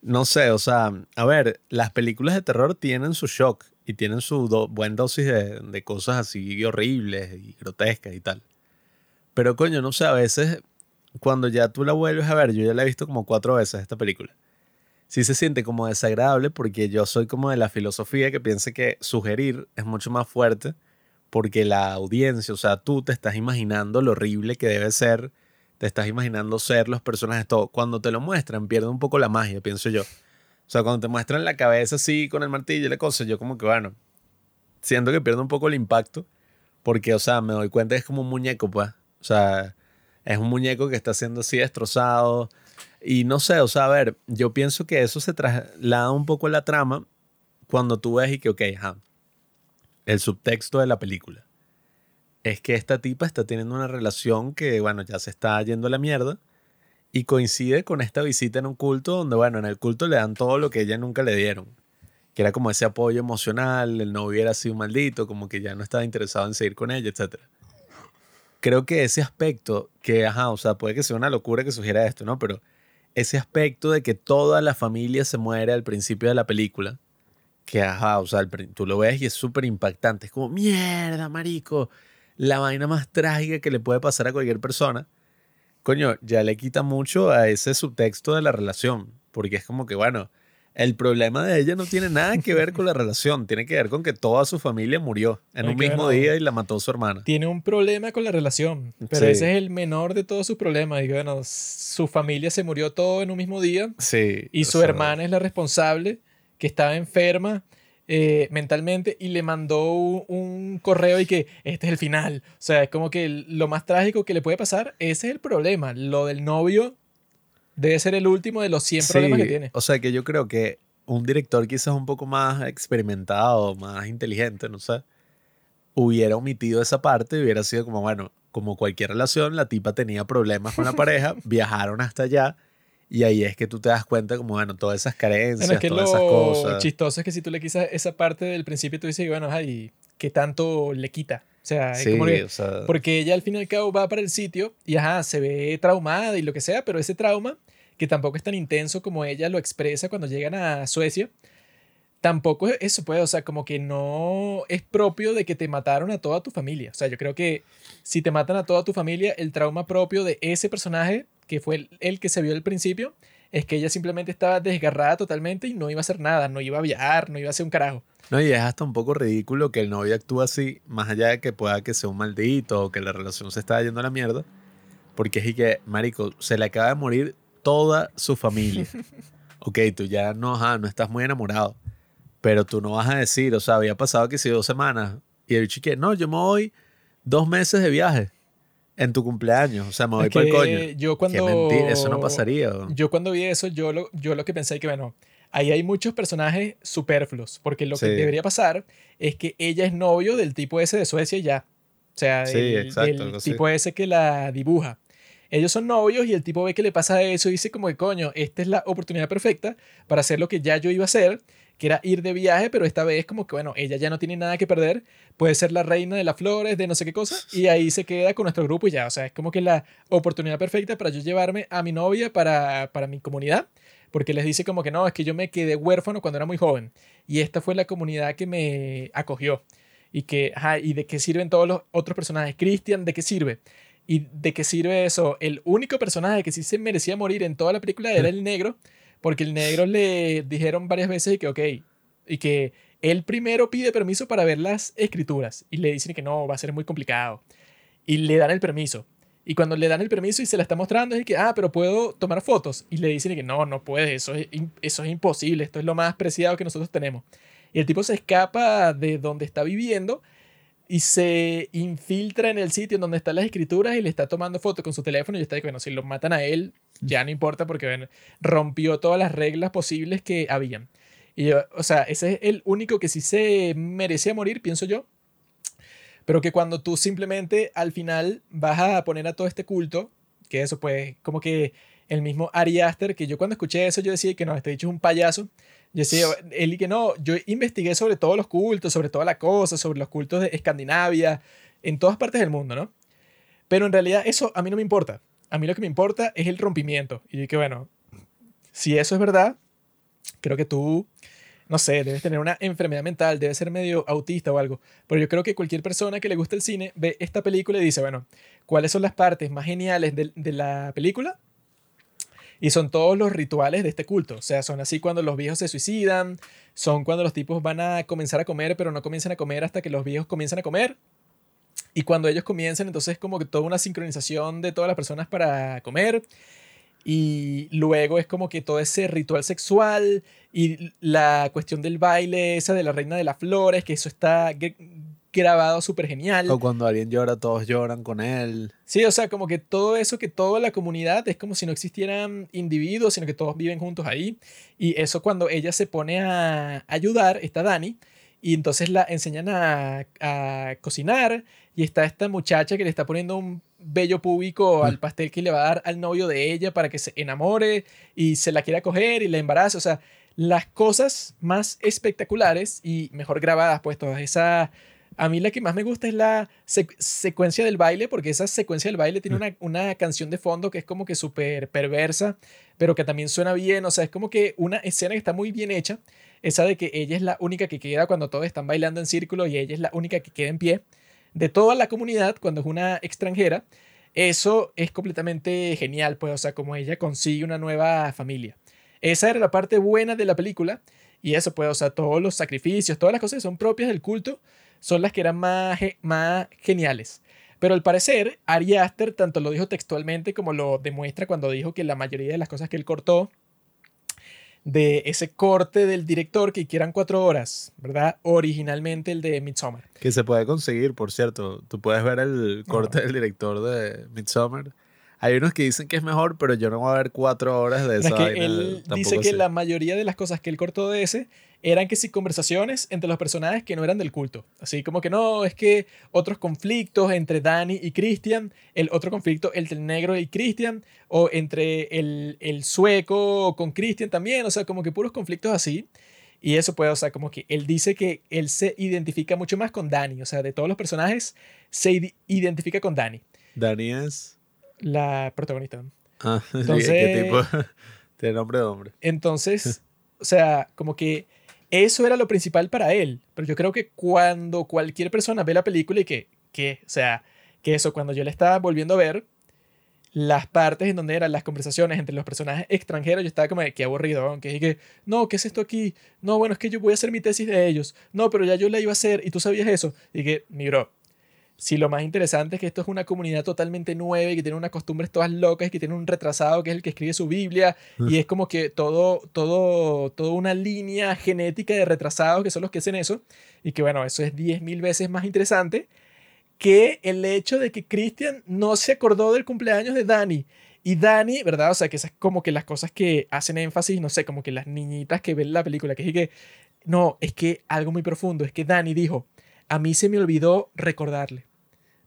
No sé, o sea, a ver, las películas de terror tienen su shock y tienen su do- buen dosis de, de cosas así horribles y grotescas y tal. Pero coño, no sé, a veces cuando ya tú la vuelves a ver, yo ya la he visto como cuatro veces esta película. Sí se siente como desagradable porque yo soy como de la filosofía que piensa que sugerir es mucho más fuerte porque la audiencia, o sea, tú te estás imaginando lo horrible que debe ser, te estás imaginando ser los personajes, todo. Cuando te lo muestran pierde un poco la magia, pienso yo. O sea, cuando te muestran la cabeza así con el martillo y la cosa, yo como que, bueno, siento que pierde un poco el impacto porque, o sea, me doy cuenta que es como un muñeco, pues. O sea, es un muñeco que está siendo así destrozado. Y no sé, o sea, a ver, yo pienso que eso se traslada un poco a la trama cuando tú ves y que, ok, ajá, el subtexto de la película es que esta tipa está teniendo una relación que, bueno, ya se está yendo a la mierda y coincide con esta visita en un culto donde, bueno, en el culto le dan todo lo que ella nunca le dieron, que era como ese apoyo emocional, el novio era así un maldito, como que ya no estaba interesado en seguir con ella, etc. Creo que ese aspecto, que, ajá, o sea, puede que sea una locura que sugiera esto, ¿no? Pero ese aspecto de que toda la familia se muere al principio de la película, que, ajá, o sea, tú lo ves y es súper impactante, es como, mierda, marico, la vaina más trágica que le puede pasar a cualquier persona, coño, ya le quita mucho a ese subtexto de la relación, porque es como que, bueno, el problema de ella no tiene nada que ver con la relación, tiene que ver con que toda su familia murió en un mismo día y la mató su hermana. tiene un problema con la relación, pero Sí. ese es el menor de todos sus problemas. Y bueno, su familia se murió todo en un mismo día Sí. y su sea, hermana es la responsable, que estaba enferma eh, mentalmente y le mandó un, un correo y que este es el final. O sea, es como que lo más trágico que le puede pasar, ese es el problema. Lo del novio debe ser el último de los 100 problemas que tiene. O sea que yo creo que un director quizás un poco más experimentado, más inteligente, no sé, hubiera omitido esa parte y hubiera sido como, bueno, como cualquier relación, la tipa tenía problemas con la pareja, viajaron hasta allá y ahí es que tú te das cuenta como, bueno, todas esas carencias, Bueno, es que todas lo esas cosas. chistoso es que si tú le quitas esa parte del principio, tú dices, bueno, ay, ¿qué tanto le quita? O sea, es como que- o sea, porque ella al fin y al cabo va para el sitio y ajá, se ve traumada y lo que sea, pero ese trauma, que tampoco es tan intenso como ella lo expresa cuando llegan a Suecia, tampoco es eso, pues, o sea, como que no es propio de que te mataron a toda tu familia. O sea, yo creo que si te matan a toda tu familia, el trauma propio de ese personaje, que fue el, que se vio al principio, es que ella simplemente estaba desgarrada totalmente y no iba a hacer nada, no iba a viajar, no iba a hacer un carajo. No, y es hasta un poco ridículo que el novio actúe así, más allá de que pueda que sea un maldito o que la relación se está yendo a la mierda, porque es que, marico, se le acaba de morir toda su familia. ok, tú ya no, ajá, no estás muy enamorado, pero tú no vas a decir, o sea, había pasado que si dos semanas, y el chique, no, yo me voy dos meses de viaje en tu cumpleaños, o sea, me voy para el coño. Yo Qué cuando, mentira, eso no pasaría. ¿o? Yo cuando vi eso, yo lo, yo lo que pensé que, bueno, ahí hay muchos personajes superfluos, porque lo que debería pasar es que ella es novio del tipo ese de Suecia y ya. O sea, Sí, exacto, así. tipo ese que la dibuja. Ellos son novios y el tipo ve que le pasa eso y dice como que, coño, esta es la oportunidad perfecta para hacer lo que ya yo iba a hacer, que era ir de viaje, pero esta vez como que, bueno, ella ya no tiene nada que perder, puede ser la reina de las flores, de no sé qué cosa, y ahí se queda con nuestro grupo y ya, o sea, es como que la oportunidad perfecta para yo llevarme a mi novia para, para mi comunidad, porque les dice como que no, es que yo me quedé huérfano cuando era muy joven, y esta fue la comunidad que me acogió, y que, ajá, ¿y de qué sirven todos los otros personajes? Cristian, ¿de qué sirve? ¿Y de qué sirve eso? El único personaje que sí se merecía morir en toda la película era el negro, porque el negro le dijeron varias veces y que, ok, y que él primero pide permiso para ver las escrituras y le dicen que no, va a ser muy complicado. Y le dan el permiso. Y cuando le dan el permiso y se la está mostrando, es que, ah, pero puedo tomar fotos. Y le dicen que no, no puedes, eso es, eso es imposible, esto es lo más preciado que nosotros tenemos. Y el tipo se escapa de donde está viviendo y se infiltra en el sitio en donde están las escrituras y le está tomando fotos con su teléfono y está que, bueno, si lo matan a él, ya no importa porque, bueno, rompió todas las reglas posibles que habían. Y, yo, o sea, ese es el único que sí se merecía morir, pienso yo. Pero que cuando tú simplemente al final vas a poner a todo este culto, que eso pues como que el mismo Ari Aster, que yo cuando escuché eso yo decía que no, este dicho es un payaso. Yo decía, él y que no, yo investigué sobre todos los cultos, sobre toda la cosa, sobre los cultos de Escandinavia, en todas partes del mundo, ¿no? Pero en realidad eso a mí no me importa. A mí lo que me importa es el rompimiento. Y que bueno, si eso es verdad, creo que tú, no sé, debes tener una enfermedad mental, debes ser medio autista o algo. Pero yo creo que cualquier persona que le guste el cine ve esta película y dice, bueno, ¿cuáles son las partes más geniales de, de la película? Y son todos los rituales de este culto. O sea, son así cuando los viejos se suicidan, son cuando los tipos van a comenzar a comer, pero no comienzan a comer hasta que los viejos comienzan a comer. Y cuando ellos comienzan, entonces es como que toda una sincronización de todas las personas para comer. Y luego es como que todo ese ritual sexual y la cuestión del baile, esa de la reina de las flores, que eso está gr- grabado súper genial. O cuando alguien llora, todos lloran con él. Sí, o sea, como que todo eso, que toda la comunidad es como si no existieran individuos, sino que todos viven juntos ahí. Y eso cuando ella se pone a ayudar, está Dani, y entonces la enseñan a, a cocinar, y está esta muchacha que le está poniendo un bello púbico al pastel que le va a dar al novio de ella para que se enamore y se la quiera coger y la embarace. O sea, las cosas más espectaculares y mejor grabadas, pues todas esas a mí la que más me gusta es la sec- secuencia del baile, porque esa secuencia del baile tiene una, una canción de fondo que es como que súper perversa, pero que también suena bien. O sea, es como que una escena que está muy bien hecha. Esa de que ella es la única que queda cuando todos están bailando en círculo y ella es la única que queda en pie. De toda la comunidad, cuando es una extranjera, eso es completamente genial, pues, o sea, como ella consigue una nueva familia. Esa era la parte buena de la película. Y eso, pues, o sea, todos los sacrificios, todas las cosas que son propias del culto, son las que eran más, más geniales. Pero al parecer, Ari Aster tanto lo dijo textualmente como lo demuestra cuando dijo que la mayoría de las cosas que él cortó de ese corte del director, que eran cuatro horas, ¿verdad? Originalmente el de Midsommar. Que se puede conseguir, por cierto. Tú puedes ver el corte del director de Midsommar. Hay unos que dicen que es mejor, pero yo no voy a ver cuatro horas de Es esa que vaina, él tampoco dice que sé. la mayoría de las cosas que él cortó de ese eran que sí conversaciones entre los personajes que no eran del culto. Así como que no, es que otros conflictos entre Danny y Christian, el otro conflicto entre el negro y Christian, o entre el, el sueco con Christian también, o sea, como que puros conflictos así. Y eso puede, o sea, como que él dice que él se identifica mucho más con Danny, o sea, de todos los personajes, se ide- identifica con Danny, Dani es. la protagonista. Ah, ¿qué Entonces- tipo? Tiene nombre de hombre. Entonces, o sea, como que eso era lo principal para él. Pero yo creo que cuando cualquier persona ve la película y que, que, o sea, que eso, cuando yo la estaba volviendo a ver, las partes en donde eran las conversaciones entre los personajes extranjeros, yo estaba como de, qué aburrido, aunque dije, no, ¿qué es esto aquí? No, bueno, es que yo voy a hacer mi tesis de ellos. No, pero ya yo la iba a hacer y tú sabías eso. Y dije, mi si lo más interesante es que esto es una comunidad totalmente nueva y que tiene unas costumbres todas locas y que tiene un retrasado que es el que escribe su Biblia y es como que todo, todo, toda una línea genética de retrasados que son los que hacen eso y que bueno, eso es 10.000 veces más interesante que el hecho de que Christian no se acordó del cumpleaños de Dani. Y Dani, ¿verdad? O sea, que esas como que las cosas que hacen énfasis, no sé, como que las niñitas que ven la película, que es que, no, es que algo muy profundo, es que Dani dijo, a mí se me olvidó recordarle.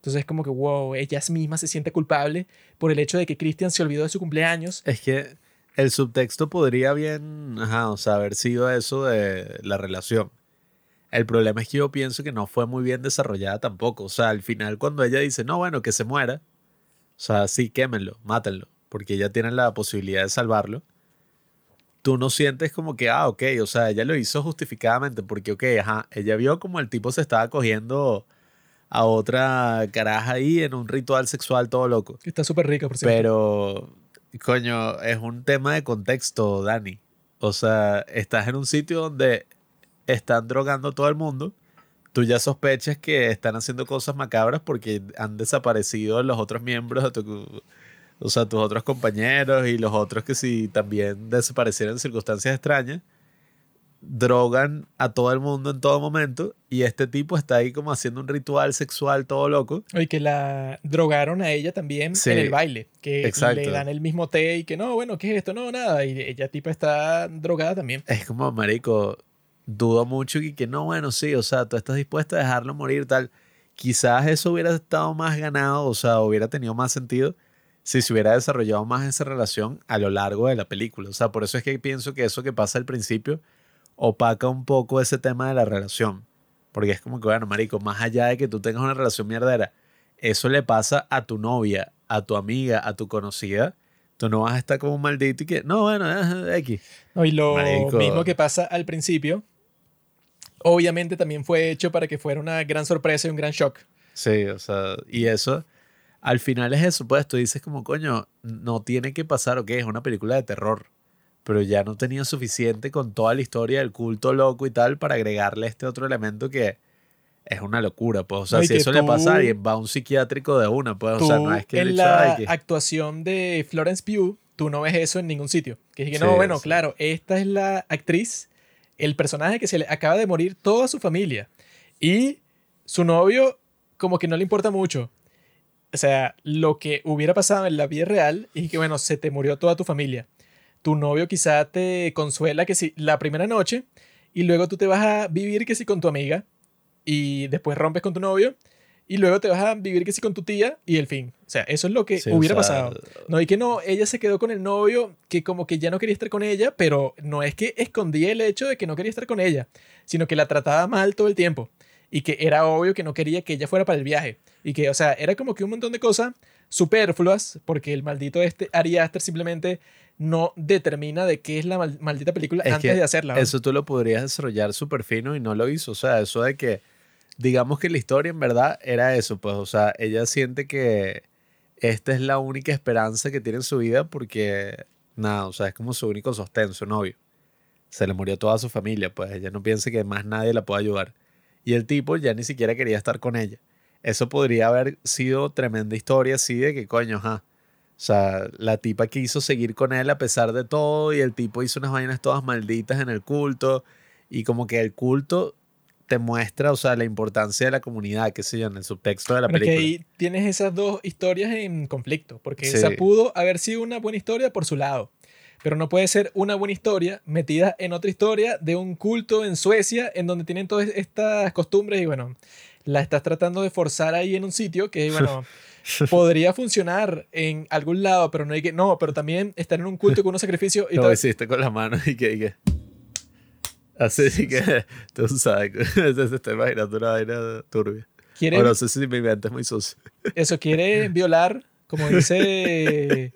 Entonces es como que, wow, ella misma se siente culpable por el hecho de que Christian se olvidó de su cumpleaños. Es que el subtexto podría bien, ajá, o sea, haber sido eso de la relación. El problema es que yo pienso que no fue muy bien desarrollada tampoco. O sea, al final cuando ella dice, no, bueno, que se muera, o sea, sí, quémenlo, mátenlo, porque ella tiene la posibilidad de salvarlo. Tú no sientes como que, ah, ok, o sea, ella lo hizo justificadamente, porque, ok, ajá, ella vio como el tipo se estaba cogiendo a otra caraja ahí en un ritual sexual todo loco. Está súper rica, por cierto. Pero, coño, es un tema de contexto, Dani. O sea, estás en un sitio donde están drogando a todo el mundo. Tú ya sospechas que están haciendo cosas macabras porque han desaparecido los otros miembros de tu... O sea, tus otros compañeros y los otros que si también desaparecieron en circunstancias extrañas. Drogan a todo el mundo en todo momento. Y este tipo está ahí como haciendo un ritual sexual todo loco. Y que la drogaron a ella también Sí, en el baile. Que exacto. le dan el mismo té y que no, bueno, ¿qué es esto? No, nada. Y ella tipo está drogada también. Es como, marico, dudo mucho y que no, bueno, sí, o sea, tú estás dispuesta a dejarlo morir, tal. Quizás eso hubiera estado más ganado, o sea, hubiera tenido más sentido si se hubiera desarrollado más esa relación a lo largo de la película. O sea, por eso es que pienso que eso que pasa al principio opaca un poco ese tema de la relación. Porque es como que, bueno, marico, más allá de que tú tengas una relación mierdera, eso le pasa a tu novia, a tu amiga, a tu conocida. Tú no vas a estar como un maldito y que, no, bueno, X. No, y lo Marico. mismo que pasa al principio, obviamente también fue hecho para que fuera una gran sorpresa y un gran shock. Sí, o sea, y eso, al final es eso, pues tú dices como, coño, no tiene que pasar, ok, es una película de terror, pero ya no tenía suficiente con toda la historia del culto loco y tal para agregarle este otro elemento que es una locura, pues, o sea, si eso le tú- pasa a alguien, va a un psiquiátrico de una, pues, o sea, no es que en la que- actuación de Florence Pugh, tú no ves eso en ningún sitio. Que es que Sí, no, bueno, sí. claro, esta es la actriz, el personaje que se le acaba de morir toda su familia. Y su novio como que no le importa mucho. O sea, lo que hubiera pasado en la vida real es que, bueno, se te murió toda tu familia. Tu novio quizá te consuela que si la primera noche y luego tú te vas a vivir que si con tu amiga y después rompes con tu novio y luego te vas a vivir que si con tu tía y el fin. O sea, eso es lo que sí, o hubiera sea, pasado. No, y que no, ella se quedó con el novio que como que ya no quería estar con ella, pero no es que escondía el hecho de que no quería estar con ella, sino que la trataba mal todo el tiempo y que era obvio que no quería que ella fuera para el viaje y que, o sea, era como que un montón de cosas superfluas porque el maldito este Ari Aster simplemente no determina de qué es la mal- maldita película Es antes de hacerla. ¿no? Eso tú lo podrías desarrollar súper fino y no lo hizo. O sea, eso de que, digamos que la historia en verdad era eso, pues, o sea, ella siente que esta es la única esperanza que tiene en su vida porque, nada, o sea, es como su único sostén, su novio. Se le murió toda su familia, pues ella no piensa que más nadie la pueda ayudar. Y el tipo ya ni siquiera quería estar con ella. Eso podría haber sido tremenda historia así de que, coño, ajá. O sea, la tipa quiso seguir con él a pesar de todo y el tipo hizo unas vainas todas malditas en el culto y como que el culto te muestra, o sea, la importancia de la comunidad, qué sé yo, en el subtexto de la Pero es que película. ahí tienes esas dos historias en conflicto, porque Sí. esa pudo haber sido una buena historia por su lado, pero no puede ser una buena historia metida en otra historia de un culto en Suecia en donde tienen todas estas costumbres y bueno, la estás tratando de forzar ahí en un sitio que bueno, podría funcionar en algún lado, pero no hay que, no, pero también estar en un culto con un sacrificio y Lo todo. hiciste con las manos y que... Y que así sí que tú sabes, se está imaginando una vaina turbia. Quiere, O no sé si mi mente es muy sucia. eso quiere violar, como dice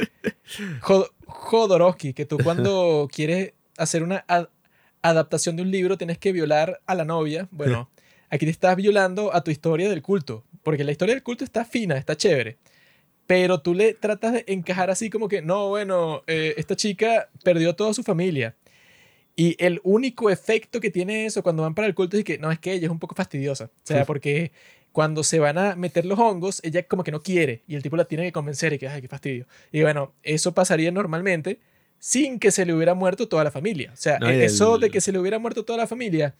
Jod- Jodorowsky, que tú cuando quieres hacer una ad- adaptación de un libro tienes que violar a la novia. Bueno, aquí te estás violando a tu historia del culto, porque la historia del culto está fina, está chévere. Pero tú le tratas de encajar así como que, no, bueno, eh, esta chica perdió toda su familia. Y el único efecto que tiene eso cuando van para el culto es que, no, es que ella es un poco fastidiosa. O sea, porque cuando se van a meter los hongos, ella como que no quiere y el tipo la tiene que convencer y que, ay, qué fastidio. Y bueno, eso pasaría normalmente sin que se le hubiera muerto toda la familia. O sea, No, eso de que se le hubiera muerto toda la familia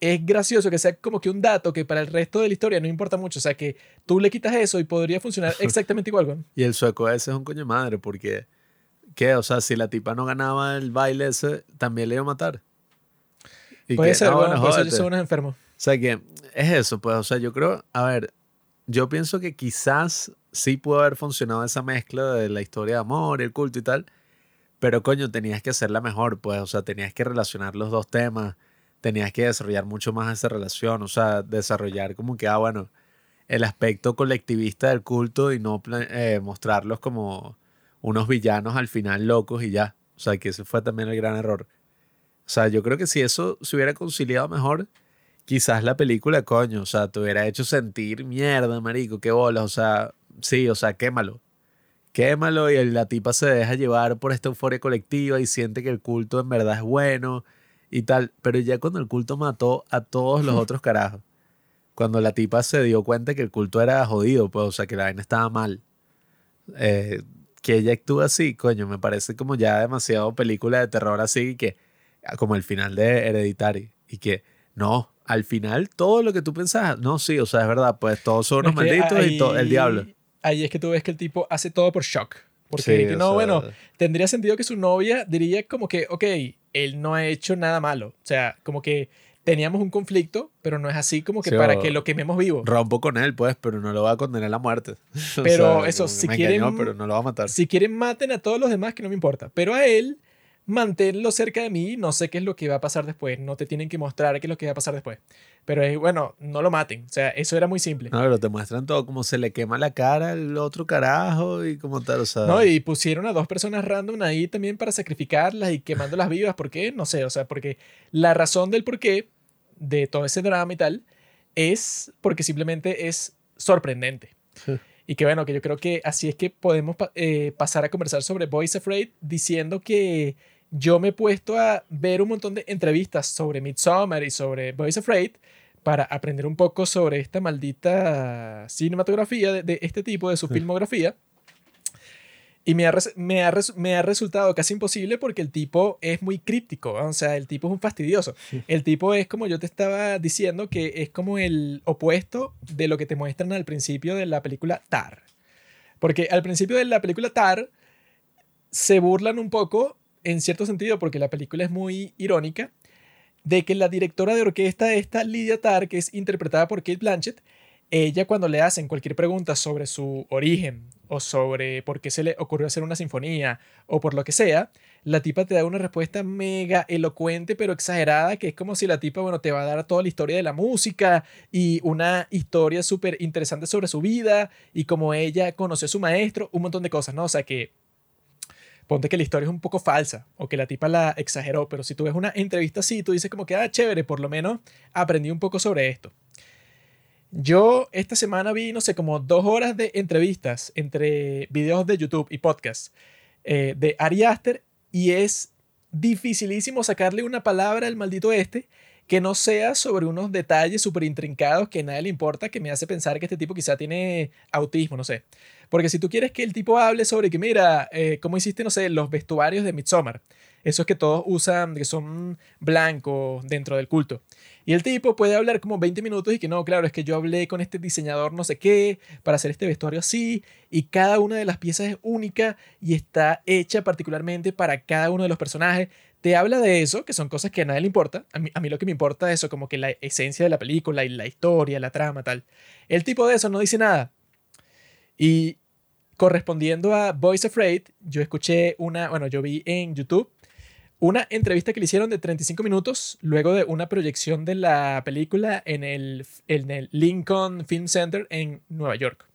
es gracioso que sea como que un dato que para el resto de la historia no importa mucho. O sea, que tú le quitas eso y podría funcionar exactamente igual, weón. Y el sueco ese es un coño de madre porque... ¿Qué? O sea, si la tipa no ganaba el baile ese, también le iba a matar. Y Puede que, ser, "Ah, weón, bueno, por eso jódete". ellos son unos enfermos. O sea que es eso, pues, o sea, yo creo, a ver, yo pienso que quizás sí pudo haber funcionado esa mezcla de la historia de amor, el culto y tal, pero coño, tenías que hacerla mejor, pues, o sea, tenías que relacionar los dos temas, tenías que desarrollar mucho más esa relación, o sea, desarrollar como que, ah, bueno, el aspecto colectivista del culto y no eh, mostrarlos como unos villanos al final locos y ya. O sea, que ese fue también el gran error. O sea, yo creo que si eso se hubiera conciliado mejor, quizás la película, coño, o sea, te hubiera hecho sentir mierda, marico, qué bolas, o sea, sí, o sea, quémalo. Quémalo y la tipa se deja llevar por esta euforia colectiva y siente que el culto en verdad es bueno y tal. Pero ya cuando el culto mató a todos los otros carajos, cuando la tipa se dio cuenta que el culto era jodido, pues, o sea, que la vaina estaba mal, eh, que ella actúa así, coño, me parece como ya demasiado película de terror así, que como el final de Hereditary, y que no, al final todo lo que tú pensabas, no, sí, o sea, es verdad, pues todos son unos malditos y to- el ahí- diablo. Ahí es que tú ves que el tipo hace todo por shock. Porque Sí, que no, sea, bueno, tendría sentido que su novia diría como que, ok, él no ha hecho nada malo. O sea, como que teníamos un conflicto, pero no es así como que Sí, para que lo quememos vivo. Rompo con él, pues, pero no lo va a condenar a la muerte. O Pero sea, eso, si quieren- engañó, pero no lo va a matar. Si quieren, maten a todos los demás, que no me importa. Pero a él, manténlo cerca de mí, no sé qué es lo que va a pasar después. No te tienen que mostrar qué es lo que va a pasar después. Pero es, bueno, no lo maten. O sea, eso era muy simple. No, pero te muestran todo, como se le quema la cara al otro carajo y como tal, o sea. No, y pusieron a dos personas random ahí también para sacrificarlas y quemándolas vivas. ¿Por qué? No sé, o sea, porque la razón del por qué de todo ese drama y tal es porque simplemente es sorprendente. Y que bueno, que yo creo que así es que podemos eh, pasar a conversar sobre Boys Afraid diciendo que yo me he puesto a ver un montón de entrevistas sobre Midsommar y sobre Boys Afraid para aprender un poco sobre esta maldita cinematografía de, de este tipo, de su filmografía. Y me ha, me, ha me ha resultado casi imposible porque el tipo es muy críptico, ¿no? o sea, el tipo es un fastidioso. El tipo es como yo te estaba diciendo, que es como el opuesto de lo que te muestran al principio de la película Tar. Porque al principio de la película Tar se burlan un poco, en cierto sentido, porque la película es muy irónica, de que la directora de orquesta, esta Lydia Tar, que es interpretada por Kate Blanchett, ella cuando le hacen cualquier pregunta sobre su origen o sobre por qué se le ocurrió hacer una sinfonía o por lo que sea, la tipa te da una respuesta mega elocuente pero exagerada que es como si la tipa, bueno, te va a dar toda la historia de la música y una historia súper interesante sobre su vida y cómo ella conoció a su maestro, un montón de cosas, ¿no? O sea que ponte que la historia es un poco falsa o que la tipa la exageró, pero si tú ves una entrevista así, tú dices como que, ah, chévere, por lo menos aprendí un poco sobre esto. Yo esta semana vi, no sé, como dos horas de entrevistas entre videos de YouTube y podcasts eh, de Ari Aster y es dificilísimo sacarle una palabra al maldito este que no sea sobre unos detalles súper intrincados que a nadie le importa, que me hace pensar que este tipo quizá tiene autismo, no sé. Porque si tú quieres que el tipo hable sobre que, mira, eh, cómo hiciste, no sé, los vestuarios de Midsommar, esos que todos usan, que son blancos dentro del culto, Y el tipo puede hablar como 20 minutos y que no, claro, es que yo hablé con este diseñador no sé qué para hacer este vestuario así y cada una de las piezas es única y está hecha particularmente para cada uno de los personajes. Te habla de eso, que son cosas que a nadie le importa. A mí, a mí lo que me importa es eso, como que la esencia de la película y la historia, la trama, tal. El tipo de eso no dice nada. Y correspondiendo a Voice Afraid, yo escuché una, bueno, yo vi en YouTube una entrevista que le hicieron de 35 minutos luego de una proyección de la película en el, en el Lincoln Film Center en Nueva York.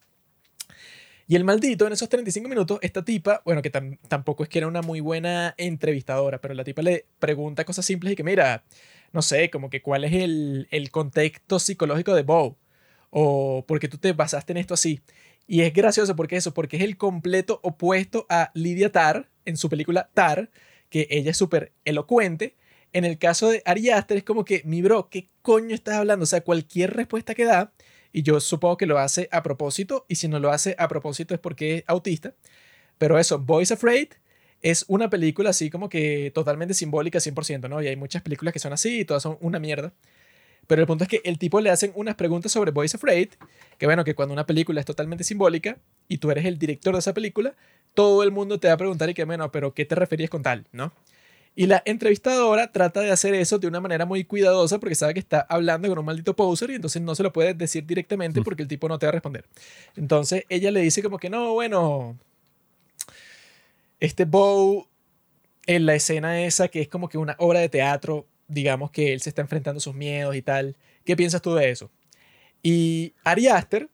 Y el maldito, en esos 35 minutos, esta tipa, bueno, que tampoco es que era una muy buena entrevistadora, pero la tipa le pregunta cosas simples y que, mira, no sé, como que cuál es el, el contexto psicológico de Bo, o por qué tú te basaste en esto así. Y es gracioso porque eso, porque es el completo opuesto a Lydia Tarr en su película Tar, que ella es súper elocuente. En el caso de Ari Aster es como que, mi bro, ¿qué coño estás hablando? O sea, cualquier respuesta que da, y yo supongo que lo hace a propósito, y si no lo hace a propósito es porque es autista. Pero eso, Boys Afraid es una película así como que totalmente simbólica 100%, ¿no? Y hay muchas películas que son así y todas son una mierda. Pero el punto es que el tipo le hacen unas preguntas sobre Boys Afraid, que bueno, que cuando una película es totalmente simbólica y tú eres el director de esa película, todo el mundo te va a preguntar y que, bueno, pero ¿qué te referías con tal? ¿No? Y la entrevistadora trata de hacer eso de una manera muy cuidadosa porque sabe que está hablando con un maldito poser y entonces no se lo puede decir directamente porque el tipo no te va a responder. Entonces ella le dice como que no, bueno, este Bow en la escena esa que es como que una obra de teatro, digamos que él se está enfrentando a sus miedos y tal. ¿Qué piensas tú de eso? Y Ari Aster,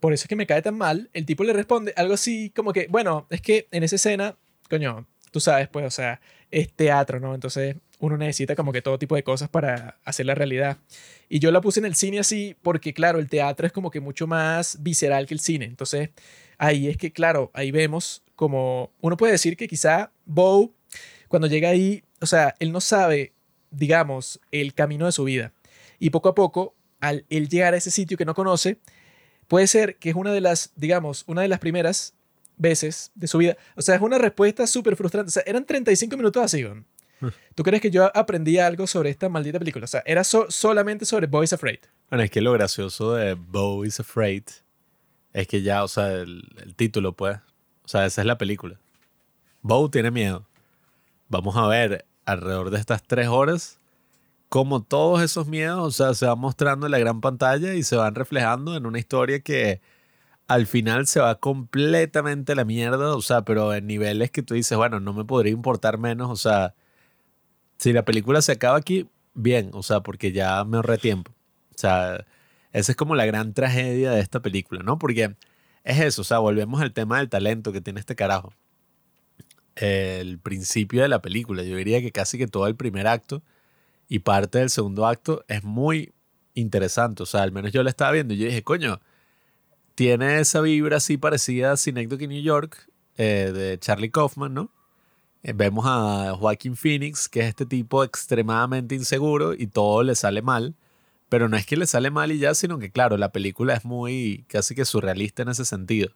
por eso es que me cae tan mal, el tipo le responde algo así como que, bueno, es que en esa escena, coño, tú sabes, pues, o sea, es teatro, ¿no? Entonces uno necesita como que todo tipo de cosas para hacer la realidad. Y yo la puse en el cine así porque, claro, el teatro es como que mucho más visceral que el cine. Entonces, ahí es que, claro, ahí vemos como, uno puede decir que quizá Bow, cuando llega ahí, o sea, él no sabe, digamos, el camino de su vida. Y poco a poco, al él llegar a ese sitio que no conoce, puede ser que es una de las, digamos, una de las primeras veces de su vida. O sea, es una respuesta súper frustrante. O sea, eran 35 minutos así, hmm. ¿Tú crees que yo aprendí algo sobre esta maldita película? O sea, era solamente sobre Boys Afraid. Bueno, es que lo gracioso de Boys Afraid es que ya, o sea, el, el, título, pues, o sea, esa es la película. Bo tiene miedo. Vamos a ver alrededor de estas tres horas como todos esos miedos, o sea, se van mostrando en la gran pantalla y se van reflejando en una historia que al final se va completamente a la mierda, o sea, pero en niveles que tú dices, bueno, no me podría importar menos, o sea, si la película se acaba aquí, bien, o sea, porque ya me ahorré tiempo. O sea, esa es como la gran tragedia de esta película, ¿no? Porque es eso, o sea, volvemos al tema del talento que tiene este carajo. El principio de la película, yo diría que casi que todo el primer acto y parte del segundo acto es muy interesante. O sea, al menos yo la estaba viendo y yo dije, coño, tiene esa vibra así parecida a Synecdoche New York eh, de Charlie Kaufman, ¿no? Eh, vemos a Joaquin Phoenix, que es este tipo extremadamente inseguro y todo le sale mal. Pero no es que le sale mal y ya, sino que, claro, la película es muy casi que surrealista en ese sentido.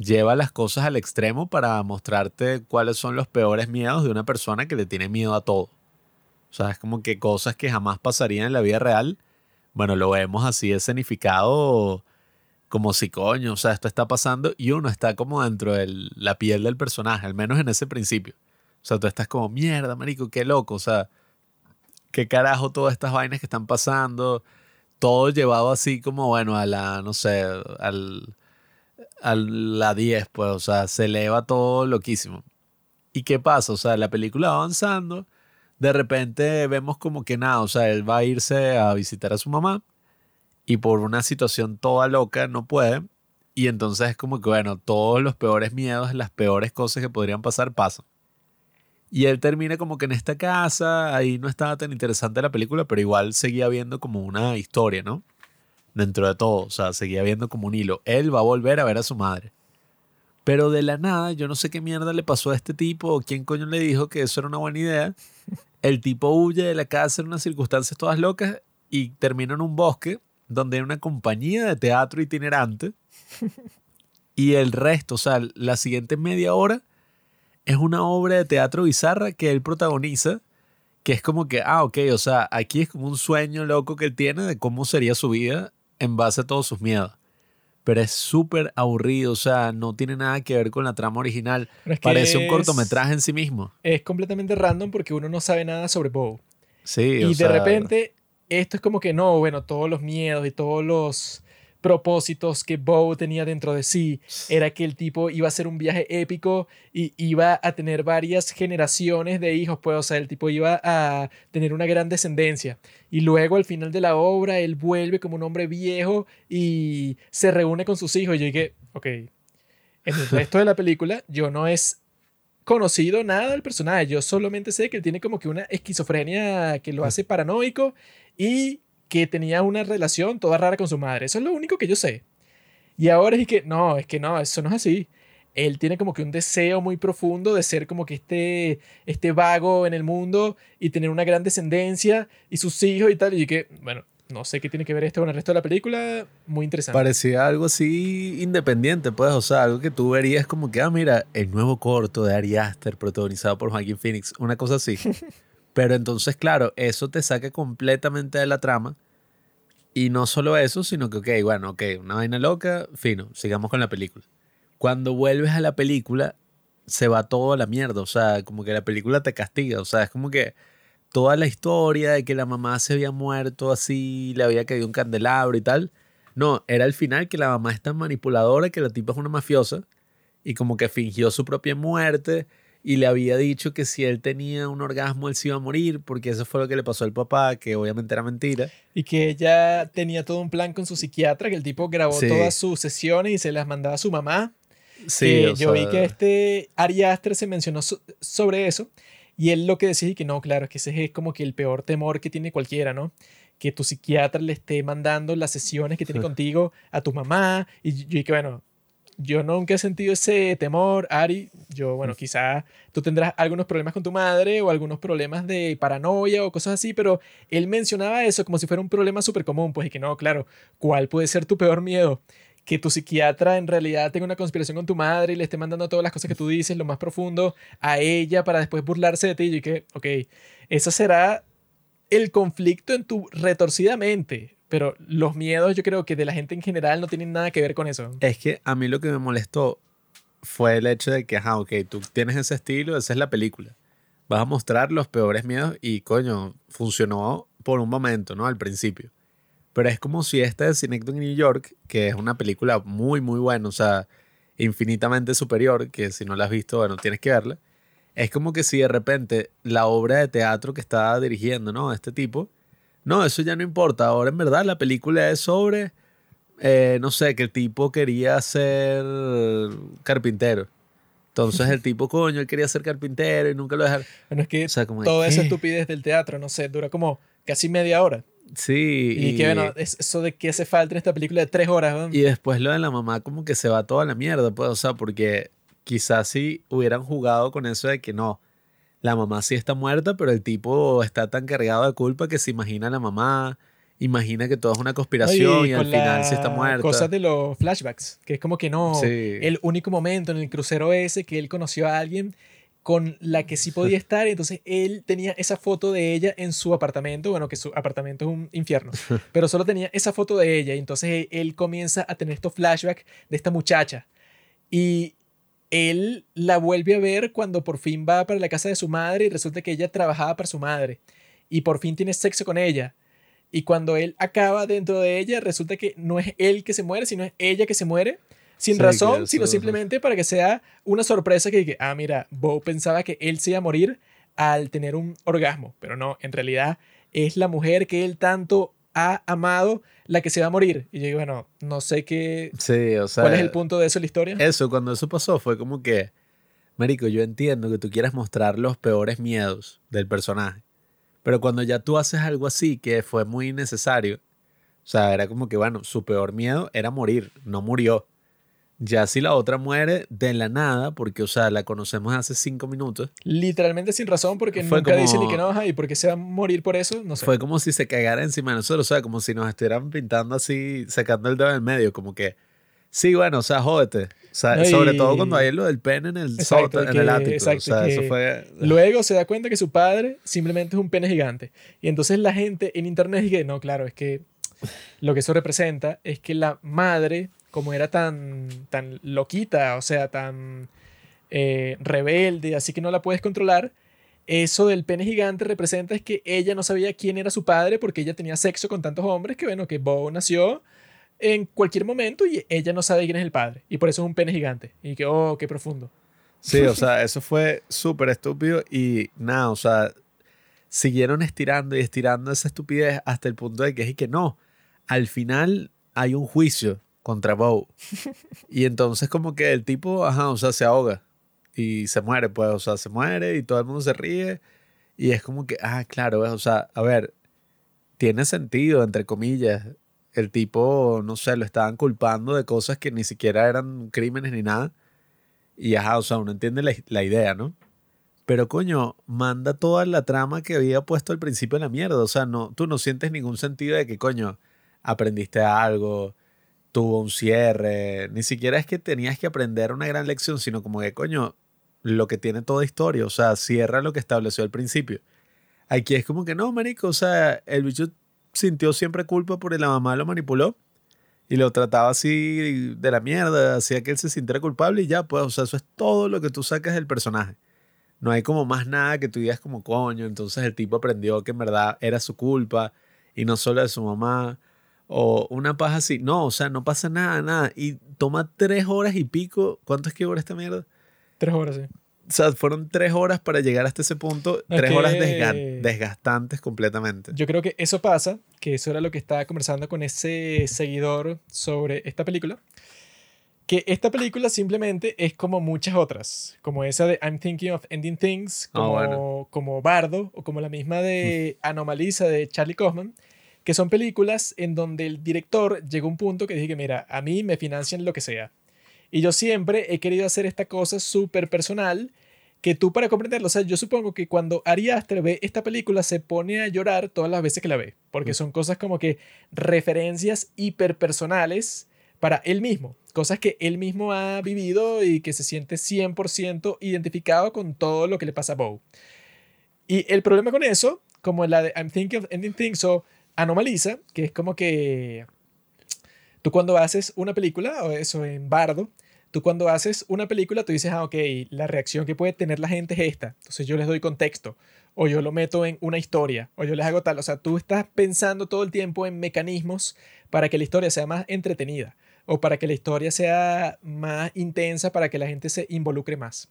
Lleva las cosas al extremo para mostrarte cuáles son los peores miedos de una persona que le tiene miedo a todo. O sea, es como que cosas que jamás pasarían en la vida real, bueno, lo vemos así escenificado como si coño, o sea, esto está pasando y uno está como dentro de la piel del personaje, al menos en ese principio. O sea, tú estás como, mierda, marico, qué loco, o sea, qué carajo todas estas vainas que están pasando, todo llevado así como, bueno, a la, no sé, al, a la 10, pues, o sea, se eleva todo loquísimo. ¿Y qué pasa? O sea, la película va avanzando de repente vemos como que nada, o sea, él va a irse a visitar a su mamá y por una situación toda loca no puede. Y entonces es como que, bueno, todos los peores miedos, las peores cosas que podrían pasar pasan. Y él termina como que en esta casa, ahí no estaba tan interesante la película, pero igual seguía viendo como una historia, ¿no? Dentro de todo, o sea, seguía viendo como un hilo. Él va a volver a ver a su madre. Pero de la nada, yo no sé qué mierda le pasó a este tipo o quién coño le dijo que eso era una buena idea. El tipo huye de la casa en unas circunstancias todas locas y termina en un bosque donde hay una compañía de teatro itinerante. y el resto, o sea, la siguiente media hora es una obra de teatro bizarra que él protagoniza que es como que, ah, ok, o sea, aquí es como un sueño loco que él tiene de cómo sería su vida en base a todos sus miedos. Pero es súper aburrido, o sea, no tiene nada que ver con la trama original. Pero es que Parece un es- cortometraje en sí mismo. Es completamente random porque uno no sabe nada sobre Bo. Sí, o Y de sea, repente, esto es como que no, bueno, todos los miedos y todos los propósitos que Bo tenía dentro de sí era que el tipo iba a hacer un viaje épico y iba a tener varias generaciones de hijos, pues, o sea, el tipo iba a tener una gran descendencia. Y luego al final de la obra, él vuelve como un hombre viejo y se reúne con sus hijos. Y yo dije, ok, en el resto de la película, yo no es conocido nada del personaje. Yo solamente sé que él tiene como que una esquizofrenia que lo hace paranoico y que tenía una relación toda rara con su madre. Eso es lo único que yo sé. Y ahora es que, no, es que no, eso no es así. Él tiene como que un deseo muy profundo de ser como que este, este vago en el mundo y tener una gran descendencia y sus hijos y tal. Y que, bueno, no sé qué tiene que ver esto con el resto de la película. Muy interesante. Parecía algo así independiente, pues, o sea, algo que tú verías como que, ah, mira, el nuevo corto de Ari Aster protagonizado por Joaquin Phoenix, una cosa así. Pero entonces, claro, eso te saca completamente de la trama. Y no solo eso, sino que, ok, bueno, ok, una vaina loca, fino, sigamos con la película. Cuando vuelves a la película, se va todo a la mierda, o sea, como que la película te castiga, o sea, es como que toda la historia de que la mamá se había muerto así, le había caído un candelabro y tal. No, era el final que la mamá es tan manipuladora que la tipa es una mafiosa y como que fingió su propia muerte y le había dicho que si él tenía un orgasmo él se iba a morir porque eso fue lo que le pasó al papá, que obviamente era mentira. Y que ella tenía todo un plan con su psiquiatra, que el tipo grabó Sí. todas sus sesiones y se las mandaba a su mamá. Sí, que yo vi sea, que este Ari Aster se mencionó so- sobre eso. Y él lo que decía es que no, claro, es que ese es como que el peor temor que tiene cualquiera, ¿no? Que tu psiquiatra le esté mandando las sesiones que tiene contigo a tu mamá. Y yo dije, bueno, yo nunca he sentido ese temor, Ari. Yo, bueno, quizá tú tendrás algunos problemas con tu madre o algunos problemas de paranoia o cosas así, pero él mencionaba eso como si fuera un problema súper común, pues, y que no, claro, ¿cuál puede ser tu peor miedo? Que tu psiquiatra en realidad tenga una conspiración con tu madre y le esté mandando todas las cosas que tú dices, lo más profundo, a ella para después burlarse de ti. Y que, ok, eso será el conflicto en tu retorcida mente. Pero los miedos, yo creo que de la gente en general no tienen nada que ver con eso. Es que a mí lo que me molestó fue el hecho de que, ajá, ok, tú tienes ese estilo, esa es la película. Vas a mostrar los peores miedos y, coño, funcionó por un momento, ¿no? Al principio. Pero es como si esta de Synecdoche en New York, que es una película muy, muy buena, o sea, infinitamente superior, que si no la has visto, bueno, tienes que verla. Es como que si de repente la obra de teatro que está dirigiendo, ¿no? Este tipo, no, eso ya no importa. Ahora en verdad la película es sobre eh, no sé, que el tipo quería ser carpintero. Entonces el tipo, coño, él quería ser carpintero y nunca lo dejaron. Bueno, es que O sea, como toda esa ¿qué? estupidez del teatro, no sé, dura como casi media hora. Sí. Y, que bueno, es eso de que hace falta en esta película de tres horas. ¿no? y después lo de la mamá como que se va toda la mierda, pues, o sea, porque quizás si hubieran jugado con eso de que no, la mamá sí está muerta, pero el tipo está tan cargado de culpa que se imagina a la mamá, imagina que todo es una conspiración y, al final sí está muerta. Cosas de los flashbacks, que es como que no, Sí. el único momento en el crucero ese que él conoció a alguien con la que sí podía estar, y entonces él tenía esa foto de ella en su apartamento, bueno, que su apartamento es un infierno, pero solo tenía esa foto de ella, y entonces él comienza a tener estos flashbacks de esta muchacha, y él la vuelve a ver cuando por fin va para la casa de su madre y resulta que ella trabajaba para su madre, y por fin tiene sexo con ella. Y cuando él acaba dentro de ella, resulta que no es él que se muere, sino es ella que se muere. Sin Sí, razón, sino simplemente para que sea una sorpresa que, ah, mira, Bo pensaba que él se iba a morir al tener un orgasmo. Pero no, en realidad es la mujer que él tanto ha amado la que se va a morir. Y yo digo, bueno, no sé qué... Sí, o sea, ¿Cuál es el punto de eso en la historia? Eso, cuando eso pasó, fue como que, Marico, yo entiendo que tú quieras mostrar los peores miedos del personaje, pero cuando ya tú haces algo así que fue muy necesario, o sea, era como que, bueno, su peor miedo era morir, no murió. Ya si la otra muere de la nada, porque, o sea, la conocemos hace cinco minutos, Literalmente sin razón, porque Fue nunca dice ni como- que no, y por qué se va a morir por eso, no sé. fue como si se cagara encima de nosotros, o sea, como si nos estuvieran pintando así, sacando el dedo del medio, como que Sí, bueno, o sea, jódete. O sea, No, sobre y- todo cuando hay lo del pene en el Exacto, sótano, en que- el ático. exacto, o sea, eso que fue. Luego se da cuenta que su padre simplemente es un pene gigante. Y entonces la gente en internet dice, no, claro, es que lo que eso representa es que la madre, como era tan, tan loquita, o sea, tan eh, rebelde, así que no la puedes controlar, eso del pene gigante representa es que ella no sabía quién era su padre porque ella tenía sexo con tantos hombres que, bueno, que Bo nació en cualquier momento y ella no sabe quién es el padre. Y por eso es un pene gigante. Y que, oh, qué profundo. Sí, o sea, eso fue súper estúpido y nada, o sea, siguieron estirando y estirando esa estupidez hasta el punto de que es que no, al final hay un juicio contra Bow. Y entonces como que el tipo, ajá, o sea, se ahoga y se muere, pues, o sea, se muere y todo el mundo se ríe y es como que, ah, claro, o sea, a ver, tiene sentido, entre comillas. El tipo, no sé, lo estaban culpando de cosas que ni siquiera eran crímenes ni nada. Y ajá, o sea, uno entiende la, la idea, ¿no? Pero coño, manda toda la trama que había puesto al principio en la mierda. O sea, no, tú no sientes ningún sentido de que, coño, aprendiste algo, tuvo un cierre. Ni siquiera es que tenías que aprender una gran lección, sino como que, coño, lo que tiene toda historia. O sea, cierra lo que estableció al principio. Aquí es como que no, marico. O sea, el bicho sintió siempre culpa porque la mamá lo manipuló y lo trataba así de la mierda, hacía que él se sintiera culpable y ya, pues, o sea, eso es todo lo que tú sacas del personaje. No hay como más nada que tú digas como coño, entonces el tipo aprendió que en verdad era su culpa y no solo de su mamá o una paja así. No, o sea, no pasa nada, nada. Y toma tres horas y pico. ¿Cuánto es que dura esta mierda? Tres horas, sí. O sea, fueron tres horas para llegar hasta ese punto. Es tres horas desga- desgastantes completamente. Yo creo que eso pasa, que eso era lo que estaba conversando con ese seguidor sobre esta película. Que esta película simplemente es como muchas otras, como esa de I'm Thinking of Ending Things, Ah, como, bueno. como Bardo, o como la misma de Anomaliza de Charlie Kaufman, que son películas en donde el director llegó a un punto que dije que, mira, a mí me financian lo que sea. Y yo siempre he querido hacer esta cosa súper personal que tú para comprenderlo, o sea, yo supongo que cuando Ari Aster ve esta película se pone a llorar todas las veces que la ve, porque Mm. son cosas como que referencias hiperpersonales para él mismo, cosas que él mismo ha vivido y que se siente 100% identificado con todo lo que le pasa a Bo. Y el problema con eso, como la de I'm Thinking of Ending Things o Anomaliza, que es como que tú cuando haces una película, o eso en Bardo, tú cuando haces una película, tú dices, ah, ok, la reacción que puede tener la gente es esta. Entonces yo les doy contexto, o yo lo meto en una historia, o yo les hago tal. O sea, tú estás pensando todo el tiempo en mecanismos para que la historia sea más entretenida, o para que la historia sea más intensa, para que la gente se involucre más.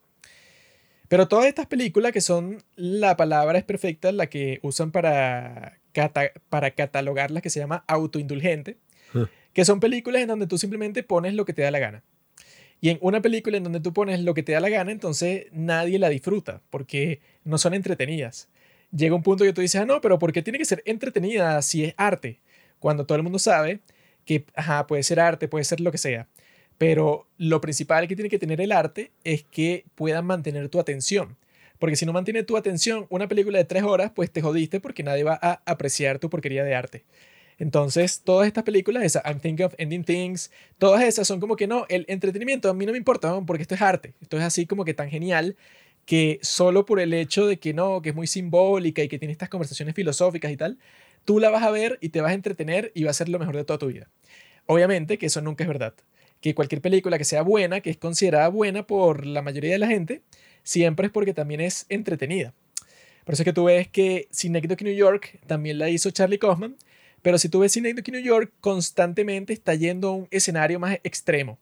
Pero todas estas películas que son, la palabra es perfecta, la que usan para, cata- para catalogarlas, que se llama autoindulgente, Huh. que son películas en donde tú simplemente pones lo que te da la gana. Y en una película en donde tú pones lo que te da la gana, entonces nadie la disfruta, porque no son entretenidas. Llega un punto que tú dices, ah, no, pero ¿por qué tiene que ser entretenida si es arte? Cuando todo el mundo sabe que, ajá, puede ser arte, puede ser lo que sea. Pero lo principal que tiene que tener el arte es que puedan mantener tu atención. Porque si no mantiene tu atención una película de tres horas, pues te jodiste porque nadie va a apreciar tu porquería de arte. Entonces, todas estas películas, esa I'm Thinking of Ending Things, todas esas son como que no, el entretenimiento a mí no me importa, porque esto es arte. Esto es así como que tan genial que solo por el hecho de que no, que es muy simbólica y que tiene estas conversaciones filosóficas y tal, tú la vas a ver y te vas a entretener y va a ser lo mejor de toda tu vida. Obviamente que eso nunca es verdad. Que cualquier película que sea buena, que es considerada buena por la mayoría de la gente, siempre es porque también es entretenida. Por eso es que tú ves que Synecdoche New York también la hizo Charlie Kaufman, pero si tú ves Synecdoche New York, constantemente está yendo a un escenario más extremo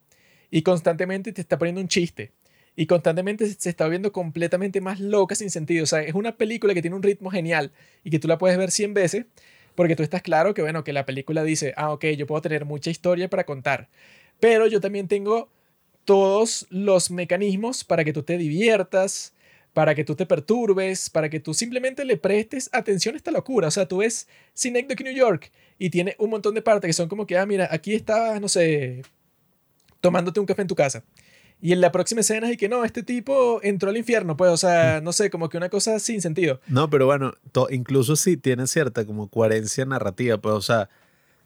y constantemente te está poniendo un chiste y constantemente se está viendo completamente más loca sin sentido. O sea, es una película que tiene un ritmo genial y que tú la puedes ver 100 veces porque tú estás claro que, bueno, que la película dice, ah, ok, yo puedo tener mucha historia para contar, pero yo también tengo todos los mecanismos para que tú te diviertas, para que tú te perturbes, para que tú simplemente le prestes atención a esta locura. O sea, tú ves Synecdoche New York y tiene un montón de partes que son como que, ah, mira, aquí estabas, no sé, tomándote un café en tu casa. Y en la próxima escena es que no, este tipo entró al infierno, pues, o sea, no sé, como que una cosa sin sentido. No, pero bueno, incluso sí tiene cierta como coherencia narrativa, pues, o sea,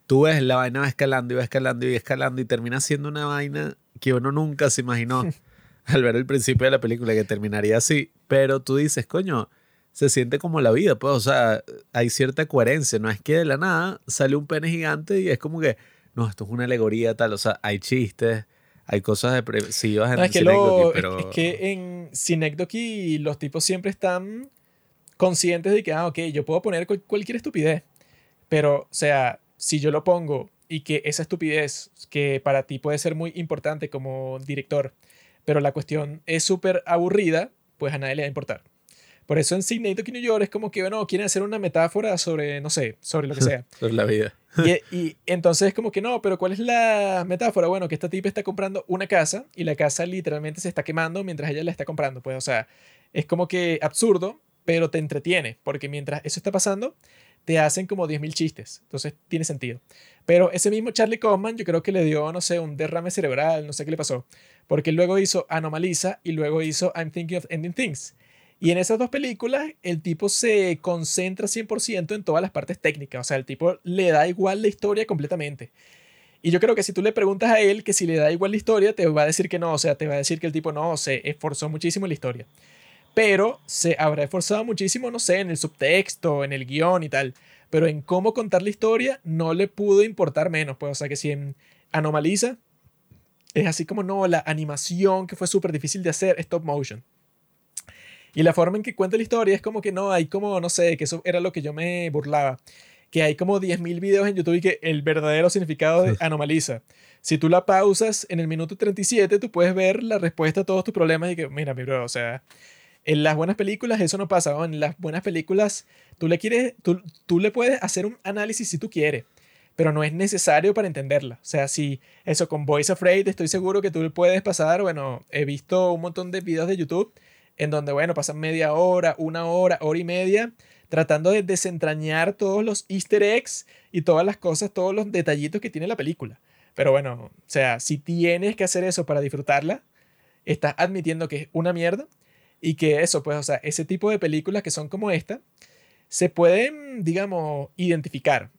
tú ves la vaina va escalando y va escalando y va escalando y termina siendo una vaina que uno nunca se imaginó al ver el principio de la película que terminaría así. Pero tú dices, coño, se siente como la vida, pues, o sea, hay cierta coherencia. No es que de la nada sale un pene gigante y es como que, no, esto es una alegoría tal, o sea, hay chistes. Hay cosas depresivas en no, es, que lo, pero... es que en Synecdoche los tipos siempre están conscientes de que, ah, ok, yo puedo poner cualquier estupidez, pero, o sea, si yo lo pongo y que esa estupidez, que para ti puede ser muy importante como director, pero la cuestión es súper aburrida, pues a nadie le va a importar. Por eso en Sydney, Tokyo, New York es como que, bueno, quieren hacer una metáfora sobre, no sé, sobre lo que sea. sobre la vida. y, y, entonces es como que no, pero ¿cuál es la metáfora? Bueno, que esta tipa está comprando una casa y la casa literalmente se está quemando mientras ella la está comprando. Pues, o sea, es como que absurdo, pero te entretiene, porque mientras eso está pasando, te hacen como 10.000 chistes. Entonces tiene sentido. Pero ese mismo Charlie Kaufman yo creo que le dio, no sé, un derrame cerebral, no sé qué le pasó. Porque luego hizo Anomaliza y luego hizo I'm Thinking of Ending Things. Y en esas dos películas el tipo se concentra 100% en todas las partes técnicas. O sea, el tipo le da igual la historia completamente. Y yo creo que si tú le preguntas a él que si le da igual la historia, te va a decir que no. O sea, te va a decir que el tipo no, se esforzó muchísimo en la historia pero se habrá esforzado muchísimo, no sé, en el subtexto, en el guion y tal, pero en cómo contar la historia no le pudo importar menos, pues, o sea que si en Anomaliza es así como no, la animación que fue súper difícil de hacer, stop motion. Y la forma en que cuenta la historia es como que no, hay como, no sé, que eso era lo que yo me burlaba, que hay como 10.000 videos en YouTube y que el verdadero significado de Anomaliza. Si tú la pausas en el minuto 37, tú puedes ver la respuesta a todos tus problemas y que, mira, mi bro, o sea, en las buenas películas eso no pasa. En las buenas películas tú le, quieres, tú, tú le puedes hacer un análisis si tú quieres, pero no es necesario para entenderla. O sea, si eso con Voice Afraid estoy seguro que tú le puedes pasar, bueno, he visto un montón de videos de YouTube en donde, bueno, pasan media hora, una hora, hora y media tratando de desentrañar todos los easter eggs y todas las cosas, todos los detallitos que tiene la película. Pero bueno, o sea, si tienes que hacer eso para disfrutarla, estás admitiendo que es una mierda y que eso, pues, o sea, ese tipo de películas que son como esta, se pueden, digamos, identificar.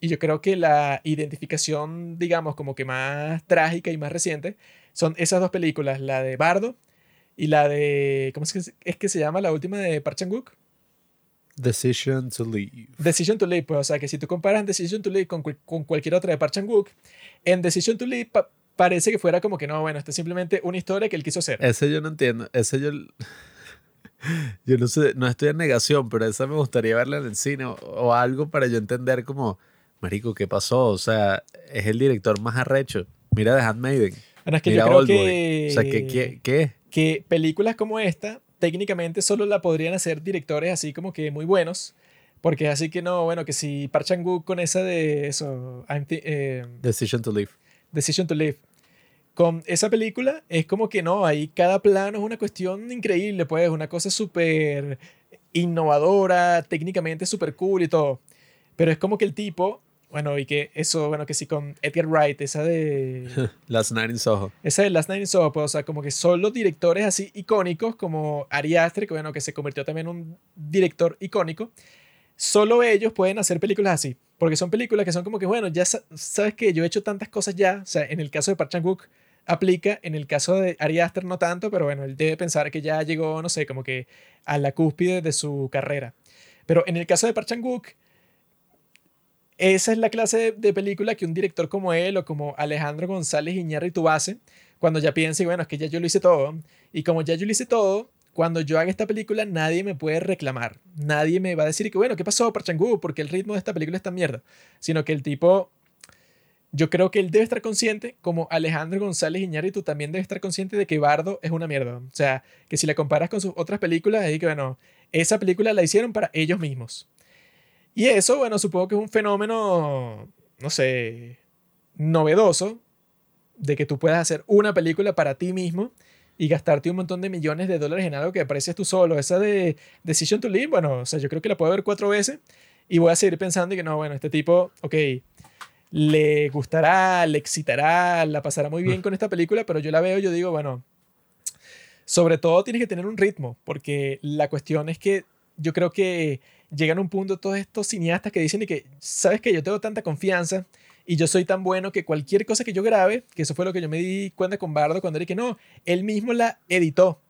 Y yo creo que la identificación, digamos, como que más trágica y más reciente, son esas dos películas, la de Bardo y la de, ¿cómo es que, es que se llama la última de Park Chan-wook? Decision to Leave. Decision to Leave, pues, o sea, que si tú comparas Decision to Leave con, con cualquier otra de Park Chan-wook, en Decision to Leave parece que fuera como que no, bueno, esto es simplemente una historia que él quiso hacer. Ese yo no entiendo. Ese yo. Yo no sé, no estoy en negación, pero esa me gustaría verla en el cine o, algo para yo entender como, Marico, ¿qué pasó? O sea, es el director más arrecho. Mira The Handmaiden. Bueno, es que yo creo que. O sea, ¿qué, qué, Que películas como esta, técnicamente solo la podrían hacer directores así como que muy buenos. Porque así que no, bueno, que si Park Chan-wook con esa de eso. Eh, Decision to Live. Decision to Live con esa película es como que no, ahí cada plano es una cuestión increíble, pues, una cosa súper innovadora, técnicamente súper cool y todo. Pero es como que el tipo, bueno, y que eso, bueno, que sí, con Edgar Wright, esa de... Last Night in Soho. Esa de Last Night in Soho, pues, o sea, como que son los directores así icónicos, como Ari Aster, que bueno, que se convirtió también en un director icónico. Solo ellos pueden hacer películas así, porque son películas que son como que, bueno, ya sabes que yo he hecho tantas cosas ya, o sea, en el caso de Park Chan-wook, aplica. En el caso de Ari Aster no tanto, pero bueno, él debe pensar que ya llegó, no sé, como que a la cúspide de su carrera. Pero en el caso de Park esa es la clase de, película que un director como él o como Alejandro González Iñárritu hace cuando ya piensa, y bueno, es que ya yo lo hice todo. Y como ya yo lo hice todo, cuando yo haga esta película nadie me puede reclamar. Nadie me va a decir que, bueno, ¿qué pasó, Park Chan-wook? Porque el ritmo de esta película es tan mierda. Sino que el tipo yo creo que él debe estar consciente, como Alejandro González Iñárritu también debe estar consciente de que Bardo es una mierda. O sea, que si la comparas con sus otras películas, es que, bueno, esa película la hicieron para ellos mismos. Y eso, bueno, supongo que es un fenómeno, no sé, novedoso, de que tú puedas hacer una película para ti mismo y gastarte un montón de millones de dólares en algo que apareces tú solo. Esa de Decision to Live, bueno, o sea, yo creo que la puedo ver cuatro veces y voy a seguir pensando que no, bueno, este tipo, ok, le gustará, le excitará, la pasará muy bien con esta película, pero yo la veo y yo digo, bueno, sobre todo tienes que tener un ritmo, porque la cuestión es que yo creo que llegan a un punto todos estos cineastas que dicen y que, ¿sabes que Yo tengo tanta confianza y yo soy tan bueno que cualquier cosa que yo grabe, que eso fue lo que yo me di cuenta con Bardo cuando dije que no, él mismo la editó.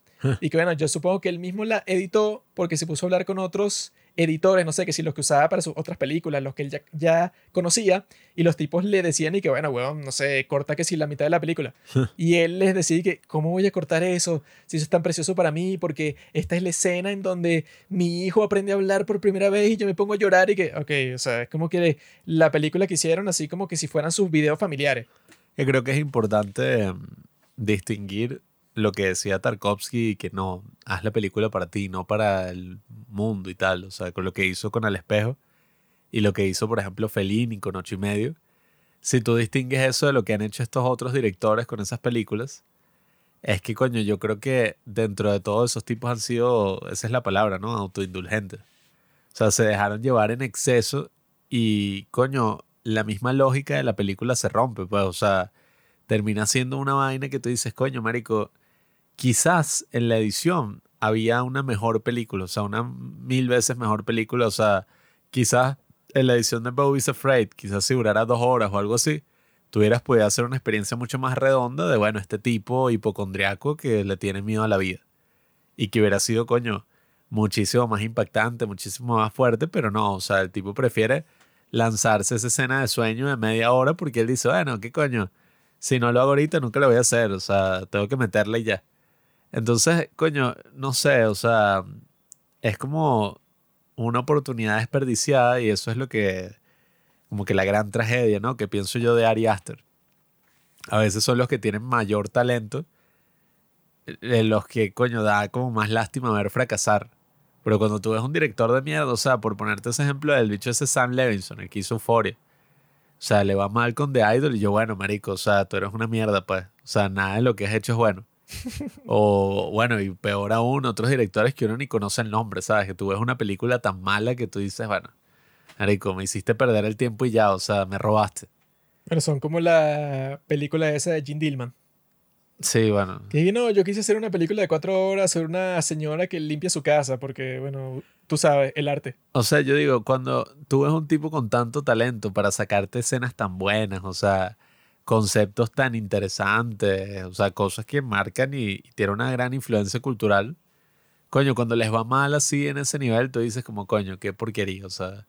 y que bueno, yo supongo que él mismo la editó porque se puso a hablar con otros editores, no sé, que si los que usaba para sus otras películas, los que él ya, ya conocía, y los tipos le decían y que, bueno, weón, no sé, corta que si la mitad de la película. y él les decía que, ¿cómo voy a cortar eso? Si eso es tan precioso para mí, porque esta es la escena en donde mi hijo aprende a hablar por primera vez y yo me pongo a llorar y que, ok, o sea, es como que la película que hicieron así como que si fueran sus videos familiares. Yo creo que es importante em, distinguir lo que decía Tarkovsky, que no, haz la película para ti, no para el mundo y tal. O sea, con lo que hizo con El Espejo y lo que hizo, por ejemplo, Fellini con Ocho y Medio. Si tú distingues eso de lo que han hecho estos otros directores con esas películas, es que, coño, yo creo que dentro de todos esos tipos han sido, esa es la palabra, ¿no? Autoindulgentes. O sea, se dejaron llevar en exceso y, coño, la misma lógica de la película se rompe, pues, o sea, termina siendo una vaina que tú dices, coño, marico, quizás en la edición había una mejor película, o sea, una mil veces mejor película, o sea, quizás en la edición de Bowie's Afraid, quizás si durara dos horas o algo así, tuvieras podido hacer una experiencia mucho más redonda de, bueno, este tipo hipocondriaco que le tiene miedo a la vida. Y que hubiera sido, coño, muchísimo más impactante, muchísimo más fuerte, pero no, o sea, el tipo prefiere lanzarse esa escena de sueño de media hora porque él dice, bueno, ¿qué coño? Si no lo hago ahorita, nunca lo voy a hacer, o sea, tengo que meterle ya. Entonces, coño, no sé, o sea, es como una oportunidad desperdiciada y eso es lo que, como que la gran tragedia, ¿no? Que pienso yo de Ari Aster. A veces son los que tienen mayor talento, eh, los que, coño, da como más lástima ver fracasar. Pero cuando tú ves un director de mierda, o sea, por ponerte ese ejemplo del bicho ese Sam Levinson, el que hizo Euphoria. O sea, le va mal con The Idol y yo, bueno, marico, o sea, tú eres una mierda, pues. O sea, nada de lo que has hecho es bueno o bueno, y peor aún, otros directores que uno ni conoce el nombre, ¿sabes? Que tú ves una película tan mala que tú dices, bueno, Marico, me hiciste perder el tiempo y ya, o sea, me robaste. Pero son como la película esa de Jim Dillman. Sí, bueno. Que no, yo quise hacer una película de cuatro horas sobre una señora que limpia su casa, porque, bueno, tú sabes, el arte. O sea, yo digo, cuando tú ves un tipo con tanto talento para sacarte escenas tan buenas, o sea, conceptos tan interesantes, o sea, cosas que marcan y, tienen una gran influencia cultural. Coño, cuando les va mal así en ese nivel, tú dices como, coño, qué porquería, o sea,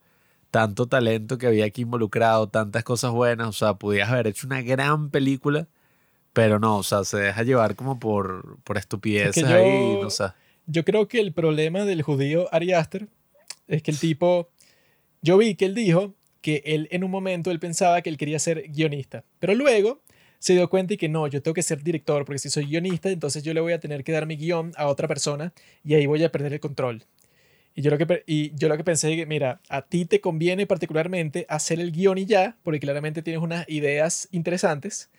tanto talento que había aquí involucrado, tantas cosas buenas, o sea, pudieras haber hecho una gran película, pero no, o sea, se deja llevar como por, por estupideces ahí, no sé. Yo creo que el problema del judío Ari Aster es que el tipo, yo vi que él dijo que él en un momento él pensaba que él quería ser guionista, pero luego se dio cuenta y que no, yo tengo que ser director, porque si soy guionista, entonces yo le voy a tener que dar mi guion a otra persona y ahí voy a perder el control. Y yo lo que, y yo lo que pensé, que, mira, a ti te conviene particularmente hacer el guion y ya, porque claramente tienes unas ideas interesantes.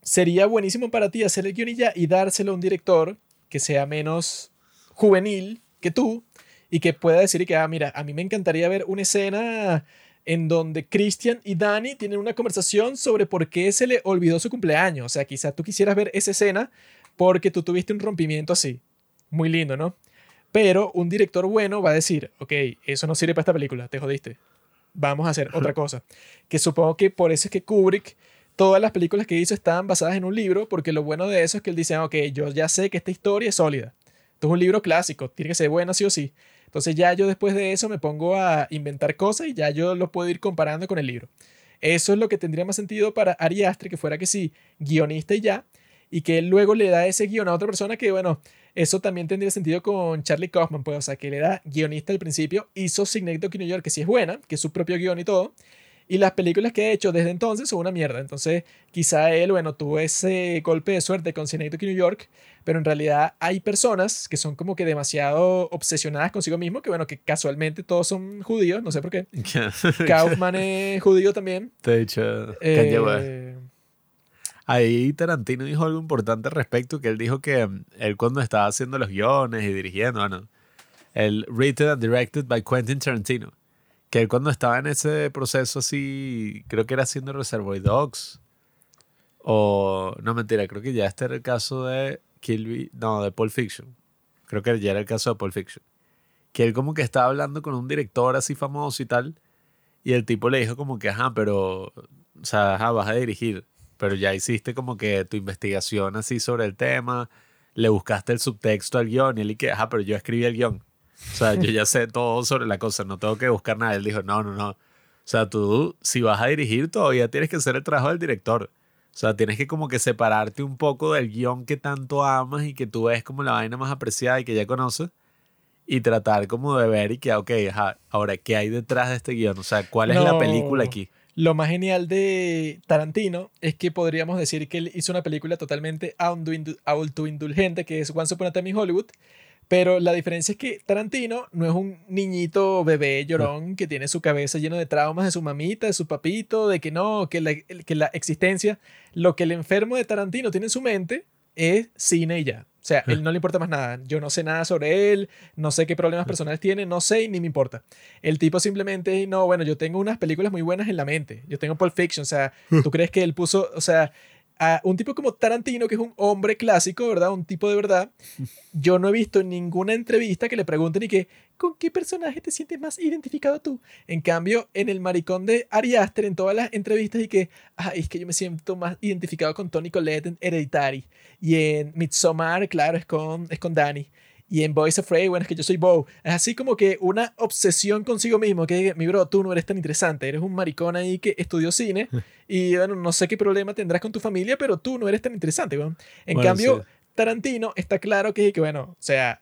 Sería buenísimo para ti hacer el guion y ya y dárselo a un director que sea menos juvenil que tú y que pueda decir que, ah, mira, a mí me encantaría ver una escena en donde Christian y Danny tienen una conversación sobre por qué se le olvidó su cumpleaños. O sea, quizá tú quisieras ver esa escena porque tú tuviste un rompimiento así. Muy lindo, ¿no? Pero un director bueno va a decir, ok, eso no sirve para esta película, te jodiste. Vamos a hacer otra cosa. Que supongo que por eso es que Kubrick, todas las películas que hizo estaban basadas en un libro, porque lo bueno de eso es que él dice, ok, yo ya sé que esta historia es sólida. Esto es un libro clásico, tiene que ser bueno sí o sí. Entonces ya yo después de eso me pongo a inventar cosas y ya yo lo puedo ir comparando con el libro. Eso es lo que tendría más sentido para Ari Aster, que fuera que sí, guionista y ya, y que él luego le da ese guion a otra persona que, bueno, eso también tendría sentido con Charlie Kaufman, pues, o sea, que le da guionista al principio, hizo Synecdoche New York, que sí es buena, que es su propio guion y todo, y las películas que ha hecho desde entonces son una mierda. Entonces, quizá él, bueno, tuvo ese golpe de suerte con Synecdoche New York, pero en realidad hay personas que son como que demasiado obsesionadas consigo mismo, que bueno, que casualmente todos son judíos, no sé por qué. Kaufman es judío también. De hecho, eh, Ahí Tarantino dijo algo importante al respecto, que él dijo que mm, él cuando estaba haciendo los guiones y dirigiendo, bueno, el written and directed by Quentin Tarantino, que él cuando estaba en ese proceso así, creo que era haciendo Reservoir Dogs, o no mentira, creo que ya este era el caso de Kill no, de Pulp Fiction. Creo que ya era el caso de Pulp Fiction. que él como que estaba hablando con un director así famoso y tal, y el tipo le dijo como que, ajá, pero, o sea, ajá, vas a dirigir, pero ya hiciste como que tu investigación así sobre el tema, le buscaste el subtexto al guion, y él y que, ajá, pero yo escribí el guion. O sea, yo ya sé todo sobre la cosa, no tengo que buscar nada. Él dijo, no, no, no. O sea, tú, si vas a dirigir, todavía tienes que hacer el trabajo del director. O sea, tienes que como que separarte un poco del guion que tanto amas y que tú ves como la vaina más apreciada y que ya conoces y tratar como de ver y que, ok, ajá, ahora, ¿qué hay detrás de este guion? O sea, ¿cuál es la película aquí? Lo más genial de Tarantino es que podríamos decir que él hizo una película totalmente auto- autoindulgente, que es Once Upon a Time in Hollywood. Pero la diferencia es que Tarantino no es un niñito bebé llorón que tiene su cabeza lleno de traumas de su mamita, de su papito, de que no, que la, que la existencia, lo que el enfermo de Tarantino tiene en su mente es cine y ya. O sea, él no le importa más nada. Yo no sé nada sobre él, no sé qué problemas personales tiene, no sé y ni me importa. El tipo simplemente, no, bueno, yo tengo unas películas muy buenas en la mente. Yo tengo Pulp Fiction, o sea, ¿tú crees que él puso, o sea, un tipo como Tarantino, que es un hombre clásico, ¿verdad? Un tipo de verdad. Yo no he visto ninguna entrevista que le pregunten y que, ¿con qué personaje te sientes más identificado tú? En cambio, en el maricón de Ari Aster, en todas las entrevistas y que, ay, es que yo me siento más identificado con Tony Collette en Hereditary. Y en Midsommar, claro, es con, es con Danny. Y en Boys Afraid, bueno, es que yo soy Bo. Es así como que una obsesión consigo mismo, que mi bro, tú no eres tan interesante, eres un maricón ahí que estudió cine y bueno, no sé qué problema tendrás con tu familia, pero tú no eres tan interesante, weón. En Bueno, cambio, sí. Tarantino está claro que, que, bueno, o sea,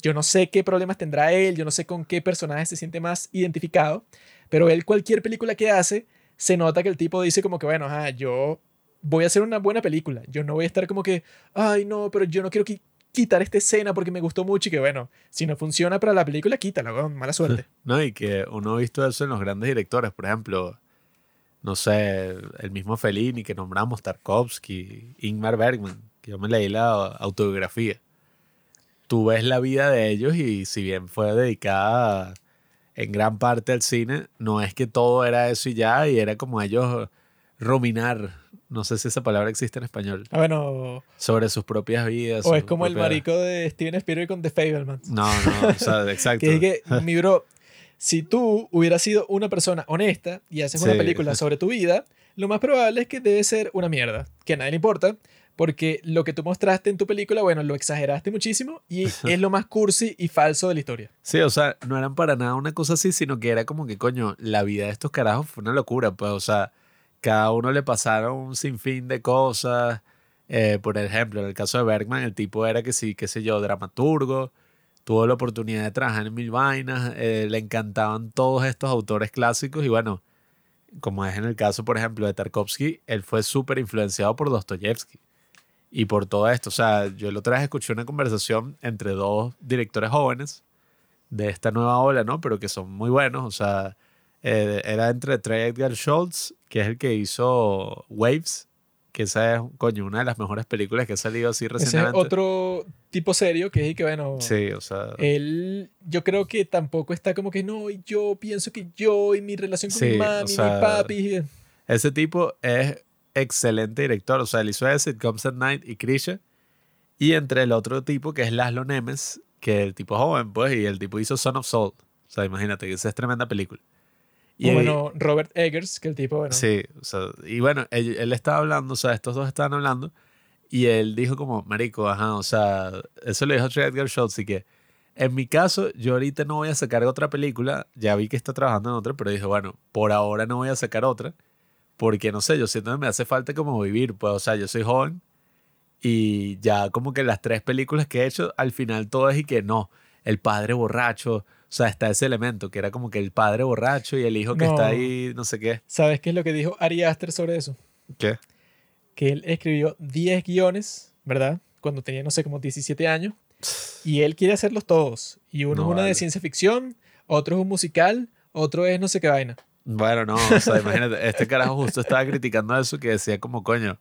yo no sé qué problemas tendrá él, yo no sé con qué personaje se siente más identificado, pero él cualquier película que hace, se nota que el tipo dice como que, bueno, ajá, yo voy a hacer una buena película, yo no voy a estar como que, ay, no, pero yo no quiero qui- quitar esta escena porque me gustó mucho y que, bueno, si no funciona para la película, quítala, weón, mala suerte. No, y que uno ha visto eso en los grandes directores, por ejemplo, no sé, el mismo Fellini que nombramos, Tarkovsky, Ingmar Bergman, que yo me leí la autobiografía. Tú ves la vida de ellos y si bien fue dedicada en gran parte al cine, no es que todo era eso y ya, y era como ellos ruminar, no sé si esa palabra existe en español, Ah, bueno, sobre sus propias vidas. o es como el marico de Steven Spielberg con The Fablemans. No, no, o sea, exacto. Que es que, mi bro, si tú hubieras sido una persona honesta y haces una película sobre tu vida, lo más probable es que debe ser una mierda, que a nadie le importa, porque lo que tú mostraste en tu película, bueno, lo exageraste muchísimo y es lo más cursi y falso de la historia. Sí, o sea, no eran para nada una cosa así, sino que era como que, coño, la vida de estos carajos fue una locura, pues, o sea, cada uno le pasaron un sinfín de cosas. Eh, por ejemplo, en el caso de Bergman, el tipo era que sí, qué sé yo, dramaturgo, tuvo la oportunidad de trabajar en mil vainas, eh, le encantaban todos estos autores clásicos y bueno, como es en el caso, por ejemplo, de Tarkovsky, él fue súper influenciado por Dostoyevsky y por todo esto. O sea, yo la otra vez escuché una conversación entre dos directores jóvenes de esta nueva ola, ¿no? Pero que son muy buenos. O sea, eh, era entre Trey Edgar Schultz, que es el que hizo Waves, que esa es, coño, una de las mejores películas que ha salido así Ese es recientemente. otro tipo serio que es que, bueno, Sí, o sea. él, yo creo que tampoco está como que no, y yo pienso que yo y mi relación con Sí, mi o mami, sea, mi papi. Ese tipo es excelente director. O sea, él hizo ese, Comes at Night y Krisha. Y entre el otro tipo, que es Laszlo Nemes, que el tipo joven, pues, y el tipo hizo Son of Soul. O sea, imagínate que esa es tremenda película. Y o bueno, Robert Eggers, que el tipo, bueno, Sí, o sea, y bueno, él, él estaba hablando, o sea, estos dos estaban hablando, y él dijo como, marico, ajá, o sea, eso le dijo Edgar Schultz, y que en mi caso, yo ahorita no voy a sacar otra película, ya vi que está trabajando en otra, pero dije, bueno, por ahora no voy a sacar otra, porque no sé, yo siento que me hace falta como vivir, pues, o sea, yo soy joven, y ya como que las tres películas que he hecho, al final todo es y que no, el padre borracho, o sea, está ese elemento, que era como que el padre borracho y el hijo que No. está ahí, no sé qué. ¿sabes qué es lo que dijo Ari Aster sobre eso? ¿Qué? que él escribió 10 guiones, ¿verdad? Cuando tenía, no sé, como 17 años. Y él quiere hacerlos todos. Y uno No es una de ciencia ficción, otro es un musical, otro es no sé qué vaina. Bueno, no, o sea, imagínate, este carajo justo estaba criticando eso que decía como, coño,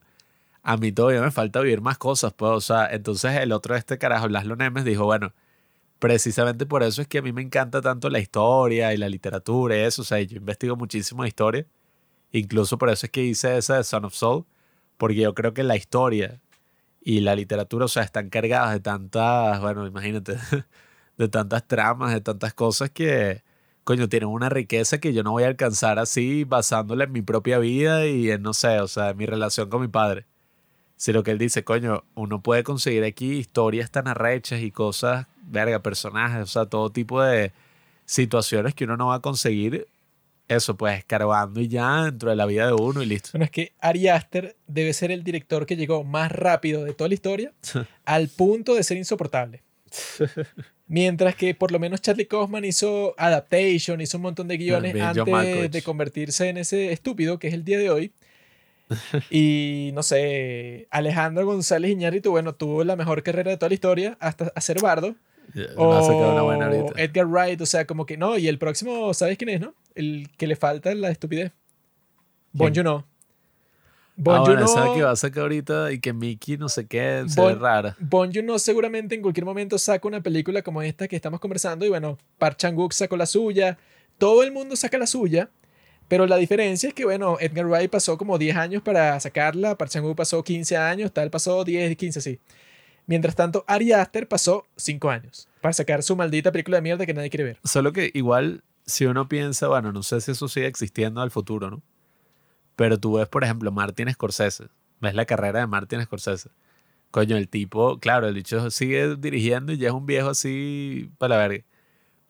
a mí todavía me falta vivir más cosas, pues, o sea, entonces el otro de este carajo, Laszlo Nemes, dijo, bueno, precisamente por eso es que a mí me encanta tanto la historia y la literatura y eso, o sea, yo investigo muchísimo historia, incluso por eso es que hice esa de Son of Soul, porque yo creo que la historia y la literatura, o sea, están cargadas de tantas, bueno, imagínate, de tantas tramas, de tantas cosas que, coño, tienen una riqueza que yo no voy a alcanzar así basándola en mi propia vida y en, no sé, o sea, en mi relación con mi padre. Sino que él dice, coño, uno puede conseguir aquí historias tan arrechas y cosas, verga, personajes, o sea, todo tipo de situaciones que uno no va a conseguir eso, pues escarbando y ya dentro de la vida de uno y listo. Bueno, es que Ari Aster debe ser el director que llegó más rápido de toda la historia al punto de ser insoportable. Mientras que por lo menos Charlie Kaufman hizo Adaptation, hizo un montón de guiones antes de convertirse en ese estúpido que es el día de hoy. Y no sé, Alejandro González Iñárritu, bueno, tuvo la mejor carrera de toda la historia hasta hacer bardo. A sacar una buena O. Edgar Wright, o sea, como que no. Y el próximo, ¿sabes quién es, no? El que le falta la estupidez. Bon. Joon-ho. Ah, Bon bueno, esa que va a sacar ahorita y que Mickey no sé qué, se ve Bon- rara. Bon Joon-ho seguramente en cualquier momento saca una película como esta que estamos conversando y bueno, Park Chan-wook sacó la suya, todo el mundo saca la suya, pero la diferencia es que bueno, Edgar Wright pasó como 10 años para sacarla, Park pasó 15 años, tal pasó 10, 15, sí. Mientras tanto, Ari Aster pasó 5 años para sacar su maldita película de mierda que nadie quiere ver. Solo que igual, si uno piensa, bueno, no sé si eso sigue existiendo al futuro, ¿no? Pero tú ves, por ejemplo, Martin Scorsese. Ves la carrera de Martin Scorsese. Coño, el tipo, claro, el dicho sigue dirigiendo y ya es un viejo así para la verga.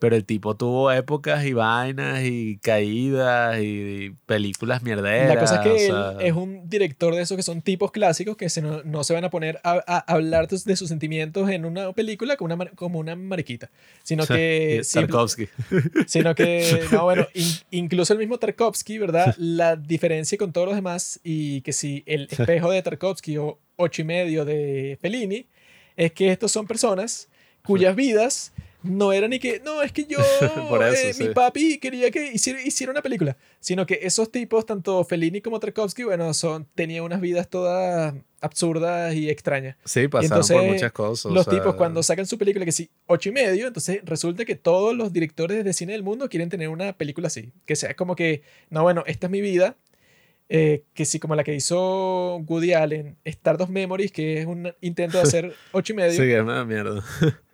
Pero el tipo tuvo épocas y vainas y caídas y, películas mierderas. La cosa es que o él sea, es un director de esos que son tipos clásicos que se no, no se van a poner a, a hablar de, sus sentimientos en una película como una, como una mariquita, sino que, Tarkovsky. sino que, no, bueno, in- incluso el mismo Tarkovsky, ¿verdad? La diferencia con todos los demás y que si el espejo de Tarkovsky o ocho y medio de Fellini es que estos son personas cuyas vidas no eran ni que, no, es que yo, Por eso, eh, mi papi quería que hiciera, hiciera una película, sino que esos tipos, tanto Fellini como Tarkovsky, bueno, son, tenían unas vidas todas absurdas y extrañas. Sí, pasaron por entonces, muchas cosas. o Los sea, tipos cuando sacan su película que sí, ocho y medio, entonces resulta que todos los directores de cine del mundo quieren tener una película así, que sea como que, no, bueno, esta es mi vida, eh, que sí, como la que hizo Woody Allen, Stardust Memories, que es un intento de hacer ocho y medio. Sí, que es una mierda.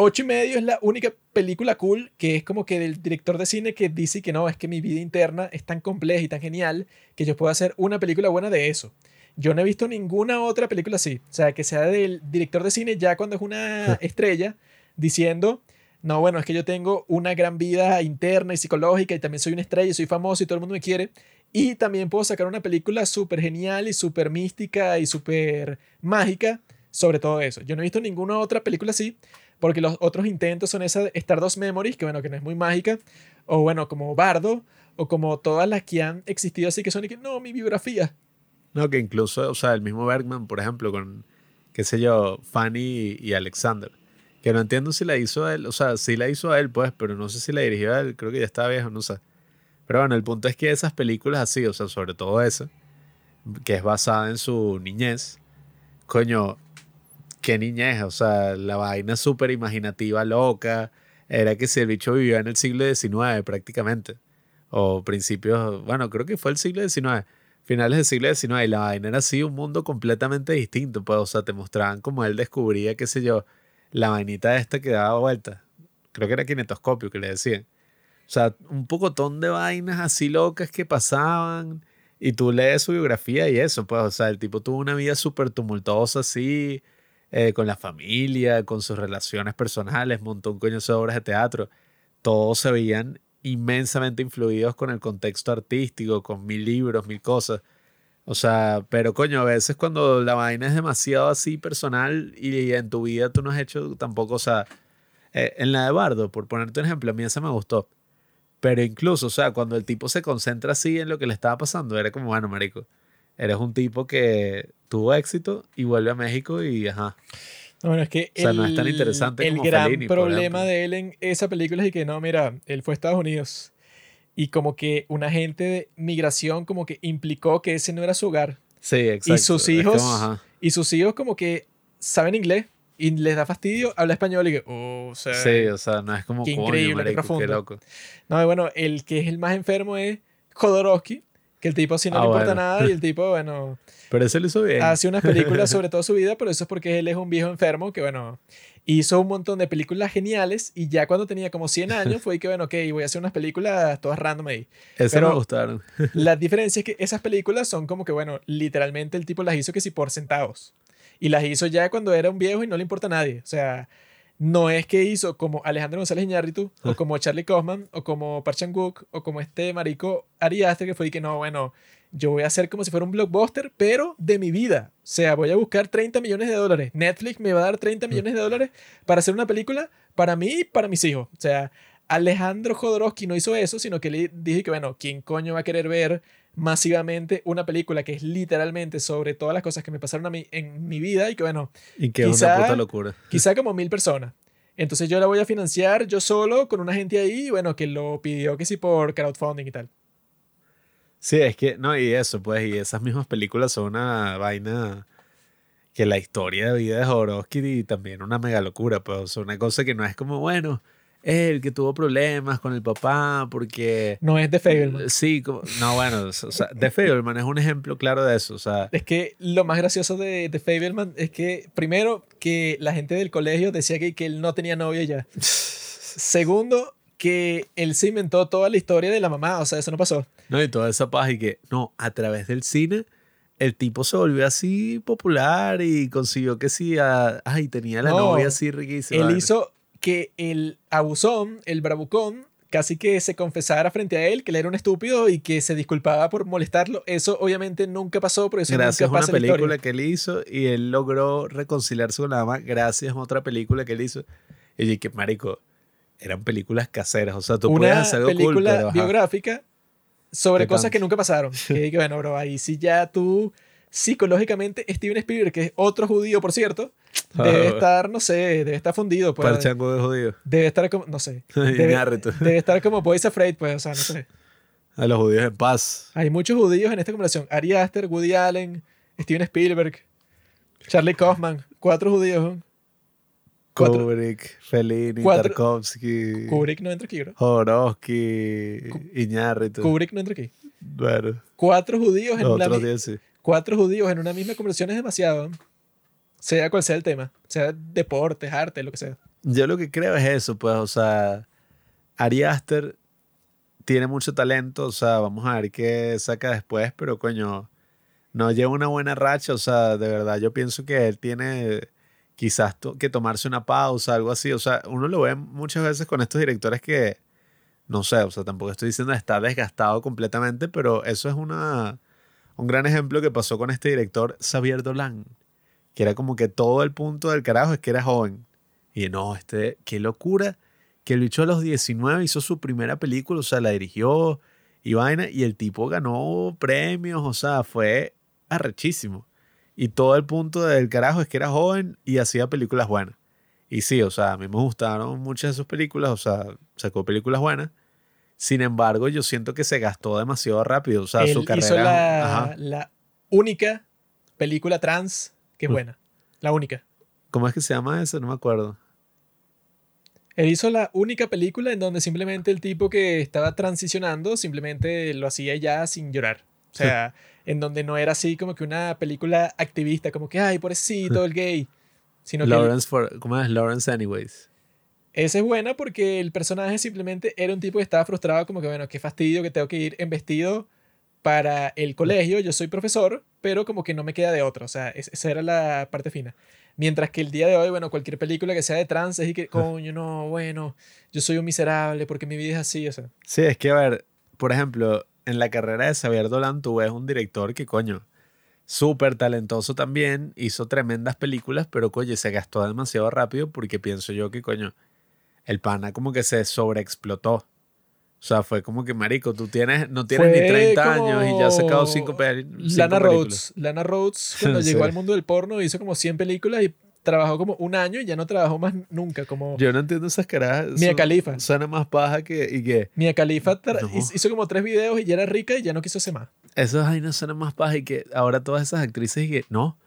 Ocho y medio es la única película cool que es como que del director de cine que dice que no, es que mi vida interna es tan compleja y tan genial que yo puedo hacer una película buena de eso. Yo no he visto ninguna otra película así. O sea, que sea del director de cine ya cuando es una estrella diciendo, no, bueno, es que yo tengo una gran vida interna y psicológica y también soy una estrella y soy famoso y todo el mundo me quiere. Y también puedo sacar una película súper genial y súper mística y súper mágica sobre todo eso. Yo no he visto ninguna otra película así porque los otros intentos son esa Stardust Memories, que bueno, que no es muy mágica, o bueno, como Bardo, o como todas las que han existido así que son y que no, mi biografía. No, que incluso, o sea, el mismo Bergman, por ejemplo, con, qué sé yo, Fanny y, Alexander. Que no entiendo si la hizo él, o sea, sí la hizo a él, pues, pero no sé si la dirigió a él, creo que ya estaba viejo, no sé. Pero bueno, el punto es que esas películas así, o sea, sobre todo esa, que es basada en su niñez, coño, qué niñez, o sea, la vaina súper imaginativa, loca, era que si el bicho vivía en el siglo XIX prácticamente, o principios, bueno, creo que fue el siglo XIX, finales del siglo XIX, y la vaina era así, un mundo completamente distinto, pues, o sea, te mostraban como él descubría, qué sé yo, la vainita esta que daba vuelta, creo que era kinetoscopio que le decían. O sea, un pocotón de vainas así locas que pasaban. Y tú lees su biografía y eso, pues, o sea, el tipo tuvo una vida súper tumultuosa así, eh, con la familia, con sus relaciones personales, montó un coño de obras de teatro. Todos se veían inmensamente influidos con el contexto artístico, con mil libros, mil cosas. O sea, pero coño, a veces cuando la vaina es demasiado así personal y en tu vida tú no has hecho tampoco, o sea, eh, en la de Bardo, por ponerte un ejemplo, a mí esa me gustó. Pero incluso, o sea, cuando el tipo se concentra así en lo que le estaba pasando, era como, bueno, marico, eres un tipo que tuvo éxito y vuelve a México y, ajá. No, Bueno, es que O sea, no es tan el- interesante el como gran Fellini, problema de él en esa película es que no, mira, él fue a Estados Unidos y como que un agente de migración como que implicó que ese no era su hogar Sí, exacto. sus Es hijos- como, y sus hijos como que saben inglés y les da fastidio hablar español y que, oh, o sea, Sí, o sea, no es como, qué increíble, qué marico, qué profundo. loco. No, y bueno, el que es el más enfermo es Jodorowsky, Que el tipo sí no Ah, le importa bueno. nada y el tipo, bueno, Pero ese lo hizo bien. hace unas películas sobre toda su vida, pero eso es porque él es un viejo enfermo que, bueno, hizo un montón de películas geniales y ya cuando tenía como 100 años fue que, bueno, ok, voy a hacer unas películas todas random ahí. Pero- me gustaron. La diferencia es que esas películas son como que, bueno, literalmente el tipo las hizo que sí por centavos. Y las hizo ya cuando era un viejo y no le importa a nadie. O sea, no es que hizo como Alejandro González Iñárritu, o como Charlie Kaufman, o como Park Chan-wook, o como este marico Ari Aster, que fue y que no, bueno, yo voy a hacer como si fuera un blockbuster, pero de mi vida. O sea, voy a buscar 30 millones de dólares. Netflix me va a dar 30 millones de dólares para hacer una película para mí y para mis hijos. O sea, Alejandro Jodorowsky no hizo eso, sino que le dije que, bueno, ¿quién coño va a querer ver masivamente una película que es literalmente sobre todas las cosas que me pasaron a mí en mi vida y que, bueno, Y que es Quizá- una puta locura. quizá como mil personas. Entonces yo la voy a financiar yo solo con una gente ahí, bueno, que lo pidió que sí por crowdfunding y tal. Sí, es que, no, y eso, pues, y esas mismas películas son una vaina que la historia de vida de Jodorowsky y también una mega locura, pues, una cosa que no es como, bueno, él que tuvo problemas con el papá porque... No es de Fableman. Sí, como- no, bueno, o sea, The Fableman es un ejemplo claro de eso, o sea, Es que lo más gracioso de, de Fableman es que, primero, que la gente del colegio decía que, que él no tenía novia ya. Segundo, que él se inventó toda la historia de la mamá, o sea, eso no pasó. no, y toda esa paz y que, no, a través del cine, el tipo se volvió así popular y consiguió que sí, a- ay, tenía la No, novia así riquísima. Él hizo que el abusón, el bravucón, casi que se confesara frente a él que él era un estúpido y que se disculpaba por molestarlo. Eso obviamente nunca pasó, porque eso Gracias a nunca una pasa la historia. película que él hizo y él logró reconciliarse con la mamá gracias a otra película que él hizo. Y que marico, eran películas caseras, o sea, tú puedes Una hacer algo cool, película pero biográfica sobre cosas que nunca pasaron. Que, que bueno, bro, ahí sí ya tú psicológicamente Steven Spielberg, que es otro judío, por cierto, debe Ah, estar, no sé, debe estar fundido. Pues, Parchango de judío. debe estar como, no sé, Y debe, debe estar como Boys Afraid, pues, o sea, no sé. A los judíos en paz. Hay muchos judíos en esta conversación. Ari Aster, Woody Allen, Steven Spielberg, Charlie Kaufman. Cuatro judíos. Kubrick, Fellini, Cuatro- Tarkovsky, Kubrick no entra aquí, bro. Jodorowsky, Iñárritu. Kubrick no entra aquí. Bueno, Cuatro judíos en una otros mi- días sí. cuatro judíos en una misma conversación es demasiado. Sea cual sea el tema. Sea deportes, arte, lo que sea. Yo lo que creo es eso, pues, o sea, Ari Aster tiene mucho talento, o sea, vamos a ver qué saca después, pero coño, no lleva una buena racha, o sea, de verdad, yo pienso que él tiene quizás que tomarse una pausa, algo así, o sea, uno lo ve muchas veces con estos directores que, no sé, o sea, tampoco estoy diciendo está desgastado completamente, pero eso es una, un gran ejemplo que pasó con este director Xavier Dolan, que era como que todo el punto del carajo es que era joven. Y no, este, qué locura que el bicho a los 19 hizo su primera película, o sea, la dirigió y vaina, y el tipo ganó premios, o sea, fue arrechísimo. Y todo el punto del carajo es que era joven y hacía películas buenas. Y sí, o sea, a mí me gustaron muchas de sus películas, o sea, sacó películas buenas. Sin embargo, yo siento que se gastó demasiado rápido, o sea, Él su carrera... hizo la, la única película trans que es buena. La única. ¿Cómo es que se llama eso? No me acuerdo. Él hizo la única película en donde simplemente el tipo que estaba transicionando simplemente lo hacía ya sin llorar. O sea, en donde no era así como que una película activista, como que, ay, pobrecito el gay. Sino que Lawrence for, ¿Cómo es? Lawrence Anyways. esa es buena porque el personaje simplemente era un tipo que estaba frustrado, como que, bueno, qué fastidio que tengo que ir en vestido para el colegio. Yo soy profesor, pero como que no me queda de otra. O sea, es- esa era la parte fina. Mientras que el día de hoy, bueno, cualquier película que sea de trans es y que, coño, no, bueno, yo soy un miserable porque mi vida es así, o sea. Sí, es que, a ver, por ejemplo, en la carrera de Xavier Dolan tú ves un director que, coño, súper talentoso también, hizo tremendas películas, pero, coño, se gastó demasiado rápido porque pienso yo que, coño, el pana como que se sobreexplotó. O sea, fue como que, marico, tú tienes, no tienes Fue ni 30 años y ya has sacado como cinco, pel- cinco Lana películas. Rhodes. Lana Rhodes, cuando Sí. llegó al mundo del porno, hizo como 100 películas y trabajó como un año y ya no trabajó más nunca. Como Yo no entiendo esas caras. Mia Khalifa. Suena más paja que, y que Mia Khalifa tra- No. hizo- como tres videos y ya era rica y ya no quiso hacer más. esas vainas suenan más paja y que ahora todas esas actrices y que no,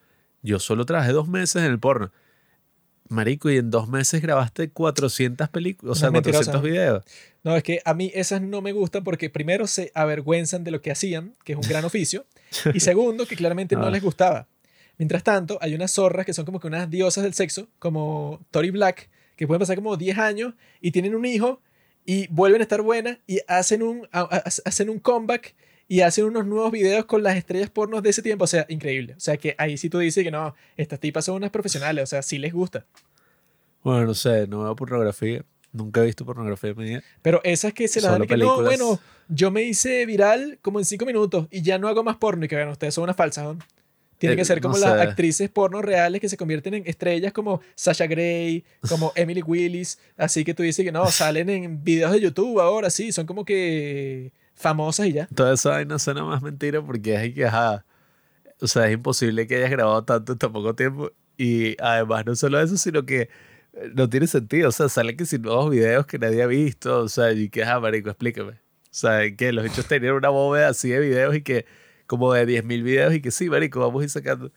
yo solo trabajé dos meses en el porno. Marico, y en dos meses grabaste 400 películas, o sea, mentirosa. 400 videos. No, es que a mí esas no me gustan porque primero se avergüenzan de lo que hacían, que es un gran oficio, y segundo, que claramente no Ah. les gustaba. Mientras tanto, hay unas zorras que son como que unas diosas del sexo, como Tori Black, que pueden pasar como 10 años y tienen un hijo y vuelven a estar buenas y hacen un, a- a- hacen un comeback y hacen unos nuevos videos con las estrellas pornos de ese tiempo. O sea, increíble. O sea, que ahí sí tú dices que no, estas tipas son unas profesionales, o sea, sí les gusta. Bueno, no sé, no veo pornografía. Nunca he visto pornografía en mi vida. Pero esas que se las dan que no, bueno, yo me hice viral como en cinco minutos y ya no hago más porno y que bueno, ustedes son unas falsas. ¿no? Tienen Eh, que ser no como las sé. actrices porno reales que se convierten en estrellas como Sasha Grey, como Emily Willis. Así que tú dices que no, salen en videos de YouTube ahora, sí, son como que famosas y ya. Toda esa vaina suena más mentira porque es que, ajá, o sea, es imposible que hayas grabado tanto en tan poco tiempo. Y además, no solo eso, sino que eh, no tiene sentido. O sea, salen que sin nuevos videos que nadie ha visto. O sea, y que, ajá, marico, explícame. O sea, que los hechos tenían una bóveda así de videos y que, como de 10.000 videos y que sí, marico, vamos a ir sacando.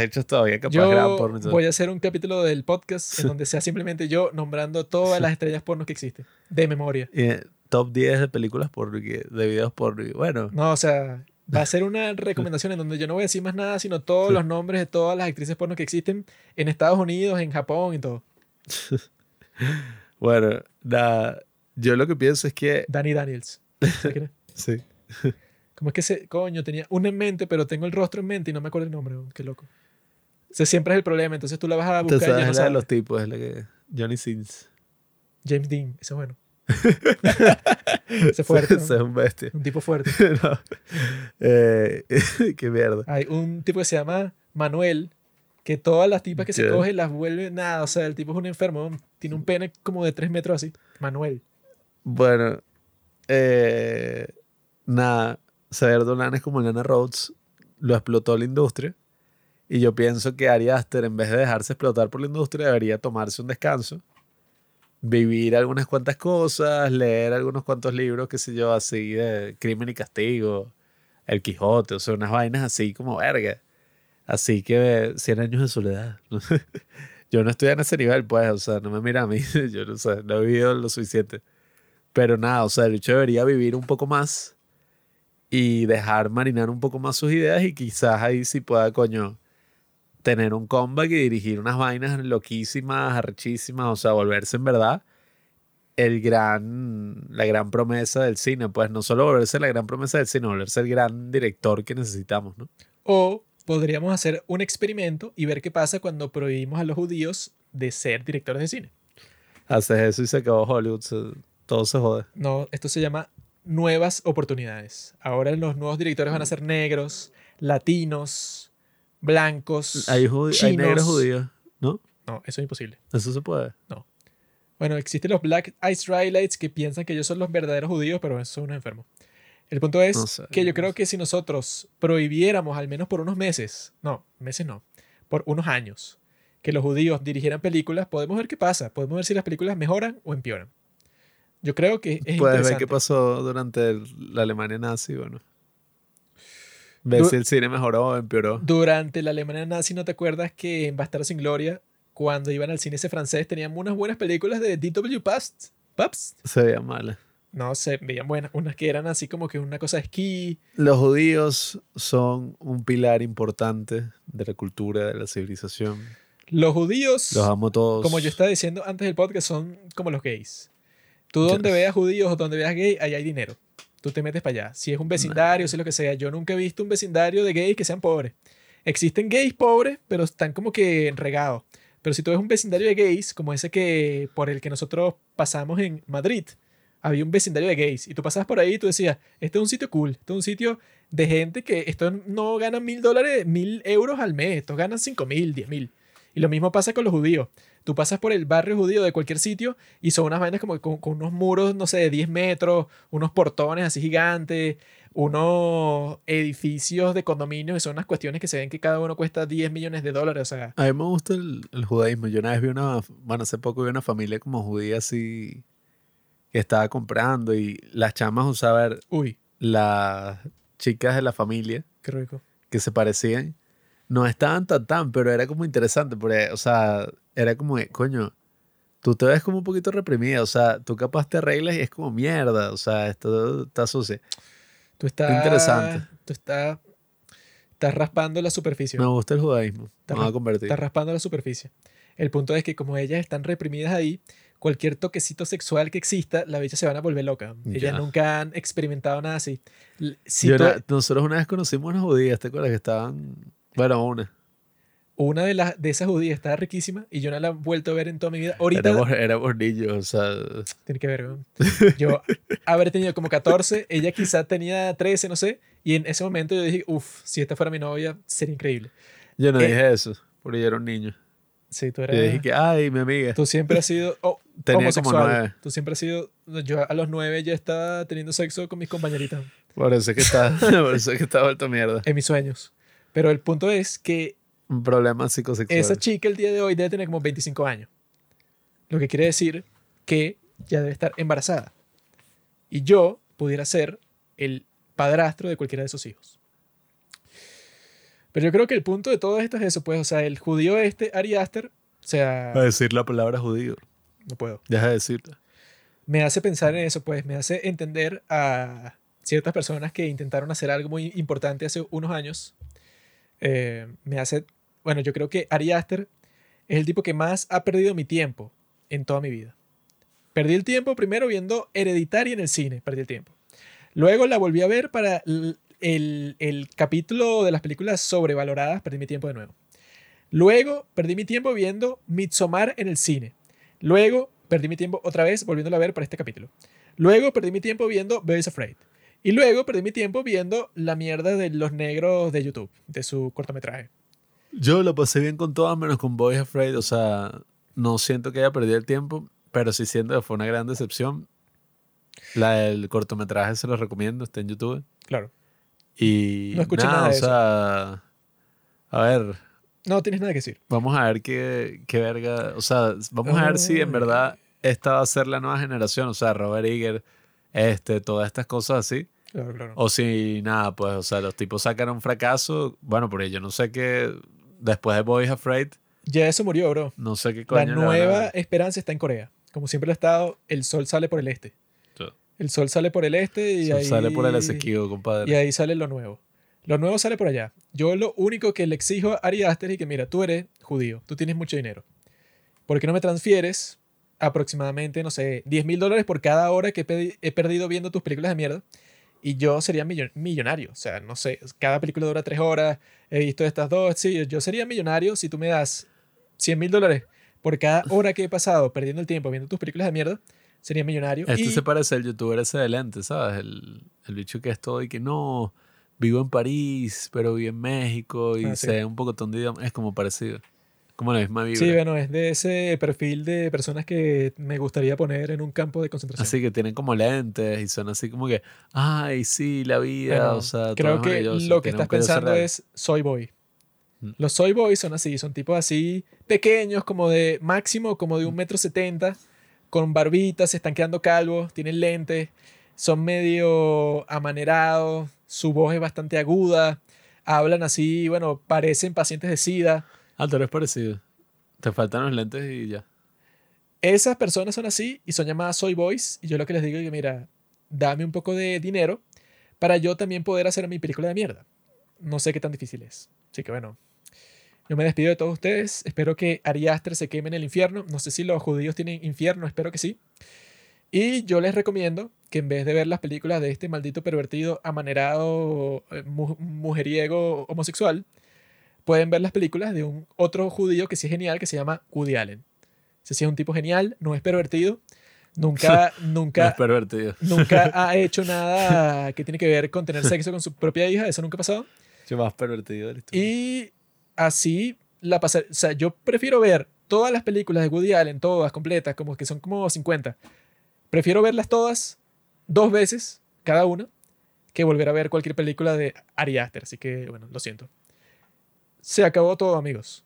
Hechos todavía capaz Yo porno y todo. voy a hacer un capítulo del podcast en donde sea simplemente yo nombrando todas las estrellas porno que existen, de memoria. Eh, top 10 de películas porno, de videos porno. Bueno, No, o sea, va a ser una recomendación en donde yo no voy a decir más nada, sino todos los nombres de todas las actrices porno que existen en Estados Unidos, en Japón y todo. bueno, nada. Yo lo que pienso es que. Danny Daniels. ¿Sabes quién es? Sí. ¿Cómo es que ese coño tenía una en mente, pero tengo el rostro en mente y no me acuerdo el nombre? Qué loco. Ese siempre es el problema. Entonces tú la vas a buscar Entonces, y ya es no la de los tipos, es la que. Johnny Sins. James Dean, ese es bueno. ese es fuerte. ¿no? Ese es un bestia. Un tipo fuerte. No. Eh, qué mierda. Hay un tipo que se llama Manuel, que todas las tipas que se ¿Qué? coge las vuelve nada. O sea, el tipo es un enfermo. Tiene un pene como de tres metros así. Manuel. Bueno, eh, nada. Saber Dolan es como Lana Rhodes. Lo explotó la industria. Y yo pienso que Ari Aster, en vez de dejarse explotar por la industria, debería tomarse un descanso. Vivir algunas cuantas cosas, leer algunos cuantos libros, qué sé yo, así de crimen y castigo, El Quijote, o sea, unas vainas así como verga. Así que 100 años de soledad. yo no estoy en ese nivel, pues, o sea, no me mira a mí, yo no sé, no he vivido lo suficiente. Pero nada, o sea, el hecho debería vivir un poco más y dejar marinar un poco más sus ideas y quizás ahí sí pueda, coño, tener un comeback y dirigir unas vainas loquísimas, arrechísimas, o sea, volverse en verdad el gran, la gran promesa del cine, pues no solo volverse la gran promesa del cine, volverse el gran director que necesitamos, ¿no? O podríamos hacer un experimento y ver qué pasa cuando prohibimos a los judíos de ser directores de cine. Haces eso y se acabó Hollywood, se- todo se jode. No, esto se llama nuevas oportunidades. Ahora los nuevos directores van a ser negros, latinos, blancos, Hay, judi- hay chinos. negros judíos, ¿no? No, eso es imposible. Eso se puede. Bueno, existen los Black Israelites que piensan que ellos son los verdaderos judíos, pero esos son unos enfermos. El punto es No sé, que yo no creo sé. que si nosotros prohibiéramos, al menos por unos meses, no, meses no, por unos años, que los judíos dirigieran películas, podemos ver qué pasa. Podemos ver si las películas mejoran o empeoran. Yo creo que es Puedes ver qué pasó durante el- la Alemania nazi, bueno. Ver Du- si el cine mejoró o empeoró. Durante la Alemania nazi, ¿no te acuerdas que en Bastardo sin Gloria, cuando iban al cine ese francés, tenían unas buenas películas de D.W. Past? Pabst? Se veía mal. No, se veían buenas. Unas que eran así como que una cosa de esquí. Los judíos son un pilar importante de la cultura, de la civilización. Los judíos, Los amo todos. como yo estaba diciendo antes del podcast, son como los gays. Tú donde veas judíos o donde veas gay, ahí hay dinero. Tú te metes para allá. Si es un vecindario, si es lo que sea. Yo nunca he visto un vecindario de gays que sean pobres. Existen gays pobres, pero están como que regados. Pero si tú ves un vecindario de gays, como ese que por el que nosotros pasamos en Madrid, había un vecindario de gays. Y tú pasabas por ahí y tú decías, este es un sitio cool. Este es un sitio de gente que esto no gana mil dólares, mil euros al mes. Estos ganan cinco mil, diez mil. Y lo mismo pasa con los judíos. Tú pasas por el barrio judío de cualquier sitio y son unas vainas como con, con unos muros, no sé, de 10 metros, unos portones así gigantes, unos edificios de condominio que son unas cuestiones que se ven que cada uno cuesta 10 millones de dólares. O sea, A mí me gusta el, el judaísmo. Yo una vez vi una, bueno, hace poco vi una familia como judía así que estaba comprando y las chamas usaban uy, las chicas de la familia qué rico. que se parecían. No estaban tan tan, pero era como interesante, porque, o sea, era como, coño, tú te ves como un poquito reprimida, o sea, tú capaz te arreglas y es como mierda, o sea, esto está sucio. Tú estás. Interesante. Tú estás. Estás raspando la superficie. Me gusta el judaísmo, Está me voy a convertir. Estás raspando la superficie. El punto es que como ellas están reprimidas ahí, cualquier toquecito sexual que exista, las bichas se van a volver locas. Ellas Ya. nunca han experimentado nada así. Si Yo tú- una- nosotros una vez conocimos unas judías, ¿te acuerdas? Que estaban, bueno, una. una de, las de esas judías estaba riquísima y yo no la he vuelto a ver en toda mi vida. Ahorita Éramos, éramos niños, o sea, tiene que ver, weón. Yo haber tenido como 14, ella quizá tenía 13, no sé, y en ese momento yo dije, uff, si esta fuera mi novia, sería increíble. yo no Eh, dije eso, porque yo era un niño. Sí, tú Yo eras... dije que, ay, mi amiga. Tú siempre has sido oh, Tenía como nueve. Tú siempre has sido. Yo a los nueve ya estaba teniendo sexo con mis compañeritas Por eso es que está, por eso es que está vuelto mierda. en mis sueños. Pero el punto es que Un problema psicosexual. esa chica el día de hoy debe tener como 25 años. Lo que quiere decir que ya debe estar embarazada. Y yo pudiera ser el padrastro de cualquiera de esos hijos. Pero yo creo que el punto de todo esto es eso, pues, o sea, el judío este, Ari Aster, o sea, a decir la palabra judío. no puedo. Deja de decirla. me hace pensar en eso, pues me hace entender a ciertas personas que intentaron hacer algo muy importante hace unos años. Eh, me hace, bueno, yo creo que Ari Aster es el tipo que más ha perdido mi tiempo en toda mi vida. Perdí el tiempo primero viendo Hereditary en el cine, perdí el tiempo. Luego la volví a ver para el, el capítulo de las películas sobrevaloradas, perdí mi tiempo de nuevo. Luego perdí mi tiempo viendo Midsommar en el cine. Luego perdí mi tiempo otra vez volviéndola a ver para este capítulo. Luego perdí mi tiempo viendo Bears Afraid. Y luego perdí mi tiempo viendo la mierda de los negros de YouTube, de su cortometraje. Yo lo pasé bien con todas menos con Boys Afraid. O sea, no siento que haya perdido el tiempo, pero sí siento que fue una gran decepción. La del cortometraje se lo recomiendo, está en YouTube. Claro. Y No escuché nada, nada de o eso. sea, a ver, No tienes nada que decir. vamos a ver qué, qué verga, o sea, vamos a ver si en verdad esta va a ser la nueva generación, o sea, Robert Eager, este, todas estas cosas así. Claro, claro. O si nada, pues, o sea, los tipos sacan un fracaso. Bueno, porque yo no sé qué. Después de Boys Afraid, Ya eso murió, bro. no sé qué La coño. le van a nueva esperanza está en Corea. Como siempre lo ha estado, el sol sale por el este. Sí. El sol sale por el este y Eso ahí... Sale por el Esequibo, compadre. Y ahí sale lo nuevo. Lo nuevo sale por allá. Yo lo único que le exijo a Ari Aster es que, mira, tú eres judío, tú tienes mucho dinero. ¿Por qué no me transfieres aproximadamente, no sé, 10 mil dólares por cada hora que he, perdido viendo tus películas de mierda? Y yo sería millo- millonario. O sea, no sé, cada película dura 3 horas, he visto estas dos. Sí, yo sería millonario si tú me das 100 mil dólares por cada hora que he pasado perdiendo el tiempo viendo tus películas de mierda. Sería millonario. Este y- se parece al youtuber ese de lente, ¿sabes? El, el bicho que es todo y que no, vivo en París, pero vivo en México y Ah, sí. sé un poco idioma. Es como parecido. Como la misma vibra. Sí, bueno, es de ese perfil de personas que me gustaría poner en un campo de concentración. Así que tienen como lentes y son así como que, ay, sí, la vida, Bueno, o sea, creo que maravilloso", lo que estás pensando real. es Soy Boy. Mm. Los Soy Boys son así, son tipos así pequeños, como de máximo, como de un metro setenta, con barbitas, se están quedando calvos, tienen lentes, son medio amanerados, su voz es bastante aguda, hablan así, bueno, parecen pacientes de SIDA. Ah, tú parecido. Te faltan los lentes y ya. Esas personas son así y son llamadas Soy Boys. Y yo lo que les digo es que, mira, dame un poco de dinero para yo también poder hacer mi película de mierda. No sé qué tan difícil es. Así que bueno, yo me despido de todos ustedes. Espero que Ari Aster se queme en el infierno. No sé si los judíos tienen infierno, espero que sí. Y yo les recomiendo que en vez de ver las películas de este maldito pervertido, amanerado, eh, mu- mujeriego, homosexual, pueden ver las películas de un otro judío que sí es genial, que se llama Woody Allen. Ese sí es un tipo genial, no es pervertido, nunca, No nunca, es pervertido. nunca ha hecho nada que tiene que ver con tener sexo con su propia hija, eso nunca ha pasado. Yo más pervertido de la historia. Y así la pasar, o sea, yo prefiero ver todas las películas de Woody Allen, todas completas, como que son como 50. Prefiero verlas todas dos veces cada una que volver a ver cualquier película de Ari Aster, así que bueno, lo siento. Se acabó todo, amigos.